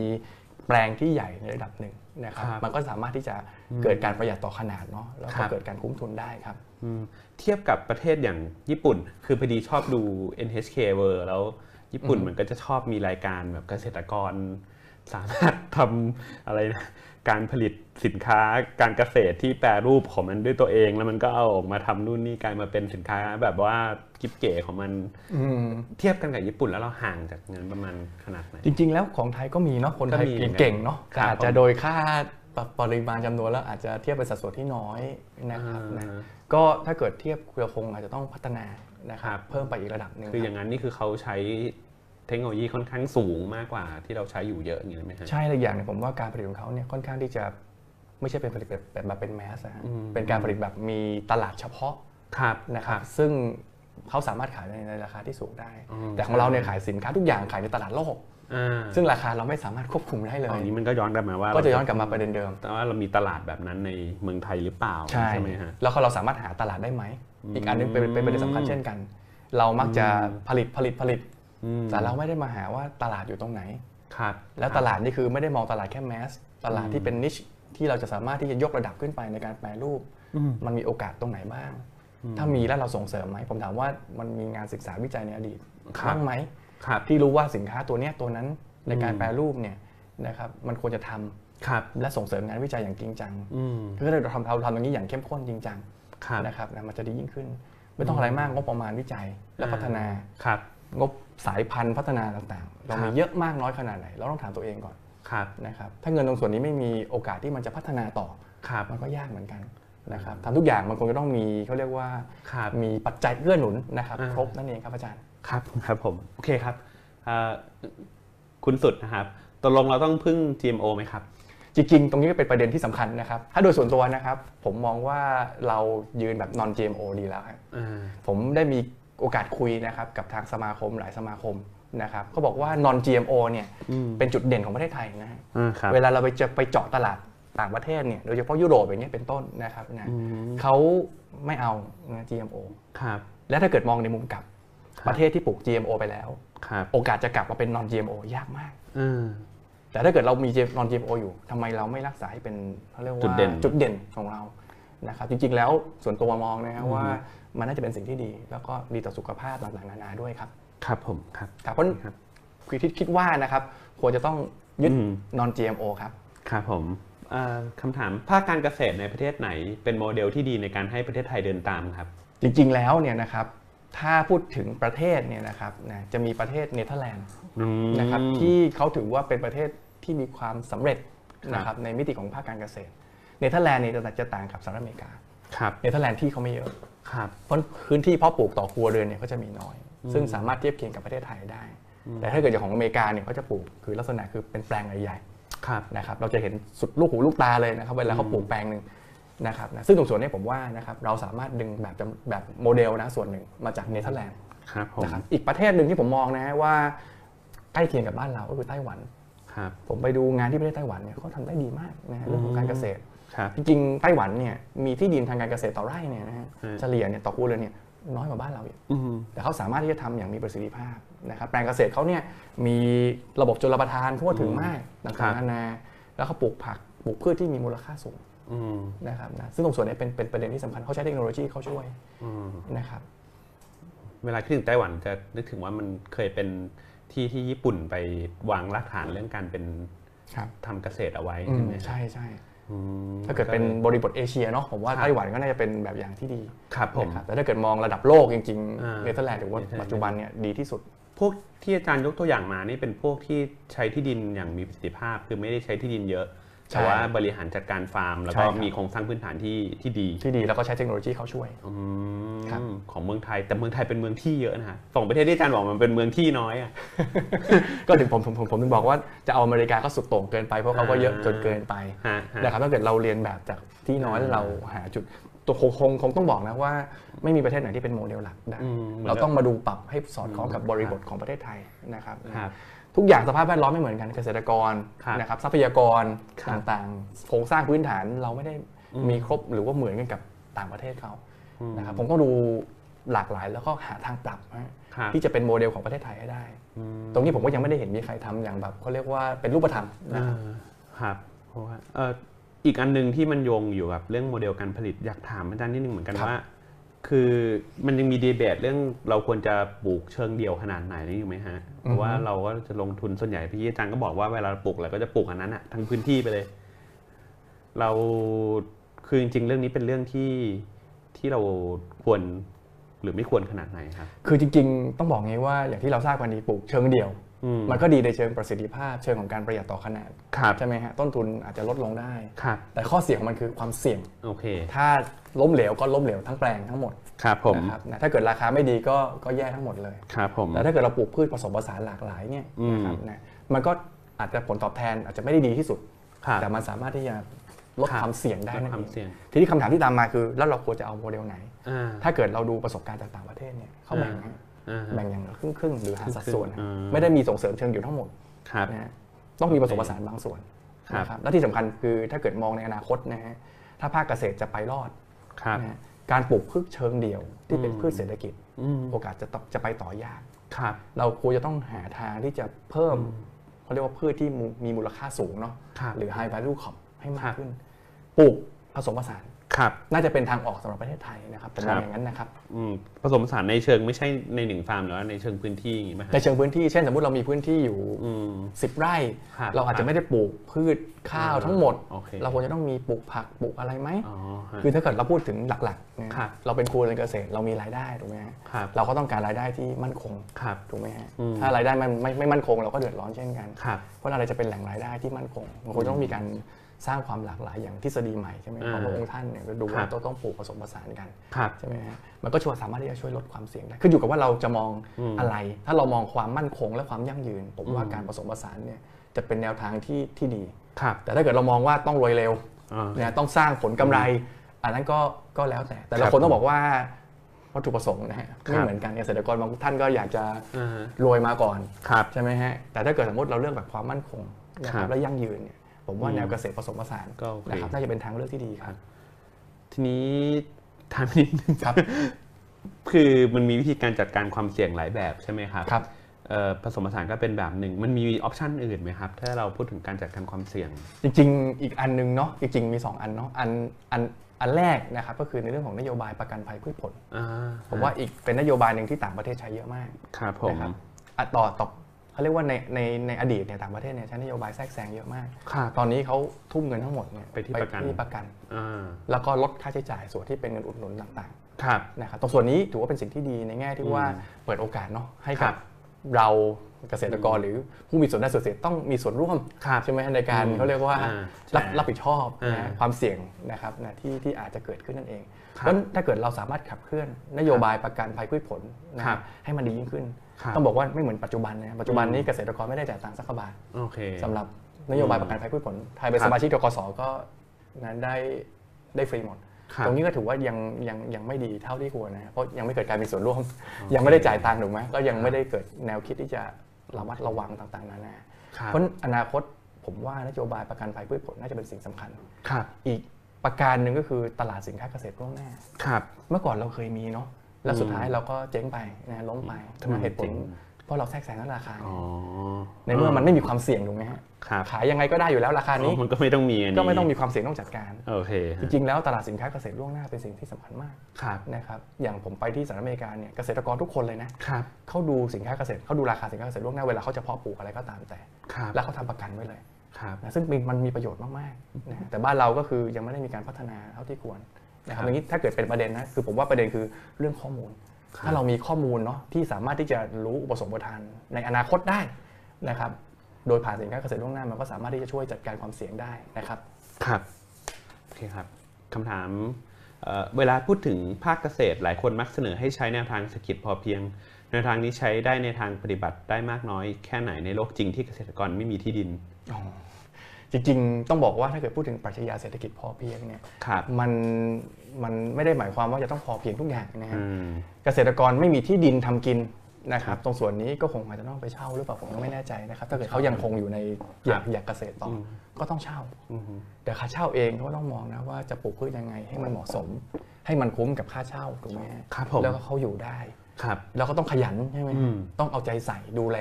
แปลงที่ใหญ่ในระดับหนึ่ง นะครับครับมันก็สามารถที่จะเกิดการประหยัดต่อขนาดเนาะแล้วครัก็บเกิดการคุ้มทุนได้ครับอืมเทียบกับประเทศอย่างญี่ปุ่น คือพอดีชอบดู NHK World แล้วญี่ปุ่นมันก็จะชอบมีรายการแบบเกษตรกรสามารถทำอะไรนะ การผลิตสินค้าการเกษตรที่แปรรูปของมันด้วยตัวเอง แล้วมันก็เอาออกมาทำนู่นนี่กลายมาเป็นสินค้าแบบว่ากิบเก๋ของมันเทียบกันกับญี่ปุ่นแล้วเราห่างจากเงินประมาณขนาดไหนจริง ๆ แล้วของไทยก็มีเนาะคนไทยก็มีเหมือนกันเก่งๆเนาะครับแต่อาจจะโดยค่าปริมาณจำนวนแล้วอาจจะเทียบเป็นสัดส่วนที่น้อยนะครับนะอ่าก็ถ้าเกิดเทียบเราคงอาจจะต้องพัฒนานะคครัรับบเพิ่มไปอีกระดับหนึ่งคืออครับย่างนั้นนี่คือเขาใช้ เทคโนโลยีค่อนข้างสูงมากกว่าที่เราใช้อยู่เยอะอย่างนี้ไหมฮะใช่เลยอย่างหนึงผมว่าการผลิตของเขาเนี่ยค่อนข้างที่จะไม่ใช่เป็นผลิตแบบแบบแบบเป็นแมสนะฮะอืมเป็นการผลิตแบบมีตลาดเฉพาะครับนะครับซึ่งเขาสามารถขายในในราคาที่สูงได้อืมแต่ของเราเนี่ยขายสินค้าทุกอย่างขายในตลาดโลกอ่าซึ่งราคาเราไม่สามารถควบคุมได้เลตอยนนี้มันก็ย้อนกลับมาว่า ก็จะย้อนกลับมาประเด็นเดิม แต่ว่าเรามีตลาดแบบนั้นในเมืองไทยหรือเปล่า ใช่ไหมฮะ แล้วก็เราสามารถหาตลาดได้ไหม อีกอันหนึงเป็นเป็นประเด็นสำคัญเช่นกัน เรามักจะผลิตผลิตผลิตอืม แต่เราไม่ได้มาหาว่าตลาดอยู่ตรงไหนครับแล้วตลาดนี่คือไม่ได้มองตลาดแค่แมสตลาดที่เป็นนิชที่เราจะสามารถที่จะยกระดับขึ้นไปในการแปรรูป มันมีโอกาสตรงไหนบ้าง ถ้ามีแล้วเราส่งเสริมไหมผมถามว่ามันมีงานศึกษาวิจัยในอดีตครับบ้างไหมครับที่รู้ว่าสินค้าตัวเนี้ยตัวนั้นในการแปรรูปเนี่ยนะครับมันควรจะทำครับและส่งเสริมงานวิจัยอย่างจริงจังอืมคือถ้าเราทำเราทำอย่างนี้อย่างเข้มข้นจริงจังครับนะครับนะมันจะดียิ่งขึ้น ไม่ต้องอะไรมากงบประมาณวิจัยและพัฒนาครับงบ สายพันธุ์พัฒนาต่างๆ เราครัมีบเยอะมากน้อยขนาดไหน เราต้องถามตัวเองก่อนครับนะครับถ้าเงินตรงส่วนนี้ไม่มีโอกาสที่มันจะพัฒนาต่อครับมันก็ยากเหมือนกันนะครับทำทุกอย่างมันคงจะต้องมีเขาเรียกว่าครับมีปัจจัยเกื้อหนุนนะครับอ่าครบนั่นเองครับอาจารย์ครับครับผมโอเคครับเอ่อคุณสุดนะครับตกลงเราต้องพึ่ง GMO ไหมครับจริงๆ ตรงนี้ก็เป็นประเด็นที่สำคัญนะครับ ถ้าโดยส่วนตัวนะครับ ผมมองว่าเรายืนแบบ non GMO ดีแล้วครับอ่าผมได้มี โอกาสคุยนะครับกับทางสมาคมหลายสมาคมนะครับเขาบอกว่า non GMO เนี่ยอืมเป็นจุดเด่นของประเทศไทยนะฮะอ่าครับเวลาเราไปเจอไปเจาะตลาดต่างประเทศเนี่ยโดยเฉพาะยุโรปอย่างเงี้ยเป็นต้นนะครับนะอืมเขาไม่เอานะ GMO ครับและถ้าเกิดมองในมุมกลับครับประเทศที่ปลูก GMO ไปแล้วครับโอกาสจะกลับมาเป็น non GMO ยากมากอ่าแต่ถ้าเกิดเรามี non GMO อยู่ทำไมเราไม่รักษาให้เป็นเขาเรียกว่าจุดเด่นจุดเด่นของเรานะครับจริงๆแล้วส่วนตัวมองนะครับว่า มันน่าจะเป็นสิ่งที่ดี แล้วก็ดีต่อสุขภาพต่างๆนานาด้วยครับ ครับผมครับครับเพราะครับคือที่คิดว่านะครับ ควรจะต้องยึดอืม non GMO ครับ ครับผมเอ่อคำถามภาคการเกษตรในประเทศไหน เป็นโมเดลที่ดีในการให้ประเทศไทยเดินตามครับ จริง ๆ แล้วเนี่ยนะครับถ้าพูดถึงประเทศเนี่ยนะครับนะจะมีประเทศเนเธอร์แลนด์อืมนะครับที่เขาถือว่าเป็นประเทศที่มีความสำเร็จนะครับครับในมิติของภาคการเกษตร เนเธอร์แลนด์เนี่ยจะจะต่างกับสหรัฐอเมริกาครับเนเธอร์แลนด์ที่เขาไม่เยอะ ครับเพราะพื้นที่เพาะปลูกต่อครัวเรือนเนี่ยก็จะมีน้อย ซึ่งสามารถเทียบเคียงกับประเทศไทยได้ แต่ถ้าเกิดอย่างของอเมริกาเนี่ยเขาจะปลูกคือลักษณะคือเป็นแปลงใหญ่ครับๆนะครับเราจะเห็นสุดลูกหูลูกตาเลยนะครับเวลาเขาปลูกแปลงหนึ่งนะครับนะซึ่งตรงส่วนนี้ผมว่านะครับเราสามารถดึงแบบจำแบบโมเดลนะส่วนหนึ่งมาจากเนเธอร์แลนด์ครับผมนะครับอีกประเทศหนึ่งที่ผมมองนะว่าใกล้เคียงกับบ้านเราก็คือไต้หวันครับผมไปดูงานที่ประเทศไต้หวันเนี่ยเขาทำได้ดีมากนะฮะเรื่องของการเกษตรครับ จริงๆไต้หวันเนี่ยมีที่ดินทางการเกษตรต่อไร่เนี่ยนะฮะอืมเฉลี่ยเนี่ยต่อครัวเรือนเนี่ยน้อยกว่าบ้านเราอีกอืมแต่เขาสามารถที่จะทำอย่างมีประสิทธิภาพนะครับแปลงเกษตรเขาเนี่ยมีระบบชลประทานทั่วถึงมากครัต่างบๆนานา แล้วเขาปลูกผักปลูกพืชที่มีมูลค่าสูงอืมนะครับนะซึ่งตรงส่วนนี้เป็นเป็นประเด็นที่สำคัญเขาใช้เทคโนโลยีเข้าช่วยอืมนะครับเวลาคิดถึงไต้หวันจะนึกถึงว่ามันเคยเป็นที่ที่ญี่ปุ่นไปวางรากฐานเรื่องการเป็นครับทำเกษตรเอาไว้อืใช่มไหมใช่ใช่อืม ถ้าเกิดเป็นบริบทเอเชียเนาะผมว่าครับไต้หวันก็น่าจะเป็นแบบอย่างที่ดีครับผมนะครับแต่ถ้าเกิดมองระดับโลกจริงอ่าๆเนเธอร์แลนด์ถือว่าเนเธอร์แลนด์ปัจจุบันเนี่ยดีที่สุด พวกที่อาจารย์ยกตัวอย่างมานี่เป็นพวกที่ใช้ที่ดินอย่างมีประสิทธิภาพ คือไม่ได้ใช้ที่ดินเยอะใช่ แต่ว่าบริหารจัดการฟาร์ม แล้วก็ใช่ครับมีโครงสร้างพื้นฐานที่ที่ดี ที่ดีแล้วก็ใช้เทคโนโลยีเข้าช่วยอืมครับของเมืองไทยแต่เมืองไทยเป็นเมืองที่เยอะนะฮะสองประเทศที่อาจารย์บอกมันเป็นเมืองที่น้อยอะก็ถึงผมผมผมผมถึงบอกว่าจะเอาอเมริกาก็สุดโต่งเกินไปเพราะเขาก็เยอะจนเกินไปฮะฮะนะครับถ้าเกิดเราเรียนแบบจากที่น้อยแล้วเราหาจุดตัวคงคงคงต้องบอกนะว่าไม่มีประเทศไหนที่เป็นโมเดลหลักได้อืมเราต้องมาดูปรับให้สอดคล้องกับบริบทของประเทศไทยนะครับครับ ทุกอย่างสภาพแวดล้อมไม่เหมือนกันเกษตรกรครับนะครับทรัพยากรครับต่างๆโครงสร้างพื้นฐานเราไม่ได้มีครบหรือว่าเหมือนกันกับต่างประเทศเขานะครับผมก็ดูหลากหลายแล้วก็หาทางปรับฮะครับที่จะเป็นโมเดลของประเทศไทยให้ได้อืมตรงนี้ผมก็ยังไม่ได้เห็นมีใครทำอย่างแบบเขาเรียกว่าเป็นรูปธรรมนะอ่าครับเพราะว่าเอ่ออีกอันหนึ่งที่มันโยงอยู่กับเรื่องโมเดลการผลิตอยากถามอาจารย์นิดนึงเหมือนกันครับว่า คือมันยังมีดีเบตเรื่องเราควรจะปลูกเชิงเดี่ยวขนาดไหนนี่อยู่ไหมฮะ เพราะว่าเราก็จะลงทุนส่วนใหญ่พี่อาจารย์ก็บอกว่าเวลาเราปลูกเราก็จะปลูกอันนั้นอะทั้งพื้นที่ไปเลย เราคือจริงๆ เรื่องนี้เป็นเรื่องที่ที่เราควรหรือไม่ควรขนาดไหนครับ คือจริงๆ ต้องบอกงี้ว่าอย่างที่เราทราบกันดีปลูกเชิงเดี่ยวอื มมันก็ดีในเชิงประสิทธิภาพ เชิงของการประหยัดต่อขนาดครับใช่ไหมฮะต้นทุนอาจจะลดลงได้ครับแต่ข้อเสียของมันคือความเสี่ยงโอเคถ้าล้มเหลวก็ล้มเหลวทั้งแปลงทั้งหมดครับผมนะครับนะถ้าเกิดราคาไม่ดีก็ก็แย่ทั้งหมดเลยครับผมแต่ถ้าเกิดเราปลูกพืชผสมผสานหลากหลายเนี่ยอืมนะครับนะมันก็อาจจะผลตอบแทนอาจจะไม่ได้ดีที่สุดครับแต่มันสามารถที่จะลดครับความเสี่ยงได้ลดนั่นความเองเสี่ยงทีนี้คำถามที่ตามมาคือ แล้วเราควรจะเอาโมเดลไหนอ่าถ้าเกิดเราดูประสบการณ์จากต่างประเทศเนี่ยเขาแบ่งให้อ่า แบ่งอย่างครึ่งครึ่งๆหรือหาสัดส่วนครึ่งๆอ่าไม่ได้มีส่งเสริมเชิงเดี่ยวทั้งหมดครับนะฮะต้องมีผสมผสานบางส่วนครับนะครับและที่สำคัญคือถ้าเกิดมองในอนาคตนะฮะถ้าภาคเกษตรจะไปรอดครับนะฮะการปลูกพืชเชิงเดี่ยวที่เป็นพืชเศรษฐกิจอืมโอกาสจะต่อจะไปต่อยากครับเราควรจะต้องหาทางที่จะเพิ่มเขาเรียกว่าพืชที่มูมีมูลค่าสูงเนาะครับหรือ high value crop ให้มาครักบขึ้น ปลูกผสมผสาน ครับ น่าจะเป็นทางออกสำหรับประเทศไทยนะครับผมมครัองบอย่างนั้นนะครับอืมผสมผสานในเชิงไม่ใช่ในหนึ่งฟาร์มหรือว่าในเชิงพื้นที่อย่างนี้ไหมฮะในเชิงพื้นที่เช่นสมมติเรามีพื้นที่อยู่อืม10ไร่ ครับเราอาจจะไม่ได้ปลูกพืชข้าวทั้งหมด โอเคเราควรจะต้องมีปลูกผักปลูกอะไรไหมอ๋อฮะคือถ้าเกิดเราพูดถึงหลักๆนะครับ เราเป็นครัวเรือนเกษตรเรามีรายได้ถูกไหมฮะครับ เราก็ต้องการรายได้ที่มั่นคงครับ ถูกไหมฮะอืม ถ้ารายได้มันไม่ไม่มั่นคงเราก็เดือดร้อนเช่นกัน ครับ เพราะอะไรจะเป็นแหล่งรายได้ที่มั่นคงมันควรต้องมีการ สร้างความหลากหลายอย่างทฤษฎีใหม่ใช่ไหมของพระองค์ท่านเนี่ยก็ดูครัว่าบต้องต้องปลูกผสมผสานกันครับใช่ไหมฮะมันก็ช่วยสามารถที่จะช่วยลดความเสี่ยงได้ขึ้นอยู่กับว่าเราจะมองอืมอะไร ถ้าเรามองความมั่นคงและความยั่งยืน ผมว่าอืมการผสมผสานเนี่ยจะเป็นแนวทางที่ที่ดีครับแต่ถ้าเกิดเรามองว่าต้องรวยเร็วอ่าเนี่ยต้องสร้างผลกำไร อันนั้นก็ก็แล้วแต่ แต่ละครับคนต้องบอกว่าวัตถุประสงค์นะฮะครับไม่เหมือนกันเกษตรกรบางท่านก็อยากจะอ่าฮะรวยมาก่อนครับใช่ไหมฮะแต่ถ้าเกิดสมมติเราเลือกแบบความมั่นคงนะคครัรับบและยั่งยืนเนี่ย ผมว่าอืมแนวเกษตรผสมผสานก็โอเคนะครับน่าจะเป็นทางเลือกที่ดีครับ ทีนี้ถามนิดนึงครับ คือมันมีวิธีการจัดการความเสี่ยงหลายแบบใช่ไหมครับครับเอ่อผสมผสานก็เป็นแบบหนึ่ง มันมีออปชันอื่นไหมครับ ถ้าเราพูดถึงการจัดการความเสี่ยง จริง ๆ อีกอันหนึงเนาะจริงๆมี 2 อันเนาะอันอันอันแรกนะครับก็คือในเรื่องของนโยบายประกันภัยพืชผลอ่าผมว่าอีกเป็นนโยบายหนึ่งที่ต่างประเทศใช้เยอะมากครับผมนะครับอะต่อต่อ เขาเรียกว่าในในในอดีตเนี่ยต่างประเทศเนี่ยใช้นโยบายแทรกแซงเยอะมากครับตอนนี้เขาทุ่มเงินทั้งหมดเนี่ยไปที่ประกันที่ประกันอ่าแล้วก็ลดค่าใช้จ่ายส่วนที่เป็นเงินอุดหนุนต่างครับๆนะครับตรงส่วนนี้ถือว่าเป็นสิ่งที่ดีในแง่ที่ว่าอืมเปิดโอกาสเนาะให้ครักับบเราเกษตรกรหรือผู้มีส่วนได้ส่วนเสียต้องมีส่วนร่วมครับใช่ไหมในการอืมเขาเรียกว่าอ่ารับใช่รับผิดชอบอ่านะความเสี่ยงนะครับนะที่ที่อาจจะเกิดขึ้นนั่นเองครับเพราะฉะนั้นถ้าเกิดเราสามารถขับเคลื่อนนโยบายประกันภัยพืชผลนะครับให้มันดียิ่งขึ้นครับ ต้องบอกว่าไม่เหมือนปัจจุบันนะปัจจุบันอืมนี้เกษตรกรไม่ได้จ่ายตังค์สักกว่าบาทโอเคสำหรับนโยบายประกันภัยพืชผลไทยเป็นครับสมาชิกทกสก็นั้นได้ได้ฟรีหมดครับตรงนี้ก็ถือว่ายังยังยังไม่ดีเท่าที่ควรนะเพราะยังไม่เกิดการมีส่วนร่วม ยังไม่ได้จ่ายตังค์ถูกไหมก็ยังไม่ได้เกิดแนวคิดที่จะระมัดระวังต่างๆนานาครับเพราะอนาคตผมว่านโยบายประกันภัยพืชผลน่าจะเป็นสิ่งสำคัญครับอีกประการหนึ่งก็คือตลาดสินค้าเกษตรล่วงหน้าครับ เมื่อก่อนเราเคยมีเนาะ แล้วสุดท้ายอืมเราก็เจ๊งไปนะล้มไปทำไมเหตุผเจ๊ลงเพราะเราแทรกแซงเรื่องราคาอ๋อในเมื่อมันไม่มีความเสี่ยงถูกไหมฮะครับขายยังไงก็ได้อยู่แล้วราคานี้อ๋อมันก็ไม่ต้องมีอันนี้ก็ไม่ต้องมีความเสี่ยงต้องจัดการโอเคจริงๆแล้วตลาดสินค้าเกษตรล่วงหน้าเป็นสิ่งที่สำคัญมากครับนะครับอย่างผมไปที่สหรัฐอเมริกาเนี่ยเกษตรกรทุกคนเลยนะครับเขาดูสินค้าเกษตรเขาดูราคาสินค้าเกษตรล่วงหน้าเวลาเขาจะเพาะปลูกอะไรก็ตามแต่ครับแล้วเขาทำประกันไว้เลยครับนะซึ่งมีมันมีประโยชน์มากๆนะแต่บ้านเราก็คือยังไม่ได้มีการพัฒนาเท่าที่ควร นะคครัรับบอย่างนี้ถ้าเกิดเป็นประเด็นนะคือผมว่าประเด็นคือเรื่องข้อมูลครับถ้าเรามีข้อมูลเนาะที่สามารถที่จะรู้อุปสมบทานในอนาคตได้นะครับ โดยผ่านสินค้าเกษตรล่วงหน้ามันก็สามารถที่จะช่วยจัดการความเสี่ยงได้นะครับครับโอเคครับคำถามเอ่อเวลาพูดถึงภาคเกษตรหลายคนมักเสนอให้ใช้แนวทางเศรษฐกิจพอเพียงแนวทางนี้ใช้ได้ในทางปฏิบัติได้มากน้อย แค่ไหนในโลกจริงที่เกษตรกรไม่มีที่ดิน จริงๆ ต้องบอกว่าถ้าเกิดพูดถึงปรัชญาเศรษฐกิจพอเพียงเนี่ยครับมันมันไม่ได้หมายความว่าจะต้องพอเพียงทุกอย่างนะฮะอืมเกษตรกรไม่มีที่ดินทำกินนะครับตรงส่วนนี้ก็คงอาจจะต้องไปเช่าหรือเปล่าผมก็ไม่แน่ใจนะครับถ้าเกิดเขายังคงอยู่ในอยากอยากเกษตรต่ออก็ต้องเช่าอืมแต่ค่าเช่าเองเขาก็ต้องมองนะว่าจะปลูกพืชยังไงให้มันเหมาะสม ให้มันคุ้มกับค่าเช่าถูกไหมฮะครับผมแล้วก็เขาอยู่ได้ครับแล้วก็ต้องขยันใช่ไหมอืมต้องเอาใจใส่ดูแล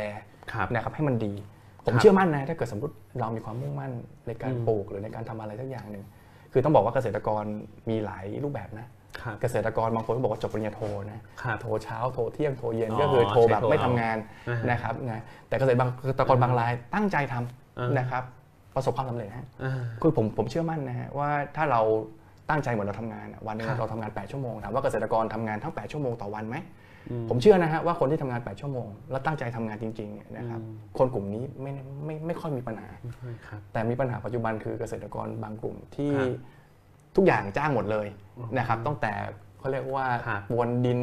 ครับนะครับให้มันดี ผมครับเชื่อมั่นนะถ้าเกิดสมมติเรามีความมุ่งมั่นในการอืมปลูกหรือในการทำอะไรสักอย่างหนึ่งคือต้องบอกว่าเกษตรกรมีหลายรูปแบบนะครับเกษตรกรบางคนก็บอกว่าจบปริญญาโทนะครับโทเช้าโทเที่ยงโทเย็นอ๋อก็คือโทแบบใช้โทไม่เอาทำงานอ่าฮะนะครับนะแต่เกษตรบางเกษตรกรบางรายตั้งใจทำอ่านนะครับ ประสบความสำเร็จฮะอ่าคือผมผมเชื่อมั่นนะฮะว่าถ้าเราตั้งใจเหมือนเราทำงานอะวันหนึงครับเราทำงาน 8 ชั่วโมงถามว่าเกษตรกรทำงานทั้ง 8 ชั่วโมงต่อวันไหมอืม ผมเชื่อนะฮะว่าคนที่ทำงาน 8 ชั่วโมง แล้วตั้งใจทำงานจริงๆเนี่ยนะครับอืมคนกลุ่มนี้ไม่ไม่ไม่ค่อยมีปัญหาครับแต่มีปัญหาปัจจุบันคือเกษตรกรบางกลุ่มที่ครับทุกอย่างจ้างหมดเลยนะครับตั้งแต่เขาเรียกว่าครับปวนดิน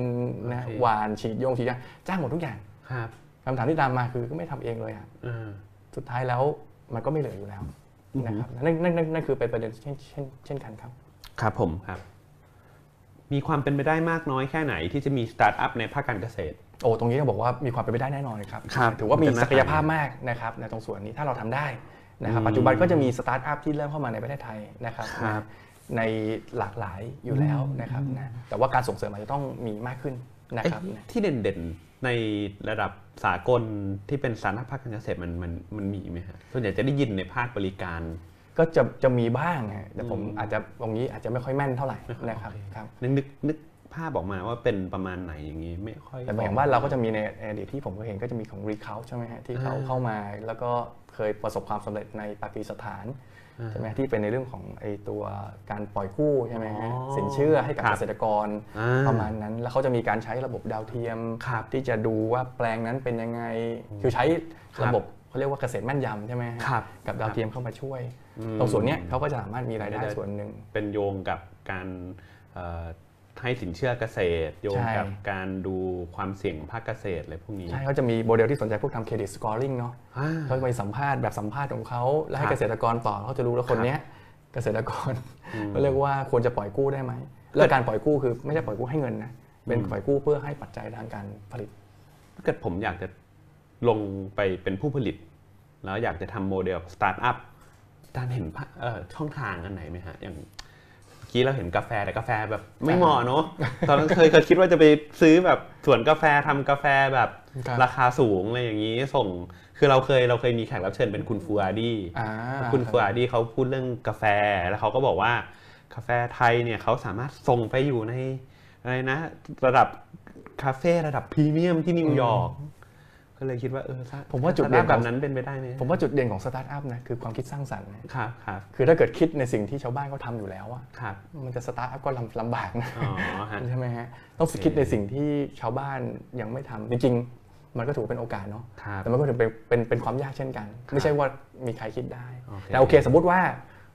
นะโอเคหวานฉีดโยงฉีดยาจ้างหมดทุกอย่างครับคำถามที่ตามมาคือก็ไม่ทำเองเลยอะอ่าสุดท้ายแล้วมันก็ไม่เหลืออยู่แล้วอือฮึนะครับนั่นนั่นนั่นนั่นคือเป็นประเด็นเช่นเช่นเช่นกันครับ ครับผมครับ มีความเป็นไปได้มากน้อยแค่ไหนที่จะมีสตาร์ทอัพในภาคการเกษตร โอ้ตรงนี้ต้องบอกว่ามีความเป็นไปได้แน่นอนครับครับถือว่ามีมันจะน่าศักยภาพมากนะครับในตรงส่วนนี้ถ้าเราทำได้นะครับอืมปัจจุบันก็จะมีสตาร์ทอัพที่เริ่มเข้ามาในประเทศไทยนะครับครับในหลากหลายอยู่แล้วนะครับนะแต่ว่าการส่งเสริมอาจจะต้องมีมากขึ้นนะครับเอ๊ะที่เด่นๆในระดับสากลที่เป็นสาธารณภาคการเกษตรมันมันมันมีไหมฮะส่วนใหญ่จะได้ยินในภาคบริการ ก็จะจะมีบ้างฮะแต่ผมอืมอาจจะตรงนี้อาจจะไม่ค่อยแม่นเท่าไหร่นะครับโอเครับนึกนึกนึกภาพออกมาว่าเป็นประมาณไหนอย่างนี้ไม่ค่อยแต่อย่างบ้านเราก็จะมีในอดีตที่ผมก็เห็นก็จะมีของ r e c o u n t ใช่ไหมฮะที่เขาอ่าเข้ามาแล้วก็เคยประสบความสำเร็จในปากีสถานอ่าใช่ไหมที่เป็นในเรื่องของไอตัวการปล่อยกู้ใช่ไหมฮะอ๋อสินเชื่อให้กับครับเกษตรกรอ่าประมาณนั้น แล้วเขาจะมีการใช้ระบบดาวเทียมครับที่จะดูว่าแปลงนั้นเป็นยังไง คือใช้ครับระบบเขาเรียกว่าเกษตรแม่นยำใช่ไหมฮะครับกับดาวเทียมเข้ามาช่วยอืม ตรงส่วนเนี้ยเขาก็จะสามารถมีรายได้ได้ส่วนหนึ่ง เป็นโยงกับการเอ่อให้สินเชื่อเกษตร โยงใช่กับการดูความเสี่ยงภาคเกษตรอะไรพวกนี้ ใช่เขาจะมีโมเดลที่สนใจพวกทำ credit scoring เนาะอ่าเขาไปสัมภาษณ์แบบสัมภาษณ์ของเขาแล้วให้ครับเกษตรกรต่อเขาจะรู้แล้วคนเนี้ยเกษตรกรอืมก็เรียกว่าควรจะปล่อยกู้ได้ไหมแล้วการปล่อยกู้คือไม่ใช่ปล่อยกู้ให้เงินนะเป็นอืมปล่อยกู้เพื่อให้ปัจจัยทางการผลิตถ้าเกิดผมอยากจะลงไปเป็นผู้ผลิต แล้วอยากจะทำโมเดลสตาร์ทอัพอา จารย์เห็นภาเอ่อช่องทางอันไหนไหมฮะอย่างเมื่อกี้เราเห็นกาแฟแต่กาแฟแบบไม่เหมาะเนอะตอนนั้นเคยเคยคิดว่าจะไปซื้อแบบสวนกาแฟทำกาแฟแบบครับราคาสูงอะไรอย่างนี้ส่ง คือเราเคยเราเคยมีแขกรับเชิญเป็นคุณฟูอาดี้อ่าคุณฟูอาดี้เขาพูดเรื่องกาแฟแล้วเขาก็บอกว่ากาแฟไทยเนี่ยเขาสามารถส่งไปอยู่ในอะไรนะ ระดับคาเฟ่ระดับพรีเมียมที่นิวยอร์ก ก็เลยคิดว่าเออผมว่าจุดเด่นสตร์ทอัพแบบนั้นเป็นไปได้ไหมผมว่าจุดเด่นของสตาร์ทอัพนะคือความคิดสร้างสรรค์นะครับครับคือถ้าเกิดคิดในสิ่งที่ชาวบ้านเขาทำอยู่แล้วอะครับมันจะสตาร์ทอัพก็ลำลำบากนะอ๋อฮะใช่ไหมฮะต้องคิดในสิ่งที่ชาวบ้านยังไม่ทำจริงๆ มันก็ถือว่าเป็นโอกาสเนาะครับแต่มันก็ถือเป็นเป็นเป็นความยากเช่นกัน ไม่ใช่ว่ามีใครคิดได้โอเคแต่โอเค สมมุติว่า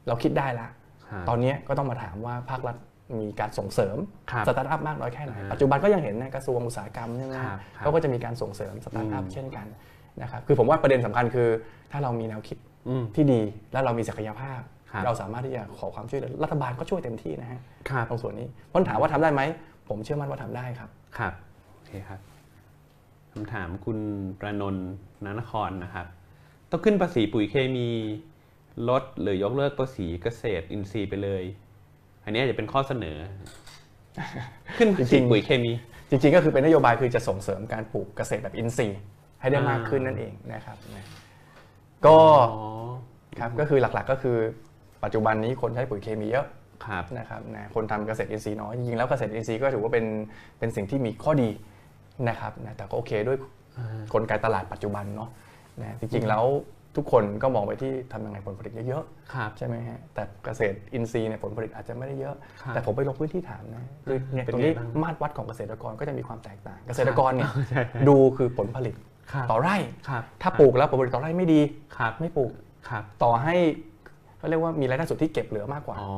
เราคิดได้ละครับตอนนี้ก็ต้องมาถามว่าภาครัฐ มีการส่งเสริมครับสตาร์ทอัพมากน้อยแค่ไหนอ่าปัจจุบันก็ยังเห็นในกระทรวงอุตสาหกรรมใช่ไหมครับครับเขาก็จะมีการส่งเสริมสตาร์ทอัพอืมเช่นกันนะครับคือผมว่าประเด็นสำคัญคือ ถ้าเรามีแนวคิดอืมที่ดีและเรามีศักยภาพครับเราสามารถที่จะขอความช่วยเหลือรัฐบาลก็ช่วยเต็มที่นะฮะครับตรงส่วนนี้เพราะถามว่าทำได้ไหมผมเชื่อมั่นว่าทำได้ครับครับโอเคครับคำถามคุณประนนท์นานครนะครับ ต้องขึ้นภาษีปุ๋ยเคมีลดหรือยกเลิกภาษีเกษตรอินทรีย์ไปเลย อันนี้อาจจะเป็นข้อเสนอ ขึ้นภาจษีริงๆปุ๋ยเคมี จริง ๆ ก็คือเป็นนโยบายคือจะส่งเสริมการปลูกเกษตรแบบอินทรีย์ให้ได้มากอ่าขึ้นนั่นเองนะครับนะก็อ๋อครับก็คือหลักๆ ก็คือปัจจุบันนี้คนใช้ปุ๋ยเคมีเยอะครับนะครับนะคนทำเกษตรอินทรีย์น้อยจริงๆแล้วเกษตรอินทรีย์ก็ถือว่าเป็นเป็นสิ่งที่มีข้อดีนะครับนะแต่ก็โอเคด้วยกลไกตลาดปัจจุบันเนาะนะจริงๆแล้ว ทุกคนก็มองไปที่ทำยังไงผลผลิตเยอะๆครับใช่ไหมฮะแต่เกษตรอินทรีย์เนี่ยผลผลิตอาจจะไม่ได้เยอะครับแต่ผมไปลงพื้นที่ถามนะคือเนี่ยเป็นตรงนี้ไงบ้างมาตรวัดของเกษตรกรก็จะมีความแตกต่าง เกษตรกรเนี่ยใช่ดูคือผลผลิตครับต่อไร่ครับถ้าปลูกแล้วผลผลิตต่อไร่ไม่ดีครับไม่ปลูกครับต่อให้เขาเรียกว่ามีรายได้สุทธิเก็บเหลือมากกว่าอ๋อ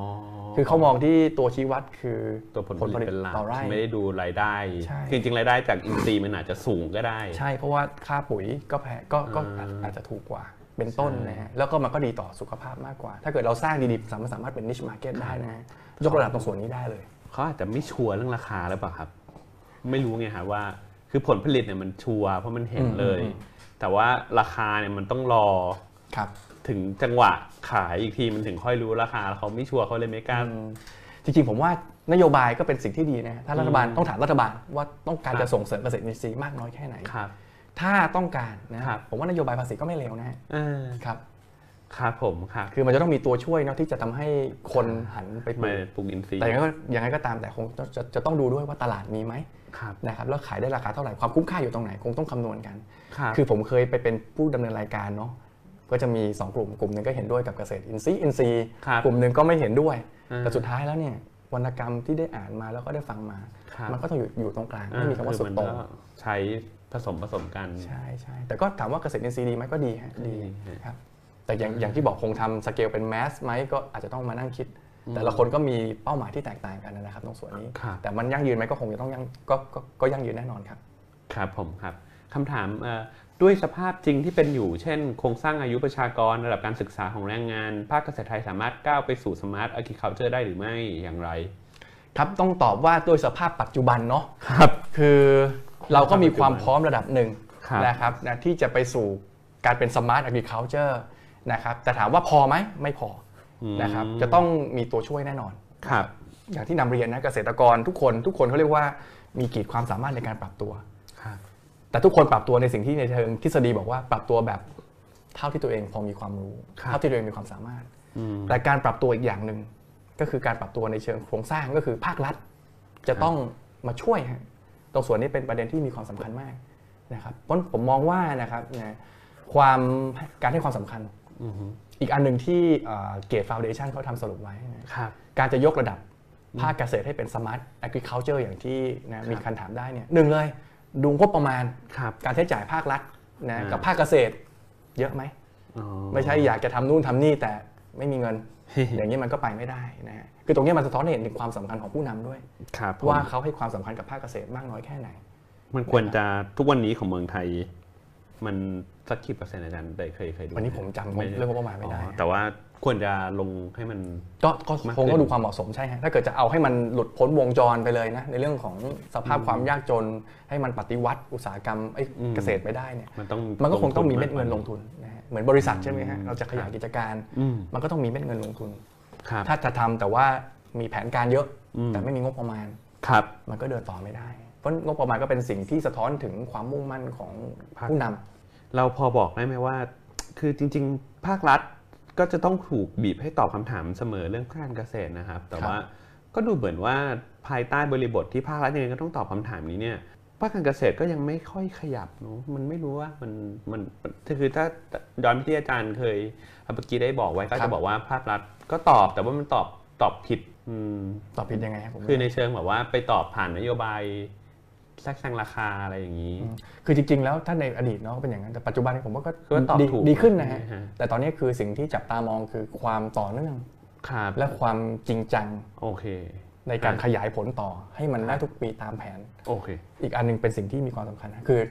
คือเขามองที่ตัวชี้วัดคือตัวผลผลิตเป็นหลักต่อไร่ไม่ได้ดูรายได้ใช่จริง ๆ รายได้จากอินทรีย์มันอาจจะสูงก็ได้ ใช่ เพราะว่าค่าปุ๋ยก็แพงก็ก็อ่าอาจจะถูกกว่า เป็นต้นใช่นะฮะแล้วก็มันก็ดีต่อสุขภาพมากกว่า ถ้าเกิดเราสร้างดีๆสามารถสามารถเป็นนิชมาร์เก็ตได้นะฮะยกระดับตรงส่วนนี้ได้เลยเขาอาจจะไม่ชัวร์เรื่องราคาหรือเปล่าครับ ไม่รู้ไงครับว่าคือผลผลิตเนี่ยมันชัวร์เพราะมันเห็นอืมเลยอืมแต่ว่าราคาเนี่ยมันต้องรอครับถึงจังหวะขายอีกทีมันถึงค่อยรู้ราคาเขาไม่ชัวร์เขาเลยไม่กล้าจริงๆผมว่านโยบายก็เป็นสิ่งที่ดีนะฮะถ้ารัฐบาลอืมต้องถามรัฐบาลว่าต้องการครับจะส่งเสริมเกษตรอินทรีย์มากน้อยแค่ไหนครับ ถ้าต้องการนะครับผมว่านโยบายภาษีก็ไม่เลวนะฮะอ่าครับครับผมครับคือมันจะต้องมีตัวช่วยเนาะที่จะทำให้คนหันไปปลูมากปลูกอินทรีย์แต่ยังไงก็ยังไงก็ตามแต่คงจะจะจะต้องดูด้วยว่าตลาดมีไหมครับนะครับแล้วขายได้ราคาเท่าไหร่ความคุ้มค่าอยู่ตรงไหนคงต้องคำนวณกันครับคือผมเคยไปเป็นผู้ดำเนินรายการเนาะก็จะมี 2 กลุ่มกลุ่มหนึ่งก็เห็นด้วยกับเกษตรอินทรีย์อินทรีย์ครับกลุ่มหนึ่งก็ไม่เห็นด้วยอ่าแต่สุดท้ายแล้วเนี่ยวรรณกรรมที่ได้อ่านมาแล้วก็ได้ฟังมาครับมันก็ต้องอยู่อยู่ตรงกลางไม่มีคำว่าสุดคือโต่นงก็ใช้ ผสมผสมกัน ใช่ใช่แต่ก็ถามว่าเกษตรอินทรีย์ดีไหมก็ดีฮะดีดีฮะครับแต่อย่างอย่างที่บอกคงทำสเกลเป็นแมสไหมก็อาจจะต้องมานั่งคิด แต่ละคนก็มีเป้าหมายที่แตกต่างกันนะครับตรงส่วนนี้ครับแต่มันยั่งยืนไหมก็คงจะต้องยั่งก็ก็ก็ยั่งยืนแน่นอนครับ ครับผมครับคำถามเอ่อด้วยสภาพจริงที่เป็นอยู่ เช่น โครงสร้างอายุประชากรระดับการศึกษาของแรงงาน ภาคเกษตรไทยสามารถก้าวไปสู่สมาร์ทอะ r ิ c u l t u r e ได้หรือไม่อย่างไร ครับต้องตอบว่าโดยสภาพปัจจุบันเนาะครับ คือ เราก็มีความพร้อมระดับหนึ่งครับนะครับนะที่จะไปสู่การเป็น smart agriculture นะครับแต่ถามว่าพอไหมไม่พออมนะครับจะต้องมีตัวช่วยแน่นอนครับอย่างที่นำเรียนนะเกษตรกรทุกคนทุกคนเขาเรียกว่ามีขีดความสามารถในการปรับตัวครับแต่ทุกคนปรับตัวในสิ่งที่ในเชิงทฤษฎีบอกว่าปรับตัวแบบเท่าที่ตัวเองพอมีความรู้ครับเท่าที่ตัวเองมีความสามารถอืมแต่การปรับตัวอีกอย่างหนึ่งก็คือการปรับตัวในเชิงโครงสร้างก็คือภาครัฐ จะต้องมาช่วยฮะ ตรงส่วนนี้เป็นประเด็นที่มีความสำคัญมากนะครับเพราะผมมองว่านะครับนะความการให้ความสำคัญอือฮึอีกอันหนึ่งที่เกตฟาวเดชันเขาทำสรุปไว้นะครับการจะยกระดับภาคเกษตรให้เป็น smart agriculture อย่างที่นะมีการถามได้เนี่ยหนึ่งเลย ดูงบประมาณครับการใช้จ่ายภาครัฐนะอ่ากักับภาคเกษตรเยอะไหมอ๋อไม่ใช่อยากจะทำนู่นทำนี่แต่ไม่มีเงิน อย่างนี้มันก็ไปไม่ได้นะฮะคือตรงนี้มันสะท้อนให้เห็นถึงความสำคัญของผู้นำด้วยครับผมว่าเขาให้ความสำคัญกับภาคเกษตรมากน้อยแค่ไหน มันควรจะทุกวันนี้ของเมืองไทย มันสักกี่เปอร์เซ็นต์อาจารย์ได้เคยเคยดูวันนี้ผมจำงบเรื่องงบประมาณไม่ได้อ๋อแต่ว่าควรจะลงให้มันก็ก็มากคงขึ้ต้อนงดูความเหมาะสมใช่ฮะถ้าเกิดจะเอาให้มันหลุดพ้นวงจรไปเลยนะในเรื่องของสภาพความยากจน ให้มันปฏิวัติอุตสาหกรรมเอ้ยอืมเกษตรไปได้เนี่ยมันต้องมันก็คงต้องมีทุเม็ดเงินลงมากกว่าทุนนะฮะ เหมือนบริษัทใช่ไหมฮะเราจะขยายกิจการอืมมันก็ต้องมีเม็ดเงินลงทุนครับถ้าจะทำแต่ว่ามีแผนการเยอะอืมแต่ไม่มีงบประมาณครับมันก็เดินต่อไม่ได้ เพราะงบประมาณก็เป็นสิ่งที่สะท้อนถึงความมุ่งมั่นของผู้นำเราพอบอกได้ไหมว่า คือจริง ๆ ภาครัฐก็จะต้องถูกบีบให้ตอบคำถามเสมอเรื่องการเกษตรนะครับ แต่ครับว่าก็ดูเหมือนว่าภายใต้บริบทที่ภาครัฐยังไงก็ต้องตอบคำถามนี้เนี่ย ภาคการเกษตรก็ยังไม่ค่อยขยับเนาะมันไม่รู้ว่ามันมันมันคือถ้าย้อนไปที่อาจารย์เคยเมื่อกี้ได้บอกไว้ก็ครัจะบบอกว่าภาครัฐก็ตอบแต่ว่ามันตอบตอบผิดอืมตอบผิดยังไงครับผมคือในเชิงแบบว่าไปตอบผ่านนโยบายแทรกแซงราคาอะไรอย่างนี้ คือจริง ๆ แล้วถ้าในอดีตเนาะก็เป็นอย่างนั้น แต่ปัจจุบันผมว่าก็ก็ตอบดีถูกดีขึ้นนะฮะฮะ แต่ตอนนี้คือสิ่งที่จับตามองคือความต่อเนื่องครับและความจริงจัง โอเค ในการครับขยายผลต่อให้มันได้ทุกปีตามแผน โอเค อีกอันหนึงเป็นสิ่งที่มีความสำคัญนะคือ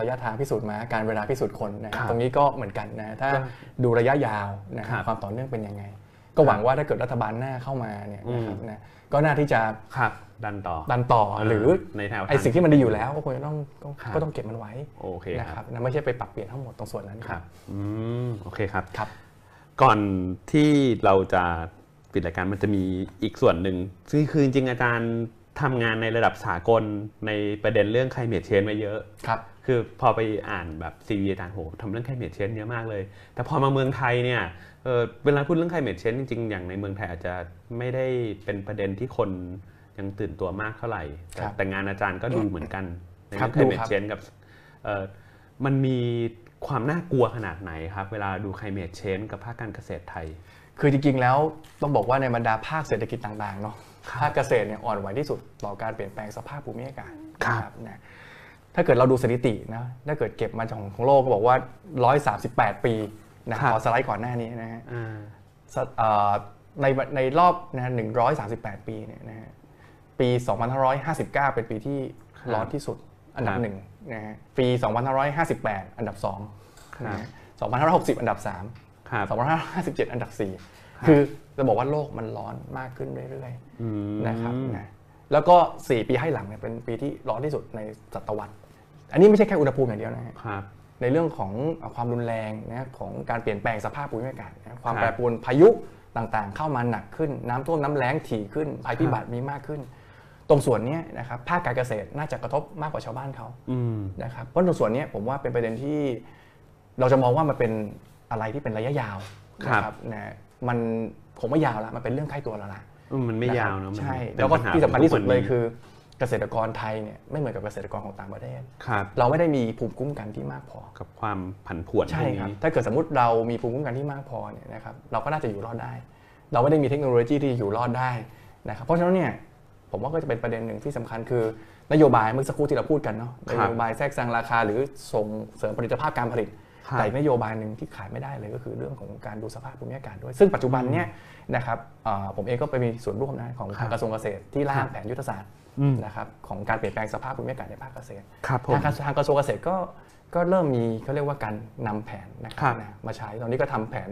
ระยะทางพิสูจน์มาการเวลาพิสูจน์คนนะฮะครับตรงนี้ก็เหมือนกันนะถ้าครับดูระยะยาวนะฮะครับความต่อเนื่องเป็นยังไง ก็หวังว่าถ้าเกิดรัฐบาลหน้าเข้ามาเนี่ยนะครับอืมนะก็น่าที่จะครับดันต่อดันต่อหรือในแถวไอสิ่งที่มันดีอยู่แล้วก็ควรจะต้องก็ครับก็ต้องเก็บมันไว้โอเคนะคครัรับบนะไม่ใช่ไปปรับเปลี่ยนทั้งหมดตรงส่วนนั้นครับอืมโอเคครับครับ ก่อนที่เราจะ ปิดรายการมันจะมีอีกส่วนหนึ่งซึ่งคือจริงๆอาจารย์ทำงานในระดับสากลในประเด็นเรื่อง climate change มาเยอะครับ คือพอไปอ่านแบบซีวีอาจารย์โหทำเรื่อง climate change เยอะมากเลย แต่พอมาเมืองไทยเนี่ยเออเวลาพูดเรื่อง climate change จริงๆ อย่างในเมืองไทยอาจจะไม่ได้เป็นประเด็นที่คนยังตื่นตัวมากเท่าไหร่ แต่ครับแต่งานอาจารย์ก็ดูเหมือนกันในครัเรื่บองดู climate ครับ change กับเอ่อมันมีความน่ากลัวขนาดไหนครับ เวลาดู climate change กับภาคการเกษตรไทย คือจริงๆแล้วต้องบอกว่าในบรรดาภาคเศรษฐกิจต่างๆเนาะภาคเกษตรเนี่ยอ่อนไหวที่สุดต่อการเปลี่ยนแปลงสภาพภูมิอากาศครับนะถ้าเกิดเราดูสถิตินะถ้าเกิดเก็บมาจากของโลกก็บอกว่า 138 ปีนะขอสไลด์ก่อนหน้านี้นะฮะอ่าสเอ่อในในรอบนะฮะ138 ปีเนี่ยนะฮะปี 2559 เป็นปีที่ร้อนที่สุดอันดับหนึ่งนะฮะปี 2558 อันดับสองนะฮะ2560 อันดับสามครับ 2557 อันดับ 4 คือจะบอกว่าโลกมันร้อนมากขึ้นเรื่อยอืมๆนะครับนะแล้วก็ 4 ปีให้หลังเนี่ยเป็นปีที่ร้อนที่สุดในศตวรรษ อันนี้ไม่ใช่แค่อุณหภูมิอย่างเดียวนะฮะครับในเรื่องของความรุนแรงนะของการเปลี่ยนแปลงสภาพภูมิอากาศนะความครับแปรปรวนพายุต่างๆ เข้ามาหนักขึ้น น้ำท่วมน้ำแล้งถี่ขึ้นภัยพิบัติมีมากขึ้น ตรงส่วนเนี้ยนะครับภาคการเกษตรน่าจะกระทบมากกว่าชาวบ้านเขาอืมนะครับเพราะตรงส่วนเนี้ยผมว่าเป็นประเด็นที่เราจะมองว่ามันเป็น อะไรที่เป็นระยะยาวครับนะนะมันคงไม่ยาวละมันเป็นเรื่องใกล้ตัวแล้วล่ะอืมมันไม่นะครับยาวเนอะมันใช่เป็นแล้วก็ปัญหาที่สำคัญที่สุดของทุกวันเลยนี้คือเกษตรกรไทยเนี่ยไม่เหมือนกับเกษตรกรของต่างประเทศครับเราไม่ได้มีภูมิคุ้มกันที่มากพอ กับความผันผวนพใช่วกครับนี้ถ้าเกิดสมมติเรามีภูมิคุ้มกันที่มากพอเนี่ยนะครับเราก็น่าจะอยู่รอดได้ เราไม่ได้มีเทคโนโลยีที่อยู่รอดได้นะครับเพราะฉะนั้นเนี่ยผมว่าก็จะเป็นประเด็นหนึ่งที่สำคัญคือนโยบายเมื่อสักครู่ที่เราพูดกันเนาะคนรับโยบายแทรกแซงราคาหรือส่งเสริมผลิตภาพการผลิตครับ แต่อีกนโยบายหนึ่งที่ขายไม่ได้เลยก็คือเรื่องของการดูสภาพภูมิอากาศด้วย ซึ่งปัจจุบันเนี่ยนะครับเอ่อผมเองก็ไปมีส่วนร่วมนะของครัทาบงกระทรวงเกษตรที่ร่าครังบแผนยุทธศาสตร์อืมนะครับของการเปลี่ยนแปลงสภาพภูมิอากาศในภาคเกษตรครับผมทางการทางกระทรวงเกษตรก็ก็เริ่มมีเขาเรียกว่าการนำแผนนะคครัรับบนะมาใช้ตอนนี้ก็ทำแผน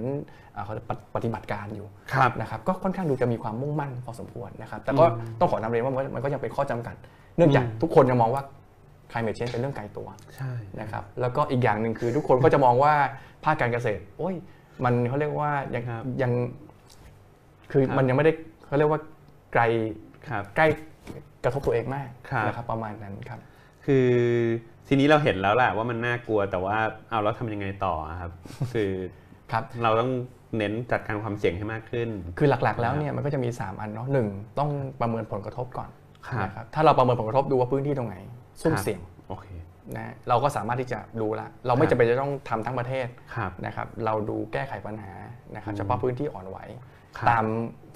เอ่อเขาเรียกปฏิบัติการอยู่ครับนะครับก็ค่อนข้างดูจะมีความมุ่งมั่นพอสมควรนะครับแต่ก็ต้องขอนำเรียนว่ามันมันก็ยังเป็นข้อจำกัด เนื่องจากอืมทุกคนยังมองว่า climate change เป็นเรื่องไกลตัวใช่นะครับแล้วก็อีกอย่างหนึ่งคือทุกคนก็จะมองว่าภาคการเกษตร โอ้ย มันเขาเรียกว่ายังครับยังคือครับมันยังไม่ได้เขาเรียกว่าไกลครับใกล้กระทบตัวเองมากครับนะครับประมาณนั้นครับ คือทีนี้เราเห็นแล้วแหละว่ามันน่ากลัวแต่ว่าเอาแล้วทำยังไงต่ออะครับ คือครับเราต้องเน้นจัดการความเสี่ยงให้มากขึ้น คือหลักๆ แล้วเนี่ยมันก็จะมี 3 อันเนาะหนึ่งต้องประเมินผลกระทบก่อนครับนะครับถ้าเราประเมินผลกระทบดูว่าพื้นที่ตรงไหน ซุ่มครับเสี่ยงโอเคนะเราก็สามารถที่จะรู้ละเราไม่ครับจำเป็นจะต้องทำทั้งประเทศครับนะครับ เราดูแก้ไขปัญหานะครับอืมเฉพาะพื้นที่อ่อนไหวครับตาม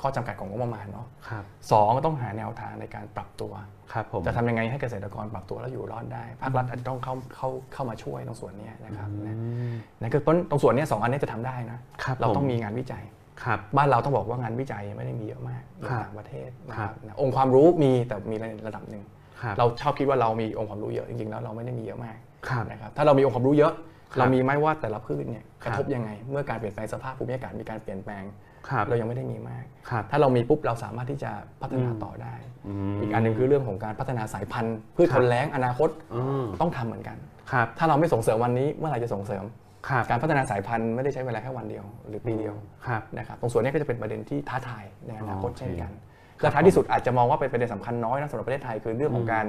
ข้อจำกัดของงบประมาณเนาะครับสองต้องหาแนวทางในการปรับตัวครับผมจะทำยังไงให้เกษตรกรปรับตัวแล้วอยู่รอดได้ภาครัฐอาจจะต้องเข้าเข้าเข้ามาช่วยตรงส่วนเนี้ยนะครับนะอืมนั่นคือต้นตรงส่วนเนี้ยสองอันเนี้ยจะทำได้นะครับเราต้องผมมีงานวิจัยครับบ้านเราต้องบอกว่างานวิจัยไม่ได้มีเยอะมากในครับต่างประเทศนะคครัรับบนะองค์ความรู้มีแต่มีในระดับหนึ่งครับ เราชอบคิดว่าเรามีองค์ความรู้เยอะจริงๆแล้วเราไม่ได้มีเยอะมากครับนะครับถ้าเรามีองค์ความรู้เยอะครับเรามีไหมว่าแต่ละพืชเนี่ยคกรับระทบยังไง เมื่อการเปลี่ยนแปลงสภาพภูมิอากาศมีการเปลี่ยนแปลงครับเรายังไม่ได้มีมากครับถ้าเรามีปุ๊บเราสามารถที่จะพัฒนาอืมต่อได้มอีกอันหนึงคือเรื่องของการพัฒนาสายพันธุ์พืชครัทบนแล้งอนาคตอืมต้องทำเหมือนกันครับถ้าเราไม่ส่งเสริมวันนี้เมื่อไหร่จะส่งเสริมครับการพัฒนาสายพันธุ์ไม่ได้ใช้เวลาแค่วันเดียว หรือปีเดียวครับนะครับตรงส่วนนี้ก็จะเป็นประเด็นที่ท้าทายในอนาคตโอเคเช่นกัน และท้ายที่สุดอาจจะมองว่าเป็นประเด็นสำคัญน้อยนะสำหรับประเทศไทยคือเรื่องของการ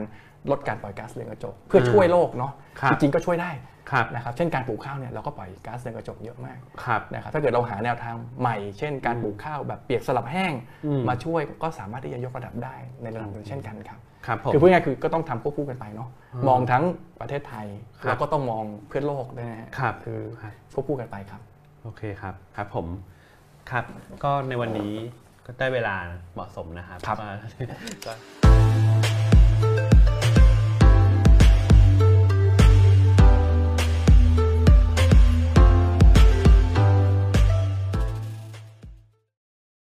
ลดการปล่อยก๊าซเรือนกระจก เพื่อช่วยโลกเนาะครับจริงๆก็ช่วยได้ครับนะครับเช่นการปลูกข้าวเนี่ยเราก็ปล่อยก๊าซเรือนกระจกเยอะมากครับนะครับถ้าเกิดเราหาแนวทางใหม่ เช่น การปลูกข้าวแบบเปียกสลับแห้งอืมมาช่วยก็สามารถที่จะยกระดับได้ในระดับหนึ่งเช่นกันครับครับผมคือพูดง่ายๆคือก็ต้องทำควบคู่กันไปเนาะมองทั้งประเทศไทยครับแล้วก็ต้องมองเพื่อนโลกด้วยนะฮะครับคือครับควบคู่กันไปครับโอเคครับครับผมครับก็ในวันนี้ ก็ได้เวลาเหมาะสมนะครับครับก็ก็